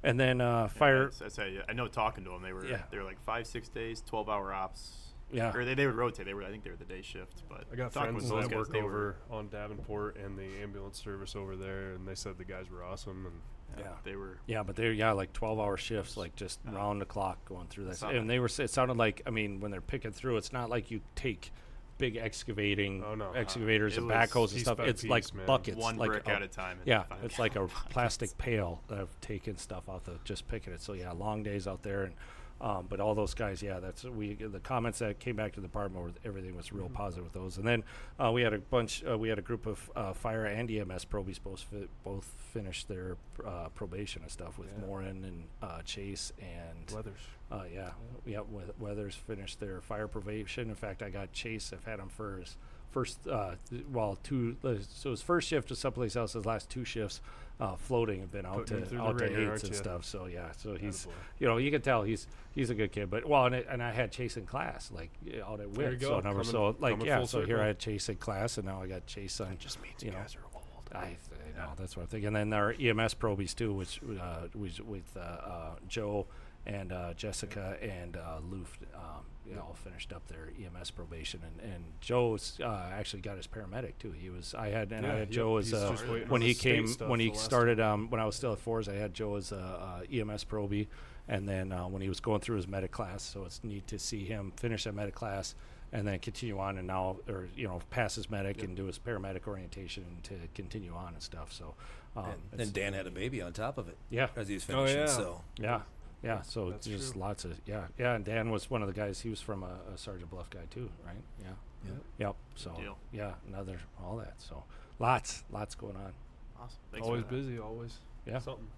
And then uh, Yeah, fire, that's- that's I know talking to them, they were Yeah. they were like five six days, twelve hour ops. Yeah. Or they, they would rotate. They were I think they were the day shift. But I got friends that guys, work they over were on Davenport and the ambulance service over there, and they said the guys were awesome. And yeah, Yeah. they were Yeah, but they're yeah like twelve hour shifts, like just Uh, round the clock going through that. And they were it sounded like I mean when they're picking through, it's not like you take big excavating Oh, no. Uh, excavators it and backhoes and stuff. It's piece, like man. buckets, one like brick a- at a time. Yeah, it's like a buckets. plastic pail that have taken stuff out of just picking it. So yeah, long days out there, and um, but all those guys, yeah, that's we the comments that came back to the department were everything was real positive with those. And then uh, we had a bunch, uh, we had a group of uh, fire and EMS probies both fi- both finished their uh, probation and stuff with Yeah. Morin and uh, Chase and weathers. uh, yeah, yeah. Weath- Weathers finished their fire probation. In fact, I got Chase. I've had him for his first, uh, well, two. uh, So his first shift was someplace else. His last two shifts, uh, floating, have been out Putting to out to eights and ya? stuff. So yeah, so he's, you know, you can tell he's he's a good kid. But well, and, it, and I had Chase in class, like yeah, out at you go, So number, so like yeah, so here. I had Chase in class, and now I got Chase on. just means you you know, guys are old. I, I know that's what I'm thinking. And then our EMS probies too, which uh, was with uh, uh, Joe and uh, Jessica and uh, Loof, um, you know, all finished up their EMS probation. And and Joe's uh, actually got his paramedic too. He was I had and I had Joe as he's uh, when he came when he started um, when I was still at fours. I had Joe as a uh, EMS probie, and then uh, when he was going through his medic class, so it's neat to see him finish that medic class and then continue on and now or you know pass his medic and do his paramedic orientation to continue on and stuff. So um, and it's- then Dan had a baby on top of it yeah, as he was Oh, finishing. yeah. So yeah, yeah. So That's just true. lots of yeah, yeah. And Dan was one of the guys. He was from a, a Sergeant Bluff guy too, right? Yeah. Yep. Yep. So deal. yeah, another all that. So lots, lots going on. Awesome. Thanks always busy, always Yeah. something.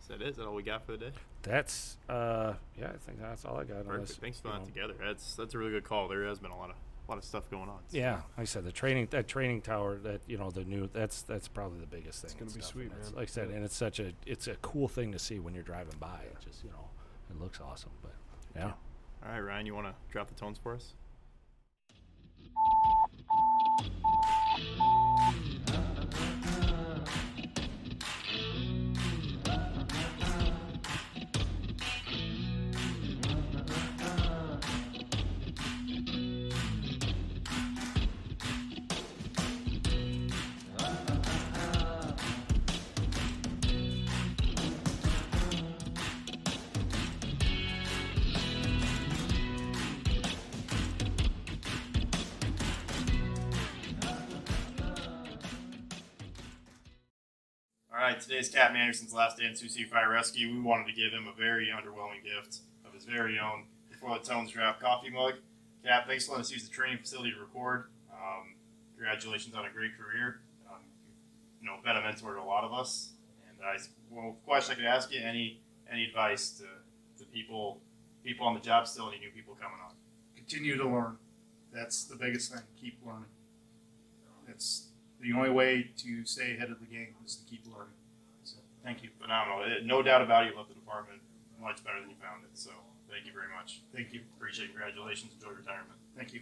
Is that it? Is that all we got for the day? That's uh yeah. I think that's all I got. Perfect. unless, Thanks for that together. That's that's a really good call. There has been a lot of a lot of stuff going on. so- Yeah, like I said, the training that training tower that you know the new that's that's probably the biggest thing. It's gonna be stuff, sweet, and it's- man. Like I said, Yeah. and it's such a it's a cool thing to see when you're driving by. It just you know it looks awesome. But yeah. All right, Ryan, you want to drop the tones for us? Today's Captain Anderson's last day in Sioux Fire Rescue. We wanted to give him a very underwhelming gift of his very own the Tones Drop coffee mug. Cap, thanks for letting us use the training facility to record. Um, congratulations on a great career. Um, you know, been a mentor to a lot of us. And I, well, question I could ask you: any any advice to, to people people on the job still, any new people coming on? continue to learn. That's the biggest thing. Keep learning. It's the only way to stay ahead of the game is to keep learning. Thank you. Phenomenal. It- No doubt about it, you left the department much better than you found it. So thank you very much. Thank you. Appreciate it. Congratulations. Enjoy retirement. Thank you.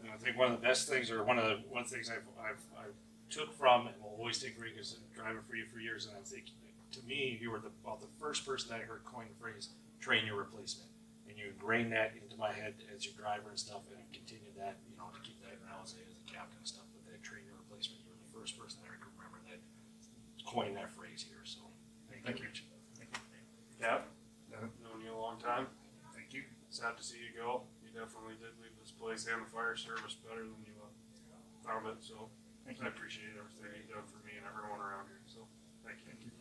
And I think one of the best things, or one of the one of the things I've, I've, I took from and will always take from you because I've driving for you for years, and I think to me you were the, about the first person that I heard coin the phrase "train your replacement," and you ingrained that into my head as your driver and stuff, and I've continued that, you know, to keep that now as a, as a captain and stuff. But that train your replacement, you were the first person that I can remember that coined that phrase here. So thank, Thank you, you. Rich. Thank you. Cap, Uh, known you a long time. Thank you. Sad to see you go. You definitely did leave this place and the fire service better than you uh, found it. So Thank I you. appreciate everything you've done for me and everyone around here. So. Thank you.